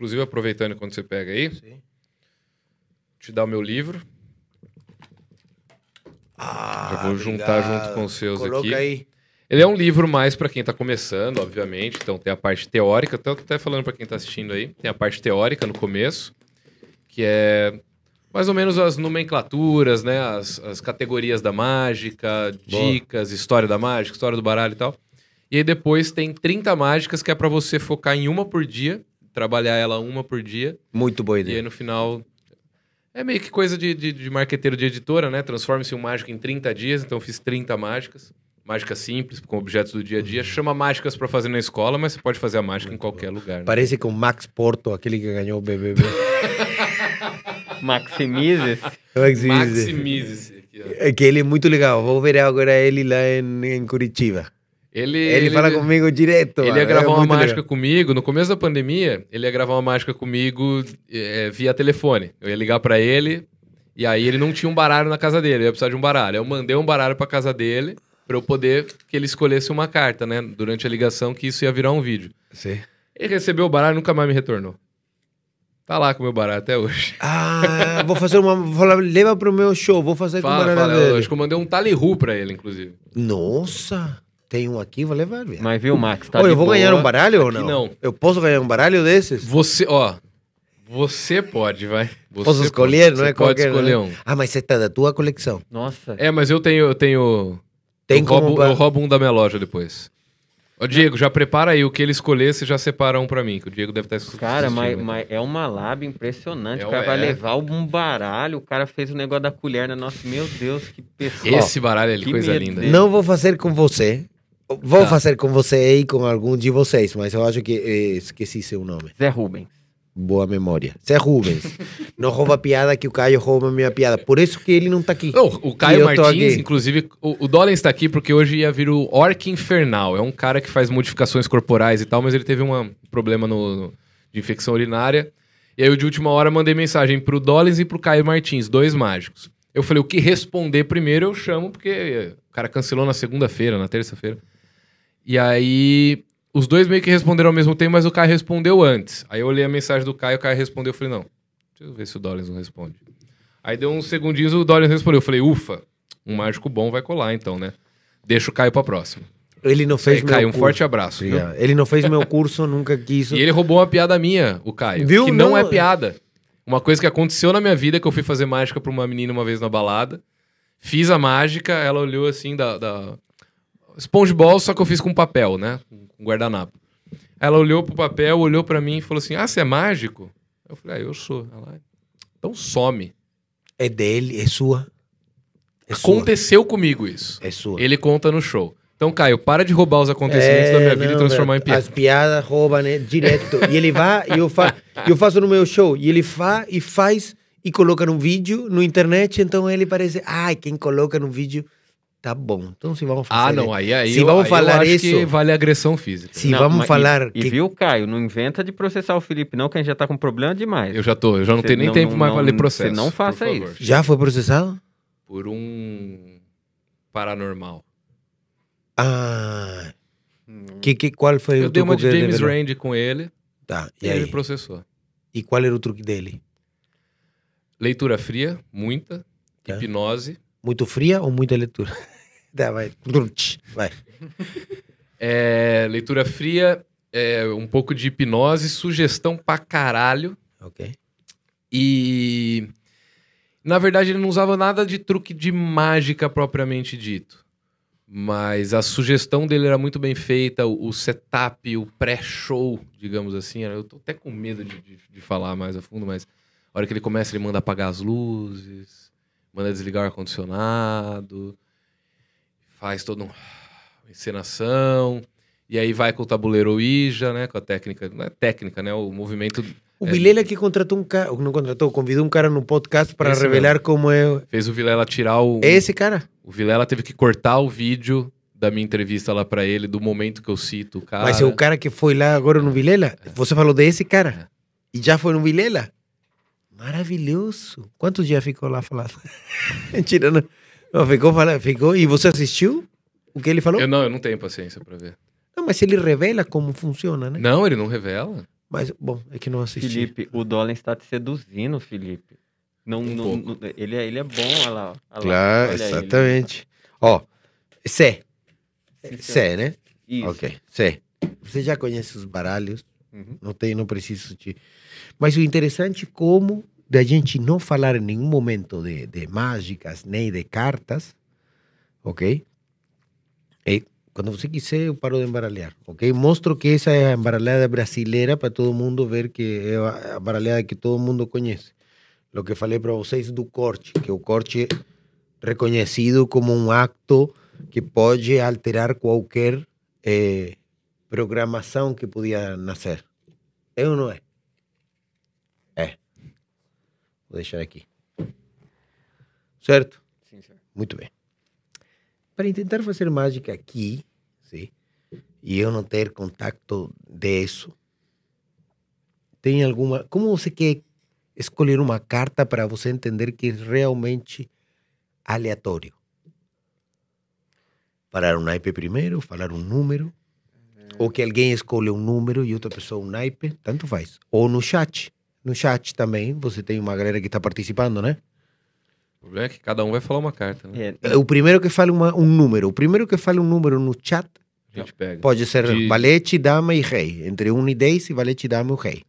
Inclusive, aproveitando quando você pega aí, Sim. te dar o meu livro. Ah, Já vou juntar junto com os seus Coloca aqui. aí. Ele é um livro mais para quem tá começando, obviamente. Então tem a parte teórica, tô até falando para quem tá assistindo aí. Tem a parte teórica no começo, que é mais ou menos as nomenclaturas, né? As, as categorias da mágica, Boa. dicas, história da mágica, história do baralho e tal. E aí depois tem 30 mágicas que é para você focar em uma por dia, trabalhar ela uma por dia. Muito boa E aí ideia. no final. É meio que coisa de, de, de marqueteiro de editora, né? Transforma-se um mágico em 30 dias, então eu fiz 30 mágicas. Mágica simples, com objetos do dia a dia. Chama mágicas pra fazer na escola, mas você pode fazer a mágica em qualquer lugar. né? Parece com Max Porto, aquele que ganhou o BBB. [laughs] Maximizes. Aqui, ó. É que ele é muito legal. Vou ver agora ele lá em, em Curitiba. Ele, Ele, fala comigo direto. Ele ia gravar É uma mágica legal. comigo. No começo da pandemia, ele ia gravar uma mágica comigo é, via telefone. Eu ia ligar pra ele, e aí ele não tinha um baralho na casa dele, eu ia precisar de um baralho. Eu mandei um baralho pra casa dele, pra eu poder que ele escolhesse uma carta, né? Durante a ligação, que isso ia virar um vídeo. Sim. Ele recebeu o baralho e nunca mais me retornou. Tá lá com o meu baralho até hoje. [laughs] Ah, vou fazer uma. Vou falar, leva pro meu show, vou fazer com o Fala, baralho fala, eu dele. acho que eu mandei um talihu pra ele, inclusive. Nossa, tem um aqui, vou levar. viado. Mas viu, Max? Tá Ô, de eu vou boa. ganhar um baralho ou não? não. Eu posso ganhar um baralho desses? Você, ó. Você pode, vai. Você Posso escolher, pode. não é Você pode qualquer, escolher né? um. Ah, mas esse é da tua coleção. Nossa. É, mas eu tenho. Eu tenho. Tem eu, como roubo, ba- eu roubo um da minha loja depois. Ô, Diego, já prepara aí o que ele escolher, você já separa um pra mim, que o Diego deve estar assistindo. Cara, mas, né? mas é uma lab impressionante. É, o cara vai é. levar um baralho. O cara fez o negócio da colher na nossa. Meu Deus, que pessoa. Esse baralho ali, coisa linda. dele. Não vou fazer com você. Vou Tá. fazer com você e com algum de vocês, mas eu acho que eh, esqueci seu nome. Zé Rubens. Boa memória. Zé Rubens. não rouba piada que o Caio rouba minha piada. Por isso que ele não tá aqui. Não, o Caio Martins, aqui. inclusive, o, o Dolan está aqui porque hoje ia vir o Orc Infernal. É um cara que faz modificações corporais e tal, mas ele teve um problema no, no- de infecção urinária. E aí, eu, de última hora, mandei mensagem pro Dollins e pro Caio Martins, dois mágicos. Eu falei, o que responder primeiro eu chamo, porque o cara cancelou na segunda-feira, na terça-feira. E aí, os dois meio que responderam ao mesmo tempo, mas o Caio respondeu antes. Aí eu olhei a mensagem do Caio, o Caio respondeu, eu falei, não, deixa eu ver se o Dollins não responde. Aí deu uns segundinhos, o Dollins respondeu. Eu falei, ufa, um mágico bom vai colar então, né? Deixa o Caio pra próxima. Ele não Isso aí, fez meu Caio, um curso. forte abraço. Ele não fez meu curso, nunca quis. E ele roubou uma piada minha, o Caio. Viu? Que não, Não, é é- piada. Uma coisa que aconteceu na minha vida, que eu fui fazer mágica pra uma menina uma vez na balada. Fiz a mágica, ela olhou assim da... da... SpongeBob, só que eu fiz com papel, né? Com guardanapo. Ela olhou pro papel, olhou pra mim e falou assim, ah, você é mágico? Eu falei, ah, eu sou. Ela, então some. É dele, é sua. É sua. Aconteceu comigo isso. É sua. Ele conta no show. Então, Caio, para de roubar os acontecimentos da minha vida não, e transformar em piada. As piadas roubam né, direto. E ele vai, e eu, fa eu faço no meu show. E ele faz e faz e coloca num vídeo no internet. Então ele parece, ai, quem coloca no vídeo, tá bom. Então se vamos fazer. Ah, não, aí, aí Se eu, vamos aí falar eu acho isso- que vale agressão física. Se Não, vamos falar E, que e viu, Caio, não inventa de processar o Felipe, não, que a gente já tá com problema demais. Eu já tô, eu já não tenho nem não- tempo não- mais pra não- ler processo. você não faça isso. já foi processado? Por um paranormal. Ah, que, que, qual foi Eu o dei uma de? James Rand com ele Tá, e e ele aí? me processou. E qual era o truque dele? Leitura fria, muita. Tá. Hipnose. Muito fria ou muita leitura? Tá, vai. Vai. É, leitura fria, é, um pouco de hipnose, sugestão pra caralho. Ok. E. Na verdade, ele não usava nada de truque de mágica propriamente dito. Mas a sugestão dele era muito bem feita, o, o setup, o pré-show, digamos assim. Eu tô até com medo de, de- de falar mais a fundo, mas a hora que ele começa, ele manda apagar as luzes, manda desligar o ar-condicionado, faz toda um- uma encenação. E aí vai com o tabuleiro Ouija, né? Com a técnica. Não é técnica, né? O movimento O É. Vilela que contratou um cara, não contratou, convidou um cara no podcast para Esse revelar como é. fez o Vilela tirar o. É esse cara? O Vilela teve que cortar o vídeo da minha entrevista lá pra ele, do momento que eu cito o cara. Mas é o cara que foi lá agora no Vilela. Você falou desse cara? E já foi no Vilela? Maravilhoso. Quantos dias ficou lá falando? [laughs] Mentira, não. Não ficou ficou. E você assistiu o que ele falou? Eu não, eu não tenho paciência pra ver. Não, mas ele revela como funciona, né? Não, ele não revela. Mas, bom, é que não assisti. Felipe, o Dolan está te seduzindo, Felipe. Não, Um não- não- ele, é, ele é bom, olha lá. olha Claro, olha ele. exatamente. Ó, Sé. Sé, né? Isso. Ok, Sé. Você já conhece os baralhos. Uhum. Não tem, não preciso te. Mas o interessante é como da gente não falar em nenhum momento de, de mágicas nem de cartas, ok? E quando você quiser, eu paro de embaralhar, ok? Mostro que essa é a embaralhada brasileira para todo mundo ver que é a embaralhada que todo mundo conhece. Lo que falei para vocês do corte, que o corte é reconhecido como um acto que pode alterar qualquer eh, programação que podia nascer. É ou não é? É. Vou deixar aqui. Certo? Sim, senhor. Muito bem. Para tentar fazer mágica aqui, sim, e eu não ter contato disso, tem alguma. Como você quer escolher uma carta para você entender que é realmente aleatório? Falar um naipe primeiro, falar um número, ou que alguém escolhe um número e outra pessoa um naipe, tanto faz. Ou no chat. No chat também, você tem uma galera que está participando, né? O problema é que cada um vai falar uma carta, né? É, É, O primeiro que fale uma, um número, o primeiro que fale um número no chat A gente pega. pode ser De- valete, dama e rei. Entre 1 e 10, e valete, dama e o rei.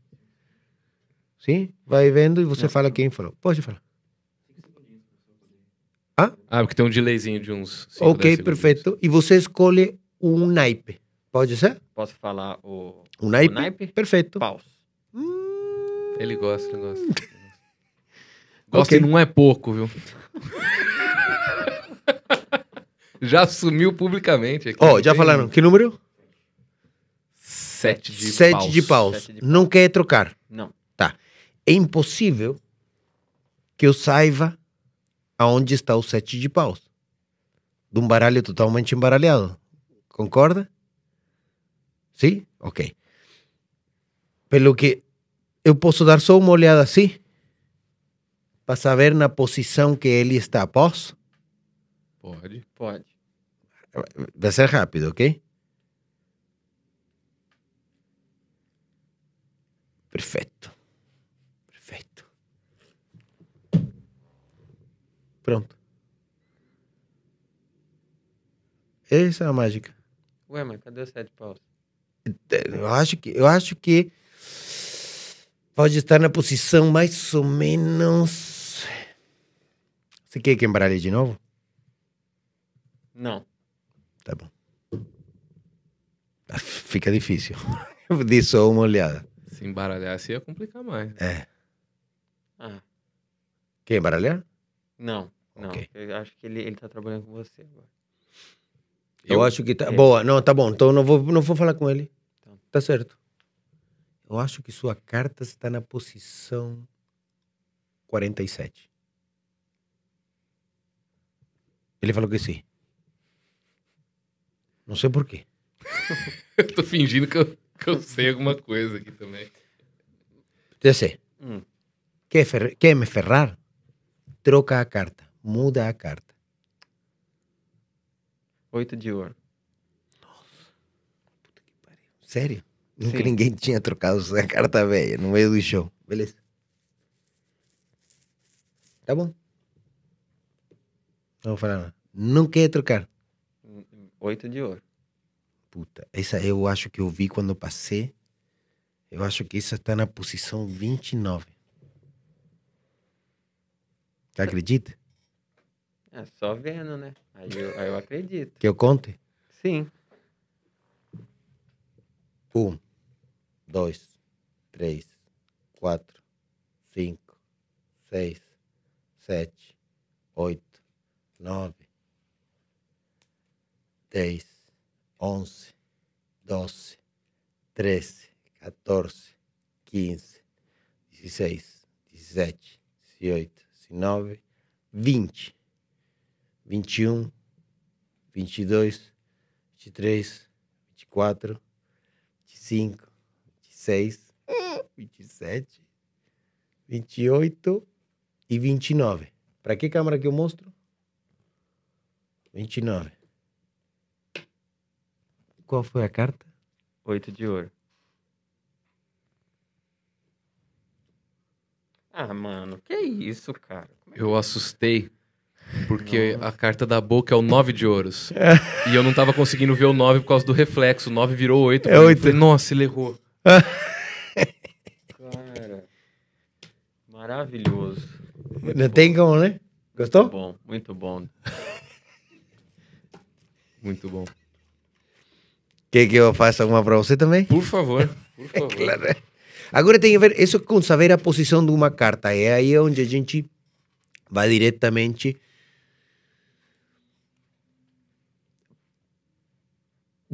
Sim? Vai vendo e você fala quem falou. Pode falar. Ah, porque tem um delayzinho de uns. cinco, ok, 10 segundos. perfeito. E você escolhe um naipe. Pode ser? posso falar o, Um naipe? o naipe? Perfeito. Paus. Ele gosta, ele gosta. [laughs] Gosta Ok. e não é pouco, viu? já assumiu publicamente aqui. Ó, não já tem- falaram. Que número? Sete de Sete paus. de paus. Sete de paus. Não quer trocar. Não. É impossível que eu saiba aonde está o sete de paus. De um baralho totalmente embaralhado. Concorda? Sim? Ok. Pelo que eu posso dar só uma olhada assim para saber na posição que ele está após. Pode. Pode. Vai ser rápido, ok? Perfeito. Perfeito. Pronto. Essa é a mágica. Ué, mas cadê o sete paus? Eu acho que, eu acho que pode estar na posição mais ou menos. Você quer que embaralhe de novo? Não. Tá bom. Ah, Fica difícil. [laughs] Eu dei só uma olhada. Se embaralhasse ia complicar mais. É. Ah, Quer embaralhar? não. Não. Ok. Eu acho que ele, ele tá trabalhando com você agora. Eu, Eu- acho que tá. É. Boa, não, tá bom. Então não vou, não vou falar com ele. Tá. Tá certo. Eu acho que sua carta está na posição 47. Ele falou que sim. Não sei por quê. Eu [laughs] tô fingindo que eu, que eu sei alguma coisa aqui também. Sei. Hum. Quer, fer- quer me ferrar? Troca a carta. Muda a carta. Oito de ouro. Sério? Nunca Sim. ninguém tinha trocado essa carta velha no meio do show. Beleza. Tá bom. Não vou falar nada. Não quer trocar. Oito de ouro. Puta, essa eu acho que eu vi quando passei. Eu acho que essa está na posição 29. Você acredita? É só vendo, né? Aí eu, aí eu acredito. Que eu conte? Sim. Um, dois, três, quatro, cinco, seis, sete, oito, nove, dez, onze, doze, treze, 14, 15, 16, 17, 18, 19, 20, 21, 22, 23, 24, 25, 26, 27, 28 e 29. Para que câmera que eu mostro? 29. Qual foi a carta? Oito de ouro. Ah, mano, que isso, cara? Como é Eu assustei. Porque a carta da boca é o 9 de ouros. É. e eu não tava conseguindo ver o 9 por causa do reflexo. O 9 virou 8. É oito. Falei, Nossa, ele errou. Cara, maravilhoso. Muito Não bom, tem como, né? Gostou? bom, muito bom. Muito bom. Quer que eu faça uma para você também? Por favor, por [laughs] favor. Claro. Agora tem a ver, isso com saber a posição de uma carta. É aí onde a gente vai diretamente.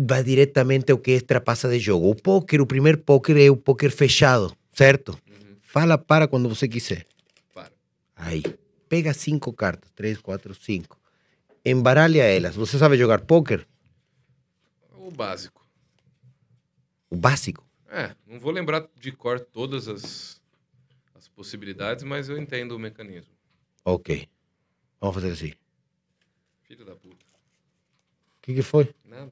Vai diretamente ao que é trapaça de jogo. O póquer, o primeiro póquer é o póquer fechado, certo? Fala para quando você quiser. Para. Aí. Pega cinco cartas. Três, quatro, cinco. Embaralha elas. Você sabe jogar póquer? O básico. O básico. É, não vou lembrar de cor todas as, as possibilidades, mas eu entendo o mecanismo. Ok. Vamos fazer assim. Filho da puta. O que, que foi? Nada.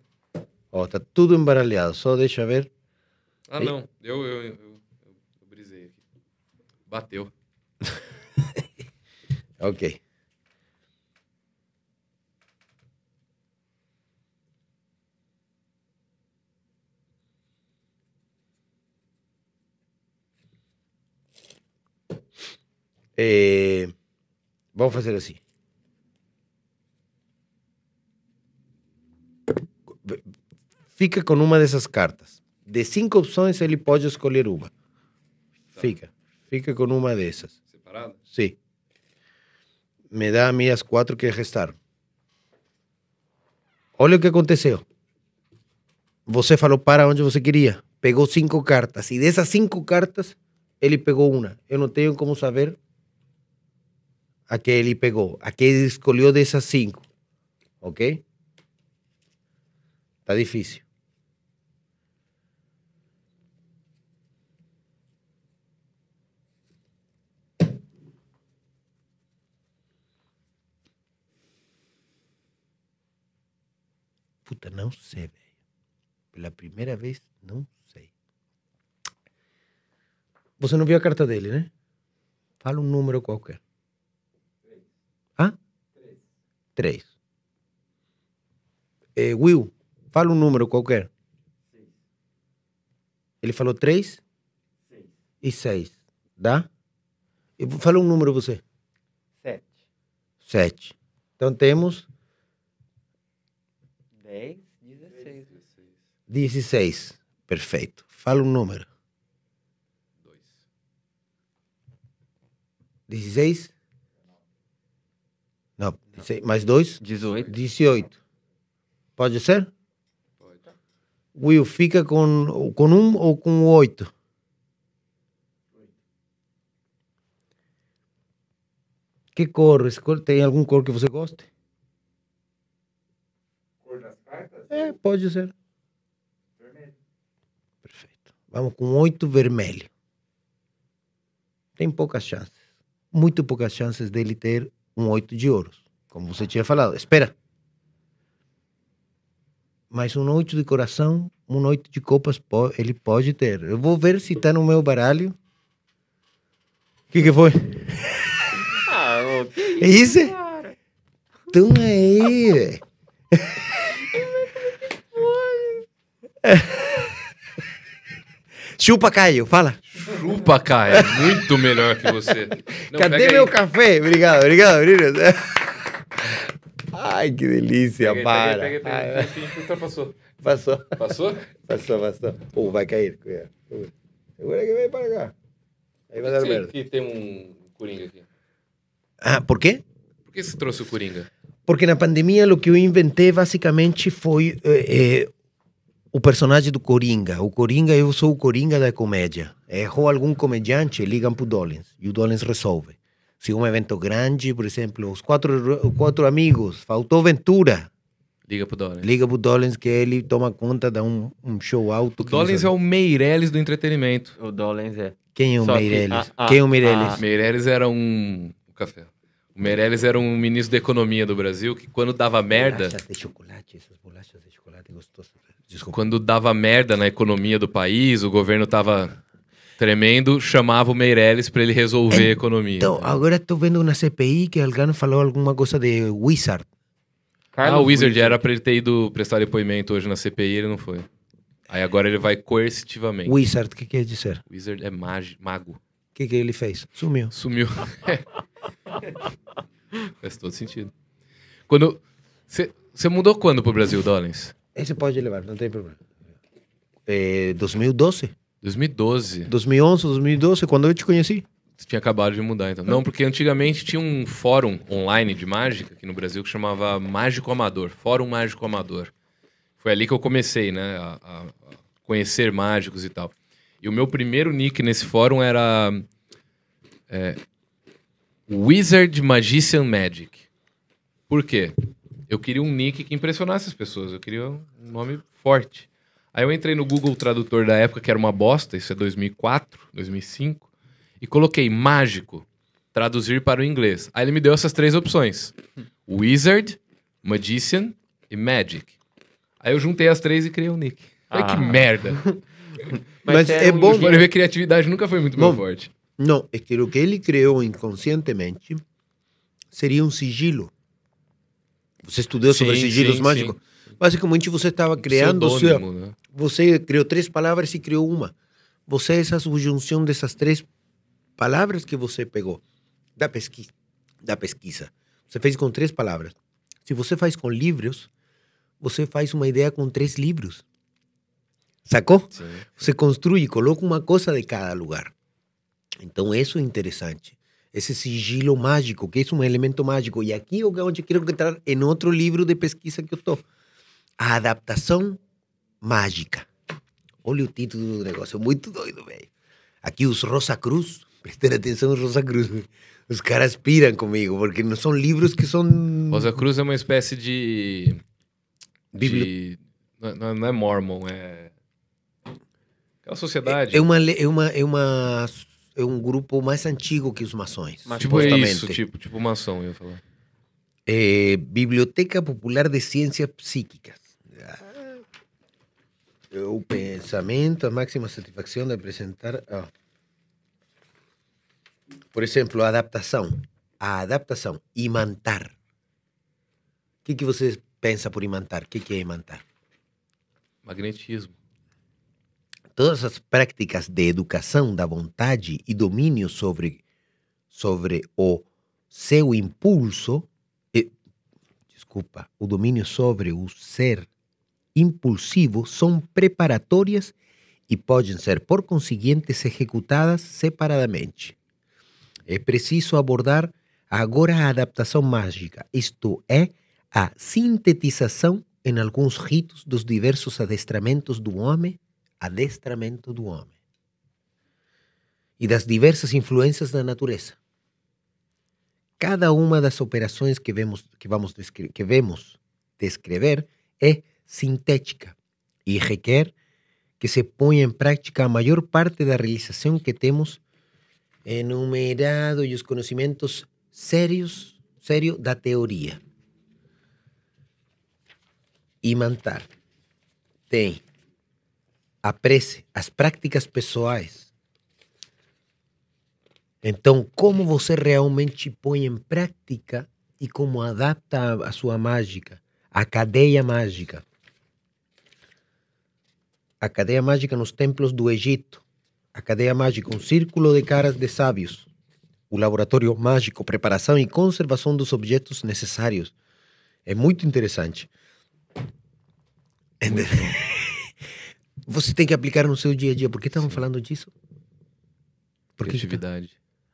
Ó, tá tudo embaralhado. Só deixa ver. Ah, Aí- não. Eu, eu, eu, eu, eu brisei aqui. Bateu. [laughs] Ok. Eh, vamos fazer assim. Fica com uma dessas cartas. De cinco opções, ele pode escolher uma. Fica. Fica com uma dessas. Separado? Sim. Me dá a mim as quatro que restaram. Olha o que aconteceu. Você falou para onde você queria. Pegou cinco cartas. E dessas cinco cartas, ele pegou uma. Eu não tenho como saber a que ele pegou. A que ele escolheu dessas cinco. Ok? Tá difícil. Puta, não sei, velho. Pela primeira vez, não sei. Você não viu a carta dele, né? Fala um número qualquer. Hã? Três. É, Will, Fala um número qualquer. Ele falou três e seis. Dá? Fala um número você. Sete. Sete. Então temos Dez. Dezesseis. 16. Perfeito. Fala um número. Dois. 16? Não, 16, mais dois? Dezoito. 18. Pode ser? Pode. Will, fica com, com um ou com oito? Que cor? Tem algum cor que você goste? Cor das cartas? É, pode ser. Perfeito. Vamos com oito vermelho. Tem poucas chances. Muito poucas chances dele ter um oito de ouros. Como você tinha falado. Espera. Mas um oito de coração, um oito de copas, ele pode ter. Eu vou ver se está no meu baralho. O que, que foi? Ah, que É isso? cara. Então aí, velho. [laughs] [laughs] Chupa, Caio, fala. Chupa, Caio. Muito melhor que você. [laughs] Não, Cadê meu aí. café? Obrigado, obrigado, meninos. Ai, que delícia, Pega aí, para. aí, pega aí, Ai. Sim, ultrapassou. Passou, Passou? passou, passou. Oh, vai cair. Segura que vem para cá. Aí vai dar merda. que tem um Coringa aqui? Ah, por quê? Por que você trouxe o Coringa? Porque na pandemia o que eu inventei basicamente foi eh, eh, o personagem do Coringa. O Coringa, eu sou o Coringa da comédia. Errou algum comediante, ligam pro Dollins e o Dollins resolve. Se um evento grande, por exemplo, os quatro, os quatro amigos, faltou Ventura, Liga pro Dollins. liga pro Dollins que ele toma conta, dá um, um show alto. O Dollins é o Meirelles do entretenimento. O Dollens é. Quem é o Só que Meirelles? a- a- Quem é o Meirelles? a- Meirelles era um. O café. O Meirelles era um ministro da economia do Brasil que quando dava merda. Bolachas de chocolate, essas bolachas de chocolate gostosas. Desculpa. Quando dava merda na economia do país, o governo tava tremendo, chamava o Meirelles pra ele resolver a economia. Então, agora estou vendo na CPI que alguém falou alguma coisa de Wizard. ah, Carlos o Wizard Wizard. era pra ele ter ido prestar depoimento hoje na CPI, ele não foi. Aí agora ele vai coercitivamente. Wizard, o que quer dizer? Wizard é magi, mago. O que, que ele fez? Sumiu. Sumiu. [laughs] Faz todo sentido. Quando. Você mudou quando pro Brasil, Dollins? Esse pode levar, não tem problema. É, 2012? 2012. 2011, 2012, quando eu te conheci. Você tinha acabado de mudar, então. Não, porque antigamente tinha um fórum online de mágica aqui no Brasil que chamava Mágico Amador. Fórum Mágico Amador. Foi ali que eu comecei, né? A, a- conhecer mágicos e tal. E o meu primeiro nick nesse fórum era. é, Wizard Magician Magic. Por quê? Eu queria um nick que impressionasse as pessoas. Eu queria um nome forte. Aí eu entrei no Google Tradutor da época, que era uma bosta, isso é 2004, 2005, e coloquei mágico, traduzir para o inglês. Aí ele me deu essas três opções: Wizard, Magician e Magic. Aí eu juntei as três e criei um nick. Olha que Ah. merda. [laughs] Mas você é era um bom- pode ver, criatividade nunca foi muito meu Bom. forte. Não, é que o que ele criou inconscientemente seria um sigilo. Você estudou sobre Sim, sigilos sim, mágicos? Basicamente, você estava criando. seu- né? Você criou três palavras e criou uma. Você é essa subjunção dessas três palavras que você pegou da pesquisa. Da pesquisa. Você fez com três palavras. Se você faz com livros, você faz uma ideia com três livros. Sacou? Sim. Você construi e coloca uma coisa de cada lugar. Então, isso é interessante. Esse sigilo mágico, que é um elemento mágico. E aqui é onde eu quero entrar em outro livro de pesquisa que eu estou. A adaptação mágica. Olha o título do negócio, muito doido, velho. Aqui os Rosa Cruz, [laughs] prestem atenção os Rosa Cruz. Os caras piram comigo, porque não são livros que são... Rosa Cruz é uma espécie de. Bibli- de não, não- é Mormon, é. Aquela sociedade. É, uma, é, uma, é, uma, é um grupo mais antigo que os mações, Mas tipo é isso, tipo, tipo maçom, eu ia falar. É, Biblioteca Popular de Ciências Psíquicas. Ah, O pensamento, a máxima satisfação de apresentar. ah. Por exemplo, a adaptação. A adaptação. Imantar. O que, que você pensa por imantar? O que, que é imantar? Magnetismo. Todas as práticas de educação da vontade e domínio sobre, sobre o seu impulso, e, desculpa, o domínio sobre o ser impulsivo são preparatórias e podem ser, por conseguinte, executadas separadamente. É preciso abordar agora a adaptação mágica, isto é, a sintetização em alguns ritos dos diversos adestramentos do homem, adestramento do homem, e das diversas influências da natureza. Cada uma das operações que vemos, que vamos descre que vemos descrever é sintética e requer que se ponha em prática a maior parte da realização que temos enumerado e os conhecimentos sérios, sério da teoria. Imantar tem a prece, as práticas pessoais. Então, como você realmente põe em prática e como adapta a, sua mágica, a cadeia mágica. A cadeia mágica nos templos do Egito, a cadeia mágica, um círculo de caras de sábios, o laboratório mágico, preparação e conservação dos objetos necessários. É muito interessante. Ente- [laughs] Você tem que aplicar no seu dia a dia. Por que estavam Sim. falando disso? Por que que tá- Criatividade.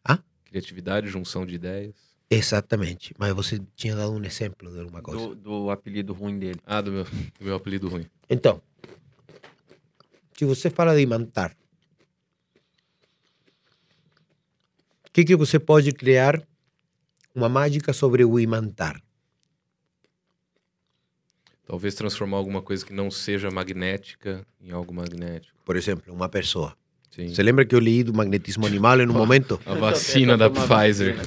Hã? Criatividade, junção de ideias. Exatamente. Mas você tinha dado um exemplo de alguma coisa. Do, do apelido ruim dele. Ah, do meu, [laughs] do meu apelido ruim. Então, se você fala de imantar, o que, que você pode criar uma mágica sobre o imantar? Talvez transformar alguma coisa que não seja magnética em algo magnético. Por exemplo, uma pessoa. Sim. Você lembra que eu li do magnetismo animal em um [laughs] momento? A vacina da Pfizer.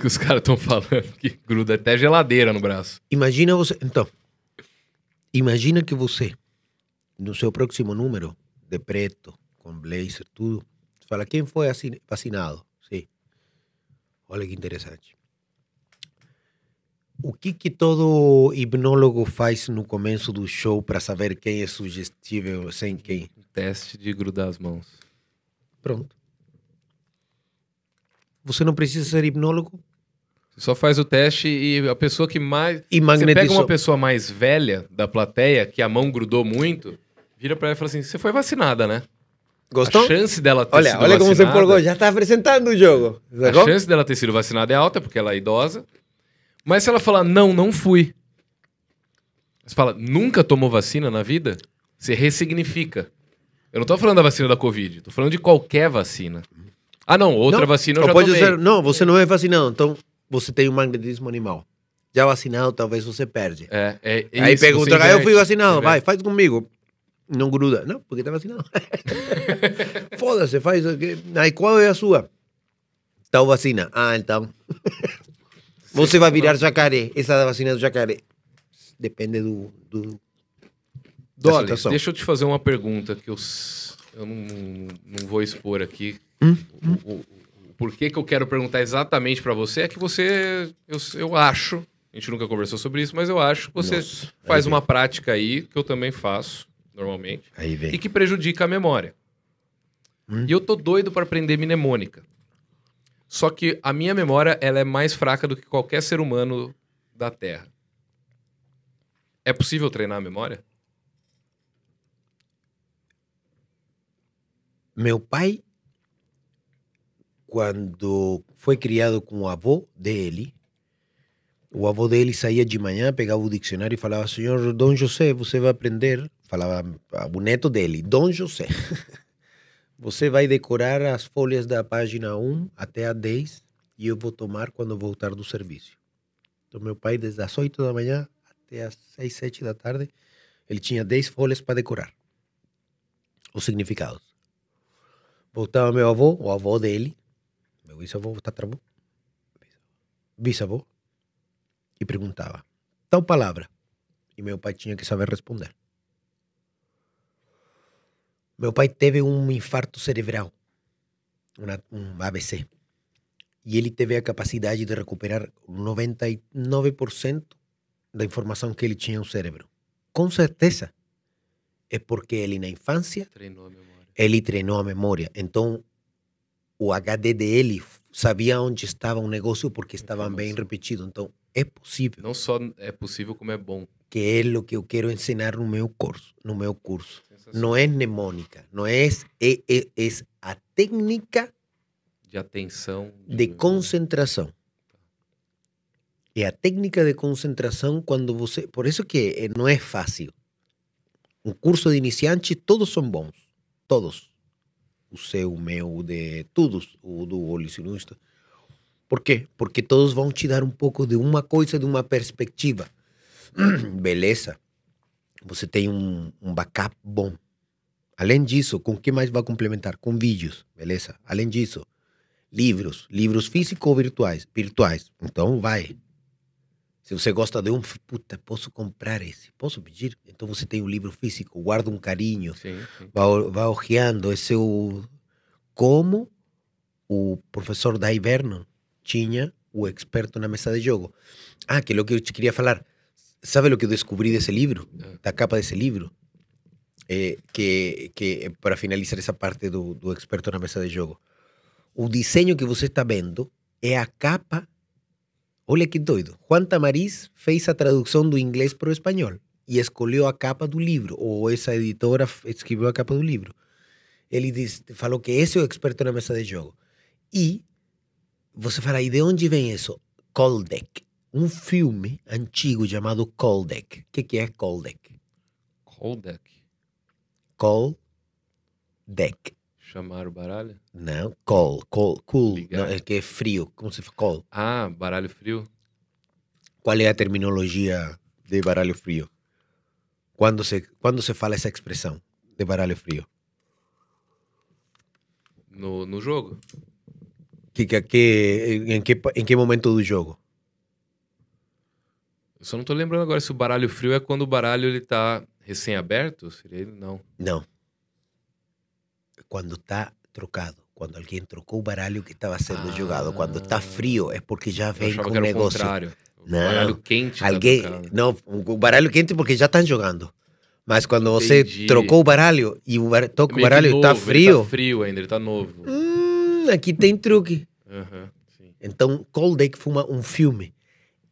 Que os caras estão falando que gruda até geladeira no braço. Imagina você. Então, imagina que você, no seu próximo número, de preto, com blazer, tudo, fala: quem foi vacinado? Sim. Olha que interessante. O que, que todo hipnólogo faz no começo do show para saber quem é sugestível sem quem? Teste de grudar as mãos. Pronto. Você não precisa ser hipnólogo Você só faz o teste e a pessoa que mais. e Você pega magnetizou. uma pessoa mais velha da plateia, que a mão grudou muito, vira pra ela e fala assim: você foi vacinada, né? Gostou? A chance dela ter Olha, sido olha como você vacinada- empolgou. Já está apresentando o jogo. A Sacou? chance dela ter sido vacinada é alta, porque ela é idosa. Mas se ela falar, não, não fui. Você fala, nunca tomou vacina na vida? Você ressignifica. Eu não tô falando da vacina da Covid, tô falando de qualquer vacina. Ah, não, outra Não, vacina eu já pode tomei. ser, não, você não é vacinado, então você tem um magnetismo animal. Já vacinado, talvez você perde. É, é, é Aí isso, pergunta, ah, eu fui vacinado, vai, faz comigo. Não gruda. Não, porque tá vacinado. [laughs] Foda-se, faz. Aí qual é a sua? Tal vacina. Ah, então. Você vai virar jacaré. Essa da vacina do jacaré. Depende do. do Dolly, deixa eu te fazer uma pergunta que eu, eu não, não vou expor aqui. Hum? O, o- o porquê que eu quero perguntar exatamente pra você é que você, eu, eu acho, a gente nunca conversou sobre isso, mas eu acho que você Nossa, faz uma prática aí, que eu também faço, normalmente, Aí e que prejudica a memória. Hum. E eu tô doido pra aprender mnemônica. Só que a minha memória, ela é mais fraca do que qualquer ser humano da Terra. É possível treinar a memória? Meu pai, quando foi criado com o avô dele, o avô dele saía de manhã, pegava o dicionário e falava: Senhor Dom José, você vai aprender. Falava o neto dele, Dom José. [laughs] Você vai decorar as folhas da página 1 até a 10 e eu vou tomar quando voltar do serviço. Então, meu pai, desde as 8 da manhã até as 6, 7 da tarde, ele tinha 10 folhas para decorar os significados. Voltava meu avô, o avô dele, meu bisavô, tataravô, bisavô, e perguntava, tal palavra. E meu pai tinha que saber responder. Meu pai teve um infarto cerebral, uma- um ABC. E ele teve a capacidade de recuperar 99% da informação que ele tinha no cérebro. Com certeza, é porque ele na infância Treinou a memória. ele treinou a memória. Então, o HD dele sabia onde estava um negócio porque estava bem repetido. Então, é possível, Não só é possível, como é bom. que é o que eu quero ensinar no meu curso, no meu curso. Não é mnemônica, não é, é, é, é a técnica De atenção. de concentração. É a técnica de concentração quando você. Por isso que eh, não é fácil. Um curso de iniciante, todos são bons. Todos. O seu, o meu, o de todos, o do evolucionista. Por quê? Porque todos vão te dar um pouco de uma coisa, de uma perspectiva. [clears throat] Beleza. Você tem um, um backup bom. Além disso, com o que mais vai complementar? Com vídeos, beleza? Além disso, livros, livros físicos ou virtuais? Virtuais. Então vai. Se você gosta de um, puta, posso comprar esse, posso pedir? Então você tem um livro físico, guarda um carinho, Sim, sim. vai, vai. Esse é o como o professor Dai Vernon tinha o experto na mesa de jogo. Ah, que é o que eu te queria falar. Sabe o que eu descobri desse livro? Da capa desse livro? É, que, que para finalizar essa parte do, do experto na mesa de jogo. O desenho que você está vendo é a capa. Olha que doido. Juan Tamariz fez a tradução do inglês para o espanhol e escolheu a capa do livro, ou essa editora escreveu a capa do livro. Ele diz, falou que esse é o experto na mesa de jogo. E você fala, e de onde vem isso? Coldec. Um filme antigo chamado Coldec. O que, que é Coldec? Coldec. Coldec. Chamar o baralho? Não, col, col, cool. Não, é que é frio. Como se fala? Col. Ah, baralho frio. Qual é a terminologia de baralho frio? Quando se, quando se fala essa expressão de baralho frio? No, no jogo. Que, que, que, em, que, em que momento do jogo? Eu só não tô lembrando agora se o baralho frio é quando o baralho ele tá recém-aberto. Seria ele? Não. Não. Quando está trocado. Quando alguém trocou o baralho que estava sendo jogado. Quando está Ah. frio é porque já vem com o o negócio. contrário. O Não. baralho quente. tá Alguém, trocado. não, o baralho quente porque já estão jogando. Mas quando você Entendi. trocou o baralho e o bar, toca o baralho está novo, ele frio, Tá frio ainda, ele tá novo. hum, aqui tem truque. Sim. Então, Coldec foi uma- um filme.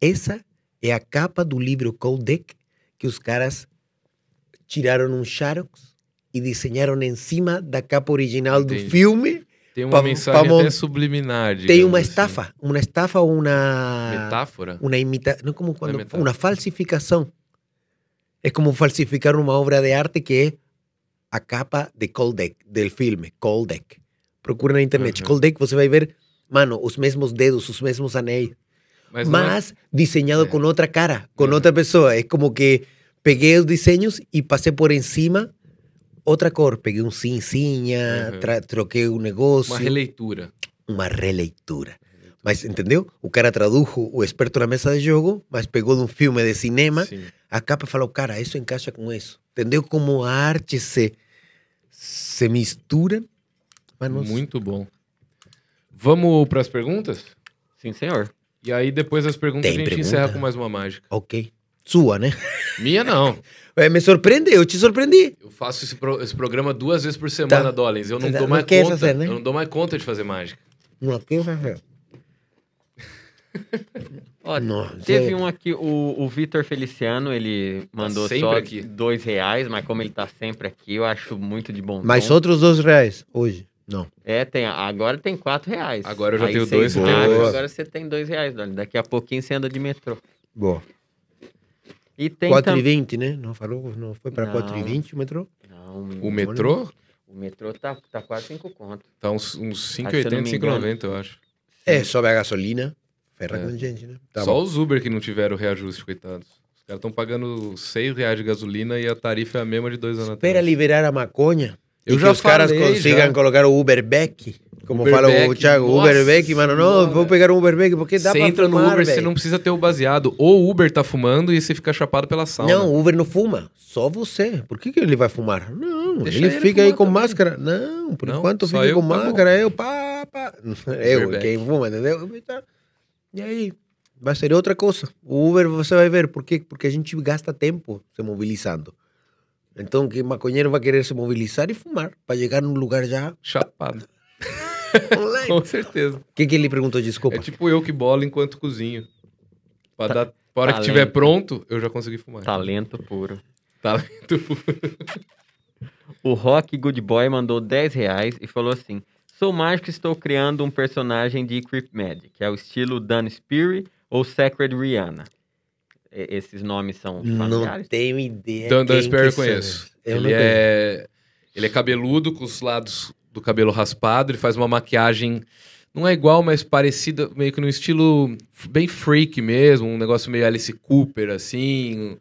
Essa é a capa do livro Coldec que os caras tiraram um xerox e desenharam em cima da capa original do Entendi. filme. Tem uma Pa- mensagem mon- até subliminar. Tem uma assim. estafa, uma estafa ou uma Metáfora? uma imita, não como quando metáfora. uma falsificação. É como falsificar uma obra de arte que é a capa de Coldec, del filme Coldec. Procura na internet. Uhum. Coldec, você vai ver, mano, os mesmos dedos, os mesmos anéis. Mas, é- mas desenhado É. com outra cara, com Uhum. outra pessoa. É como que peguei os desenhos e passei por em cima outra cor. Peguei um cinzinha, Uhum. tra- troquei o negócio. uma releitura. Uma releitura. Mas entendeu? O cara tradujo o experto na mesa de jogo, mas pegou de um filme de cinema, Sim. a capa e falou, cara, isso encaixa com isso. Entendeu como a arte se, se mistura? Mas não- Muito bom. Vamos para as perguntas? Sim, senhor. E aí, depois das perguntas, Tem a gente pergunta? encerra com mais uma mágica. Ok. Sua, né? Minha não. [laughs] É, me surpreendeu, eu te surpreendi. Eu faço esse, pro- esse programa duas vezes por semana, Tá. Dolens. Eu não Não dou mais conta. fazer, né? Eu não dou mais conta de fazer mágica. Não, quem vai fazer? [laughs] Ó, Não, teve você- um aqui, o, o Vitor Feliciano, ele mandou sempre só aqui. dois reais, mas como ele tá sempre aqui, eu acho muito de bom Mais outros dois reais hoje. Não. É, tem, agora tem quatro reais. Agora eu já Aí tenho dois, dois. Agora você tem dois reais, Doni. Daqui a pouquinho você anda de metrô. Boa. E tem 4,20, né? Não falou? Não foi para Não. 4,20 o metrô? Não, O metrô o metrô tá, tá quase cinco conto. tá uns, uns Ah, se eu não 5,80, me 5,90, eu acho. É, sobe a gasolina, ferra É. com a gente, né? Tá Só bom. os Uber que não tiveram reajuste, coitados. Os caras estão pagando 6 reais de gasolina e a tarifa é a mesma de dois anos Espera atrás. liberar a maconha Eu e já que os caras falei, consigam já. colocar o Uberback. Como Uberback, fala o Thiago, nossa Uberback, mano, não, vou pegar um Uberback porque dá Você pra entra no fumar, Uber, você não precisa ter o baseado. Ou o Uber tá fumando e você fica chapado pela sauna. Não, o Uber não fuma, só você. Por que, que ele vai fumar? Não, Deixa ele, fica aí com também. máscara. Não, por Não, enquanto fica eu, com tá bom. máscara, eu, pá, pá. Eu, Uberback. quem fuma, entendeu? E aí, vai ser outra coisa. O Uber você vai ver, por quê? Porque a gente gasta tempo se mobilizando. Então, que maconheiro vai querer se mobilizar e fumar para chegar num lugar já Chapado. [laughs] [laughs] Com certeza. O que, que ele perguntou? Desculpa. É tipo eu que bolo enquanto cozinho. Ta- dar. Pra hora que estiver pronto, eu já consegui fumar. Talento puro. Talento. [laughs] O Rock Good Boy mandou 10 reais e falou assim: Sou mágico e estou criando um personagem de Creep Magic, que é o estilo Dan Speary ou Sacred Rihanna. E- esses nomes são Não familiares? tenho ideia. Dan, Dan Sperry eu conheço. Eu Ele não é, ele é cabeludo, com os lados do cabelo raspado. Ele faz uma maquiagem, não é igual, mas parecida, meio que no estilo bem freak mesmo. Um negócio meio Alice Cooper, assim.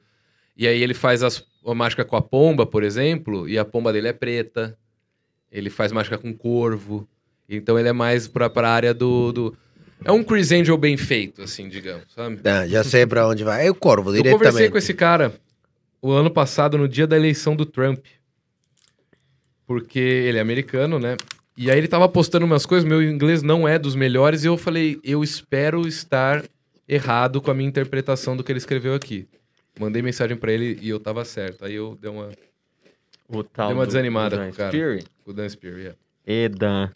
E aí ele faz as, a mágica com a pomba, por exemplo, e a pomba dele é preta. Ele faz mágica com corvo. Então ele é mais pra, pra área do, do... É um Chris Angel bem feito, assim, digamos, sabe? Ah, já sei para onde vai. É o Corvo, Eu diretamente. conversei com esse cara o ano passado, no dia da eleição do Trump. Porque ele é americano, né? E aí ele tava postando umas coisas, meu inglês não é dos melhores, e eu falei, eu espero estar errado com a minha interpretação do que ele escreveu aqui. Mandei mensagem pra ele e eu tava certo. Aí eu dei uma. O tal Deu uma desanimada com o cara. Speary? O Dan Spear, yeah. E Dan.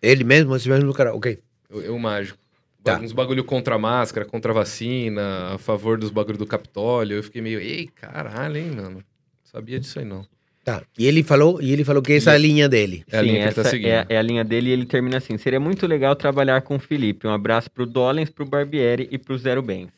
Ele mesmo, esse mesmo cara. Ok. Eu, eu mágico. Tá. Uns bagulho contra a máscara, contra a vacina, a favor dos bagulho do Capitólio. Eu fiquei meio, ei, caralho, hein, mano. Sabia disso aí não. Tá. E ele falou, e ele falou que essa é a linha dele. É a Sim, linha que ele tá essa seguindo. é, é a linha dele e ele termina assim. Seria muito legal trabalhar com o Felipe. Um abraço pro Dolens, pro Barbieri e pro Zero Bens.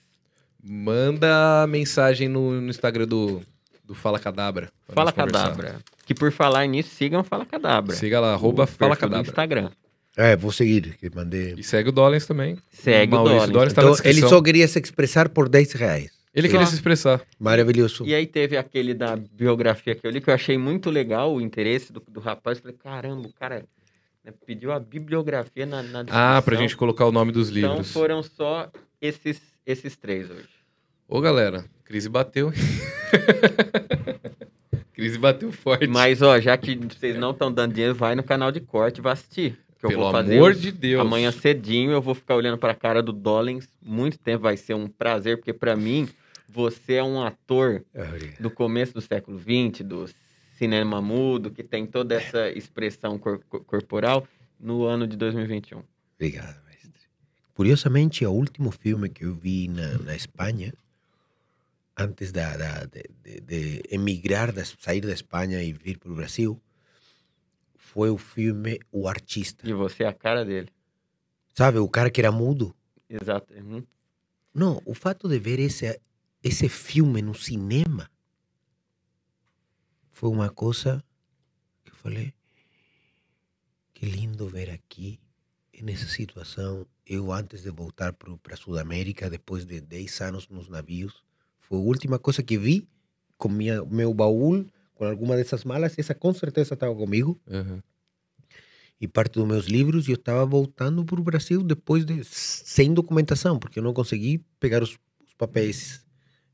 Manda mensagem no, no Instagram do, do Fala Cadabra. Fala. Cadabra. Que por falar nisso, sigam Fala Cadabra. Siga lá, arroba Fala Cadabra. Instagram. É, vou seguir, que mandei. E segue o Dolens também. Segue Maurício o Dolens. Dolens tá Então, ele descrição. só queria se expressar por 10 reais. Ele Só. queria se expressar. Maravilhoso. E aí teve aquele da biografia que eu li, que eu achei muito legal o interesse do, do rapaz. Falei, caramba, o cara né, pediu a bibliografia na, na Ah, pra descrição. gente colocar o nome dos Então livros. foram só esses, esses três hoje. Ô, galera, crise bateu. [laughs] crise bateu forte. Mas, ó, já que vocês não estão dando dinheiro, vai no canal de corte e vai assistir. Que eu Pelo vou fazer amor os- de Deus. Amanhã cedinho eu vou ficar olhando pra cara do Dollens muito tempo. Vai ser um prazer, porque pra mim, você é um ator do começo do século XX, do cinema mudo, que tem toda essa expressão cor- cor- corporal no ano de 2021. Obrigado, mestre. Curiosamente, o último filme que eu vi na, na Espanha, antes da, da- de, de- de emigrar, da, sair da Espanha e vir para o Brasil, foi o filme O Artista. E você é a cara dele. Sabe, o cara que era mudo? Exato. Uhum. Não, o fato de ver esse, esse filme no cinema foi uma coisa que eu falei, que lindo ver aqui, nessa situação. Eu, antes de voltar para a Sudamérica, depois de 10 anos nos navios, foi a última coisa que vi com minha, meu baú, com alguma dessas malas. Essa com certeza estava comigo. Uhum. E parte dos meus livros, e eu estava voltando para o Brasil depois de sem documentação, porque eu não consegui pegar os, os papéis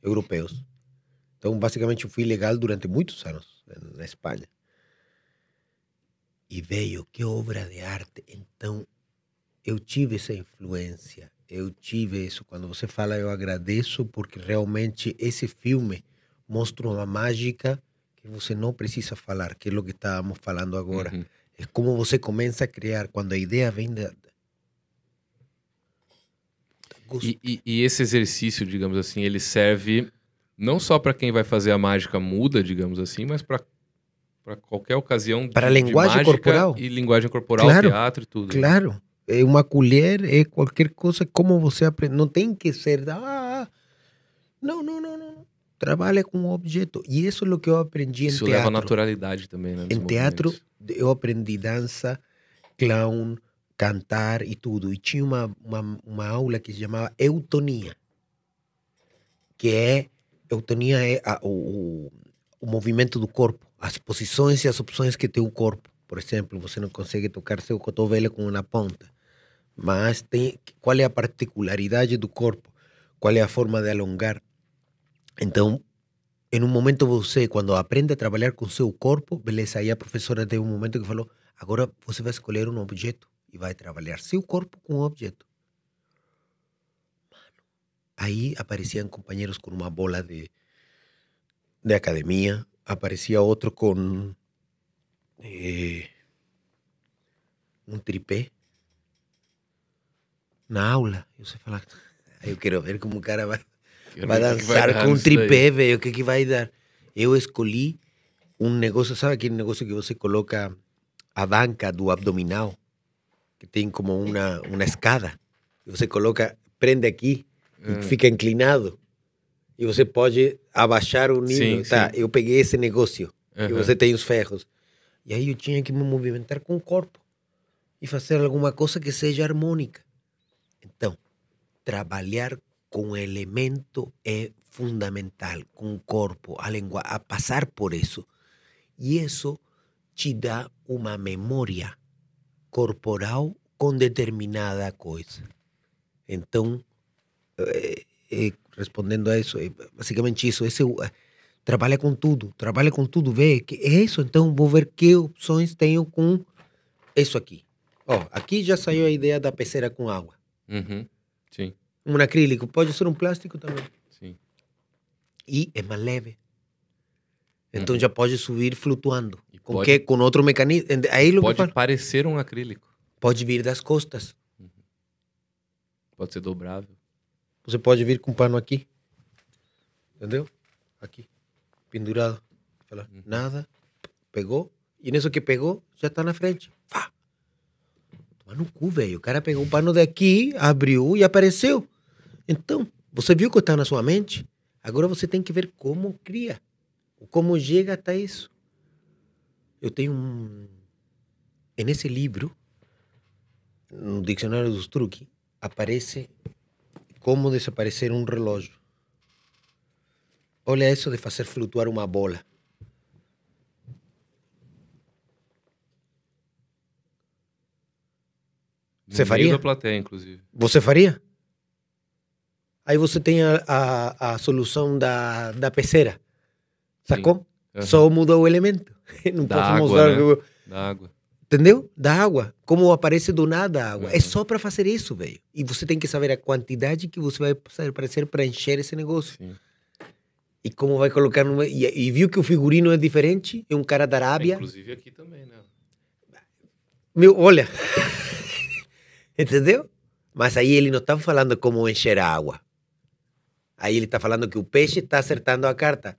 europeus. Então, basicamente, eu fui ilegal durante muitos anos na- na Espanha. E veio, que obra de arte. Então, eu tive essa influência, eu tive isso. Quando você fala, eu agradeço, porque realmente esse filme mostra uma mágica que você não precisa falar, que é o que estávamos falando agora. Uhum. É como você começa a criar, quando a ideia vem da. E, e- e esse exercício, digamos assim, ele serve não só para quem vai fazer a mágica muda, digamos assim, mas para qualquer ocasião de linguagem corporal. e linguagem corporal, Claro, teatro e tudo. né? Claro, é uma colher, é qualquer coisa, como você aprende. Não tem que ser. Ah, não, não, não, não. Trabalha com o objeto. E isso é o que eu aprendi Isso em leva teatro. naturalidade também, né? Em teatro, eu aprendi dança, clown, cantar e tudo. E tinha uma, uma, uma aula que se chamava eutonia, que é, eutonia é a- o, o movimento do corpo, as posições e as opções que tem o corpo. Por exemplo, você não consegue tocar seu cotovelo com uma ponta, mas tem qual é a particularidade do corpo, qual é a forma de alongar. Então, em um momento você, quando aprende a trabalhar com seu corpo, beleza, aí a professora teve um momento que falou, agora você vai escolher um objeto e vai trabalhar seu corpo com o objeto. Mano, aí apareciam companheiros com uma bola de, de academia, aparecia outro com eh, um tripé na aula. E você fala, eu quero ver como o cara vai, Quero vai dançar dar com um tripé, velho. O que, que vai dar? Eu escolhi um negócio, sabe aquele negócio que você coloca a banca do abdominal? Que tem como uma, uma escada. E você coloca, prende aqui e fica inclinado. E você pode abaixar o nível. Sim, tá, sim. eu peguei esse negócio. E Aham. você tem os ferros. E aí eu tinha que me movimentar com o corpo e fazer alguma coisa que seja harmônica. Então, trabalhar com o elemento é fundamental, com corpo, a língua, a passar por isso. E isso te dá uma memória corporal com determinada coisa. Então, eh, eh, respondendo a isso, é basicamente isso. Esse, eh, trabalha com tudo, trabalha com tudo, vê que é isso. Então, vou ver que opções tenho com isso aqui. Ó, aqui já saiu a ideia da peceira com água. Uhum. Um acrílico, pode ser um plástico também. sim. E é mais leve. Então Uhum. já pode subir flutuando. E Com pode- que? Com outro mecanismo. Aí Pode parecer um acrílico. Pode vir das costas. Pode ser dobrável. Você pode vir com pano aqui. Entendeu? Aqui. Pendurado. Fala, Uhum. nada. Pegou. E nisso que pegou, já tá na frente. Fá. Toma no cu, velho. O cara pegou o pano daqui, abriu e apareceu. Então, você viu que está na sua mente? Agora você tem que ver como cria. Como chega até isso. Eu tenho um. E nesse livro, no Dicionário dos Truques, aparece como desaparecer um relógio. Olha isso de fazer flutuar uma bola. No Você faria? da plateia, inclusive. Você faria? Aí você tem a, a, a solução da, da peceira. Sacou? Aham. Só mudou o elemento. [laughs] Não Da posso água, mostrar. né? eu- Da água. Entendeu? Da água. Como aparece do nada a água. É Uhum. só para fazer isso, velho. E você tem que saber a quantidade que você vai fazer para encher esse negócio. Sim. E como vai colocar. E, e viu que o figurino é diferente? É um cara da É, Arábia. inclusive aqui também, né? Meu, olha. [laughs] Entendeu? Mas aí ele não está falando como encher a água. Aí ele está falando que o peixe está acertando a carta.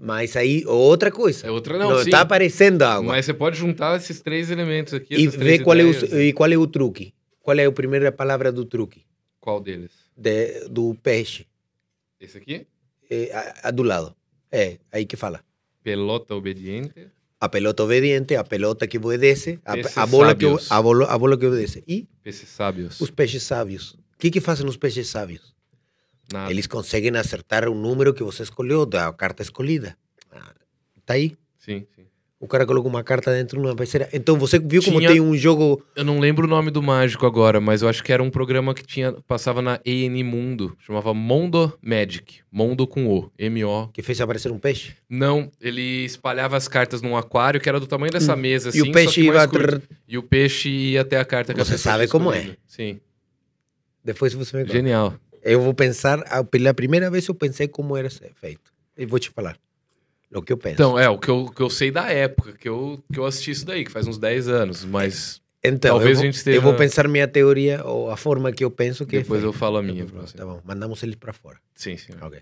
Mas aí, outra coisa. É outra não, não está aparecendo água. Mas você pode juntar esses três elementos aqui. e ver qual é, o, ideias. e qual é o truque. Qual é a primeira palavra do truque? Qual deles? De, do peixe. Esse aqui? É, a, a do lado. É, aí que fala. Pelota obediente. A pelota obediente, a pelota que obedece, a, a bola, que, a, bola, a bola que obedece. E Peces sábios. os peixes sábios. O que, que fazem os peixes sábios? Nada. Eles conseguem acertar o número que você escolheu, da carta escolhida. Tá aí. Sim, sim. O cara colocou uma carta dentro de uma peceira. Então você viu como Tinha- tem um jogo. Eu não lembro o nome do mágico agora, mas eu acho que era um programa que tinha passava na EN Mundo. Chamava Mondo Magic. Mondo com O. M-O. que fez aparecer um peixe. Não, ele espalhava as cartas num aquário que era do tamanho dessa mesa, assim. Hum. e o peixe que mais ia. curto. E o peixe ia até a carta que Você sabe como é. Sim. Depois você me conta. Genial. Eu vou pensar. a- Pela primeira vez eu pensei como era feito. E vou te falar. O que eu penso. Então, é, o que eu, que eu sei da época que eu, que eu assisti isso daí, que faz uns 10 anos, mas Então, talvez eu, vou, a gente esteja- eu vou pensar minha teoria ou a forma que eu penso que é depois eu feito. falo a minha. Tá pra bom, você. Tá bom, mandamos eles para fora. Sim, sim. Ok.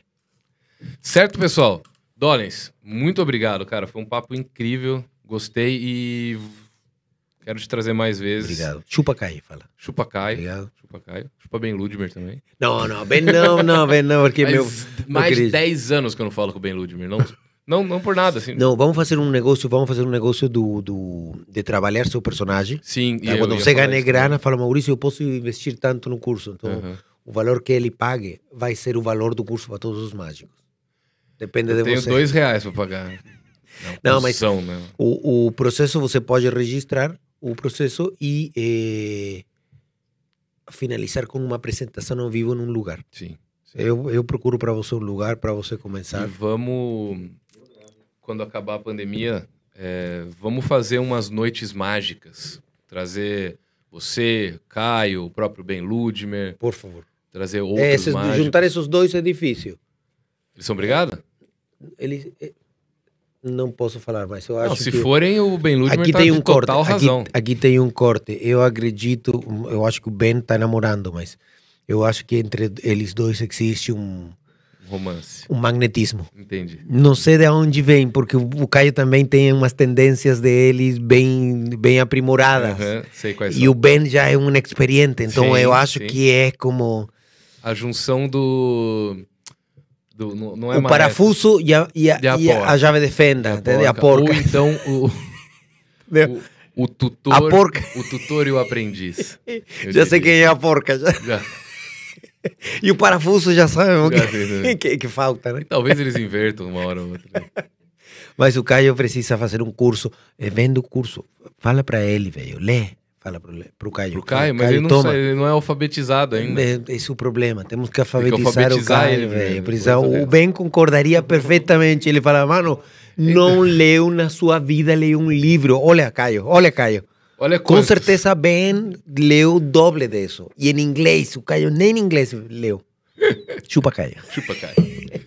Certo, pessoal? Dolens, muito obrigado, cara. Foi um papo incrível. Gostei e quero te trazer mais vezes. Obrigado. Chupa Caio, fala. Chupa Caio. Obrigado. Chupa Caio. Chupa bem Ludmir também. Não, não, bem não, não, bem não, porque meu. Faz mais de querido. 10 anos que eu não falo com o Ben Ludmir. Não, não, não por nada, assim. Não, vamos fazer um negócio, vamos fazer um negócio do, do de trabalhar seu personagem. Sim, Tá? eu Quando você ganha grana, fala, Maurício, eu posso investir tanto no curso. Então, o valor que ele pague vai ser o valor do curso para todos os mágicos. Depende Eu de tenho você. dois reais pra pagar. Não, mas- São, né? O, o processo você pode registrar o processo e eh, finalizar com uma apresentação ao vivo num lugar. Sim. sim. Eu, eu procuro para você um lugar para você E começar. vamos, quando acabar a pandemia, é, vamos fazer umas noites mágicas. Trazer você, Caio, o próprio Ben Ludmer, Por favor. trazer outros É, esses- mágicos. juntar esses dois é difícil. Eles são obrigados? Eles, eh, não posso falar, mas eu acho Não, se que forem, o Ben Ludmer aqui tá tem um corte. total Aqui, razão. aqui tem um corte. Eu acredito, eu acho que o Ben tá namorando, mas eu acho que entre eles dois existe um, Romance. um magnetismo. Entendi. Não sei de onde vem, porque o Caio também tem umas tendências deles bem, bem aprimoradas. Aham, sei quais E são. o Ben já é um experiente, então Sim, eu acho sim. que é como A junção do... do não, não é o parafuso e a, e a, E a e a- chave de fenda, entende? a porca. Ou então o, [laughs] o, o tutor, A porca. o tutor e o aprendiz. [laughs] Já sei diria. quem é a porca. já. Já. [laughs] E o parafuso já sabe o Já sei, né? que, que, que falta, né? Talvez eles invertam uma hora ou outra. Mas o Caio precisa fazer um curso. Eh, Vende o curso. Fala para ele, velho. Lê. Fala pro, pro Caio. Pro Caio, mas Caio, ele não, sai- ele não é alfabetizado ainda. É, Esse é o problema. Temos que alfabetizar, alfabetizar o Caio, ele, velho. O Ben concordaria perfeitamente. Ele fala, mano, não leu na sua vida, leu um livro. Olha, Caio, olha, Caio. Olha Com quantos. certeza Ben leu o doble disso. E em inglês, o Caio nem em inglês leu. [laughs] Chupa, Caio. Chupa, Caio. [laughs]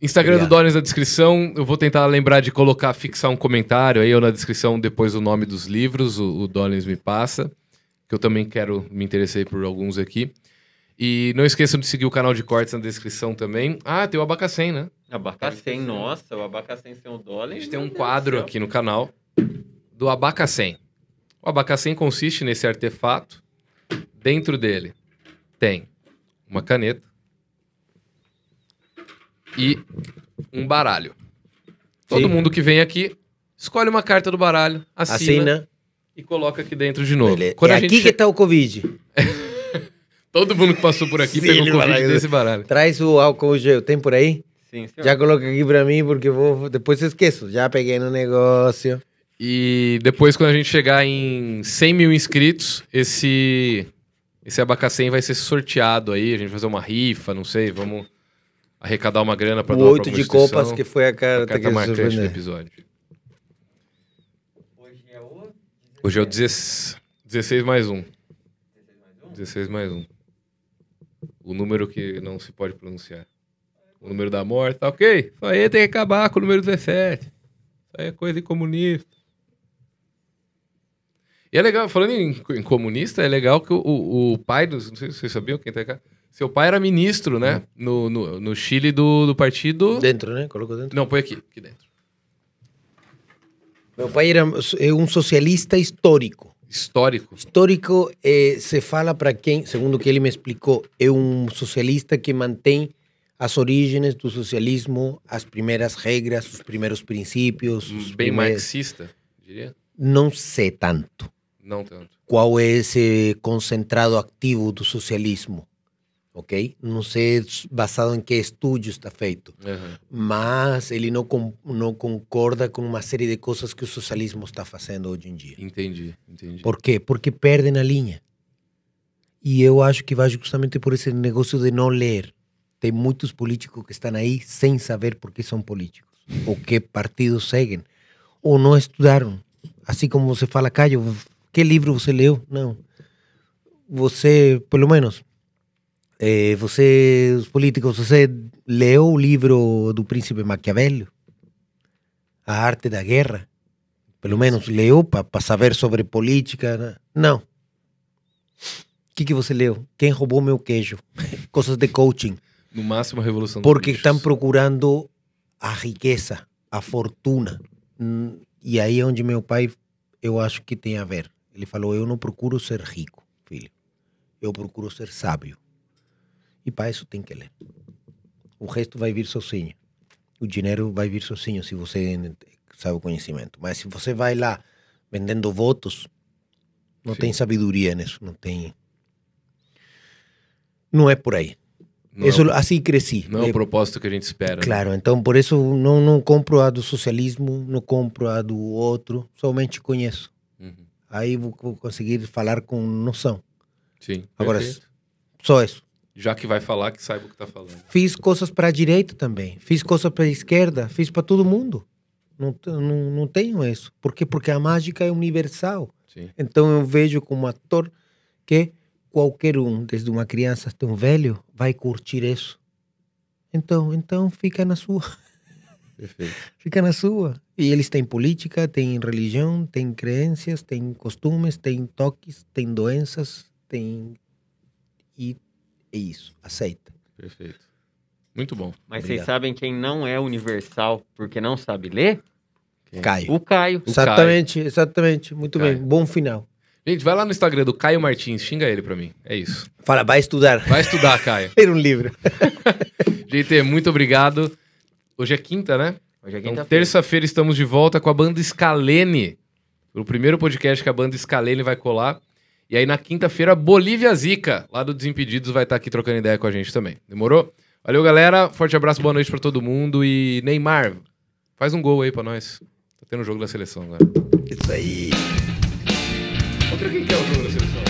Instagram Obrigado. do Donis na descrição. Eu vou tentar lembrar de colocar, fixar um comentário aí ou na descrição depois o nome dos livros. O, o me passa. Que eu também quero, me interessei por alguns aqui. E não esqueçam de seguir o canal de cortes na descrição também. Ah, tem o Abacacém, né? Abacacém, nossa, o abacacém sem o A dólar. gente tem um quadro aqui no canal do Abacacém. O Abacacém consiste nesse artefato. Dentro dele tem uma caneta e um baralho. Todo Sim. mundo que vem aqui escolhe uma carta do baralho, assina, Assina. e coloca aqui dentro de novo. Quando é a aqui gente que está o Covid. [laughs] Todo mundo que passou por aqui Sim, pegou ele Covid baralho. desse baralho. Traz o álcool gel. Tem por aí? Sim, senhor. Já coloca aqui pra mim, porque eu vou, depois eu esqueço. Já peguei no negócio. E depois, quando a gente chegar em 100 mil inscritos, esse, esse abacacém vai ser sorteado aí. A gente vai fazer uma rifa, não sei, vamos arrecadar uma grana para O doar pra oito de copas, que foi a a carta, marcante do episódio. Hoje é o... Hoje é o 16, 16 mais um. 16 mais um. O número que não se pode pronunciar. O número da morte, tá ok? Isso aí tem que acabar com o número 17. Isso aí é coisa de comunista. E é legal, falando em, em comunista, é legal que o, o, o pai dos. Não sei se vocês sabiam quem tá cá. Seu pai era ministro, né? No, no, no Chile do, do partido. Dentro, né? Colocou dentro. Não, põe aqui, aqui dentro. Meu pai era é um socialista histórico. Histórico. Histórico eh, se fala para quem, segundo o que ele me explicou, é um socialista que mantém as origens do socialismo, as primeiras regras, os primeiros princípios. os Bem primeiros- marxista, diria. Não sei tanto Não tanto. qual é esse concentrado ativo do socialismo, ok? Não sei basado em que estúdio está feito. Aham. mas ele não, com, não concorda com uma série de coisas que o socialismo está fazendo hoje em dia. Entendi, entendi. Por quê? Porque perdem a linha. E eu acho que vai justamente por esse negócio de não ler. Tem muitos políticos que estão aí sem saber por que são políticos, ou que partidos seguem, ou não estudaram. Assim como você fala, Caio, que livro você leu? Não. Você, pelo menos, eh, você, os políticos, você leu o livro do príncipe Maquiavelo? A arte da guerra? Pelo menos leu para saber sobre política? né? Não. O que, que você leu? Quem roubou meu queijo? [laughs] Coisas de coaching. No máximo, a revolução Porque estão procurando a riqueza, a fortuna. E aí é onde meu pai, eu acho que tem a ver. Ele falou: Eu não procuro ser rico, filho. Eu procuro ser sábio. E para isso tem que ler. O resto vai vir sozinho. O dinheiro vai vir sozinho se você sabe o conhecimento. Mas se você vai lá vendendo votos, não Sim. tem sabedoria nisso. Não tem. Não é por aí. Não, Isso, é, assim cresci. não é o propósito que a gente espera. né? Claro, então por isso não, não compro a do socialismo, não compro a do outro, somente conheço. Uhum. Aí vou, vou conseguir falar com noção. Sim. Agora, perfeito. só isso. Já que vai falar, que saiba o que tá falando. Fiz coisas para a direita também, fiz coisas para a esquerda, fiz para todo mundo. Não, não, não tenho isso. Por quê? Porque a mágica é universal. Sim. Então eu vejo como ator que qualquer um, desde uma criança até um velho, vai curtir isso. Então, então fica na sua. Perfeito. [laughs] Fica na sua. E eles têm política, têm religião, têm crenças, têm costumes, têm toques, têm doenças, têm. É isso. Aceita. Perfeito. Muito bom. Mas Obrigado. vocês sabem quem não é universal porque não sabe ler? Quem? Caio. O Caio. O exatamente, exatamente. Muito Caio. bem. Bom final. Gente, vai lá no Instagram do Caio Martins, xinga ele pra mim. É isso. Fala, vai estudar. Vai estudar, Caio. [laughs] Ler um livro. [laughs] GT, muito obrigado. Hoje é quinta, né? Hoje é Então, quinta-feira. terça-feira estamos de volta com a banda Scalene. O primeiro podcast que a banda Scalene vai colar. E aí na quinta-feira, Bolívia Zica, lá do Desimpedidos, vai estar aqui trocando ideia com a gente também. Demorou? Valeu, galera. Forte abraço, boa noite pra todo mundo. E Neymar, faz um gol aí pra nós. Tá tendo o jogo da seleção agora. Isso aí. Contra quem que é o jogo da seleção?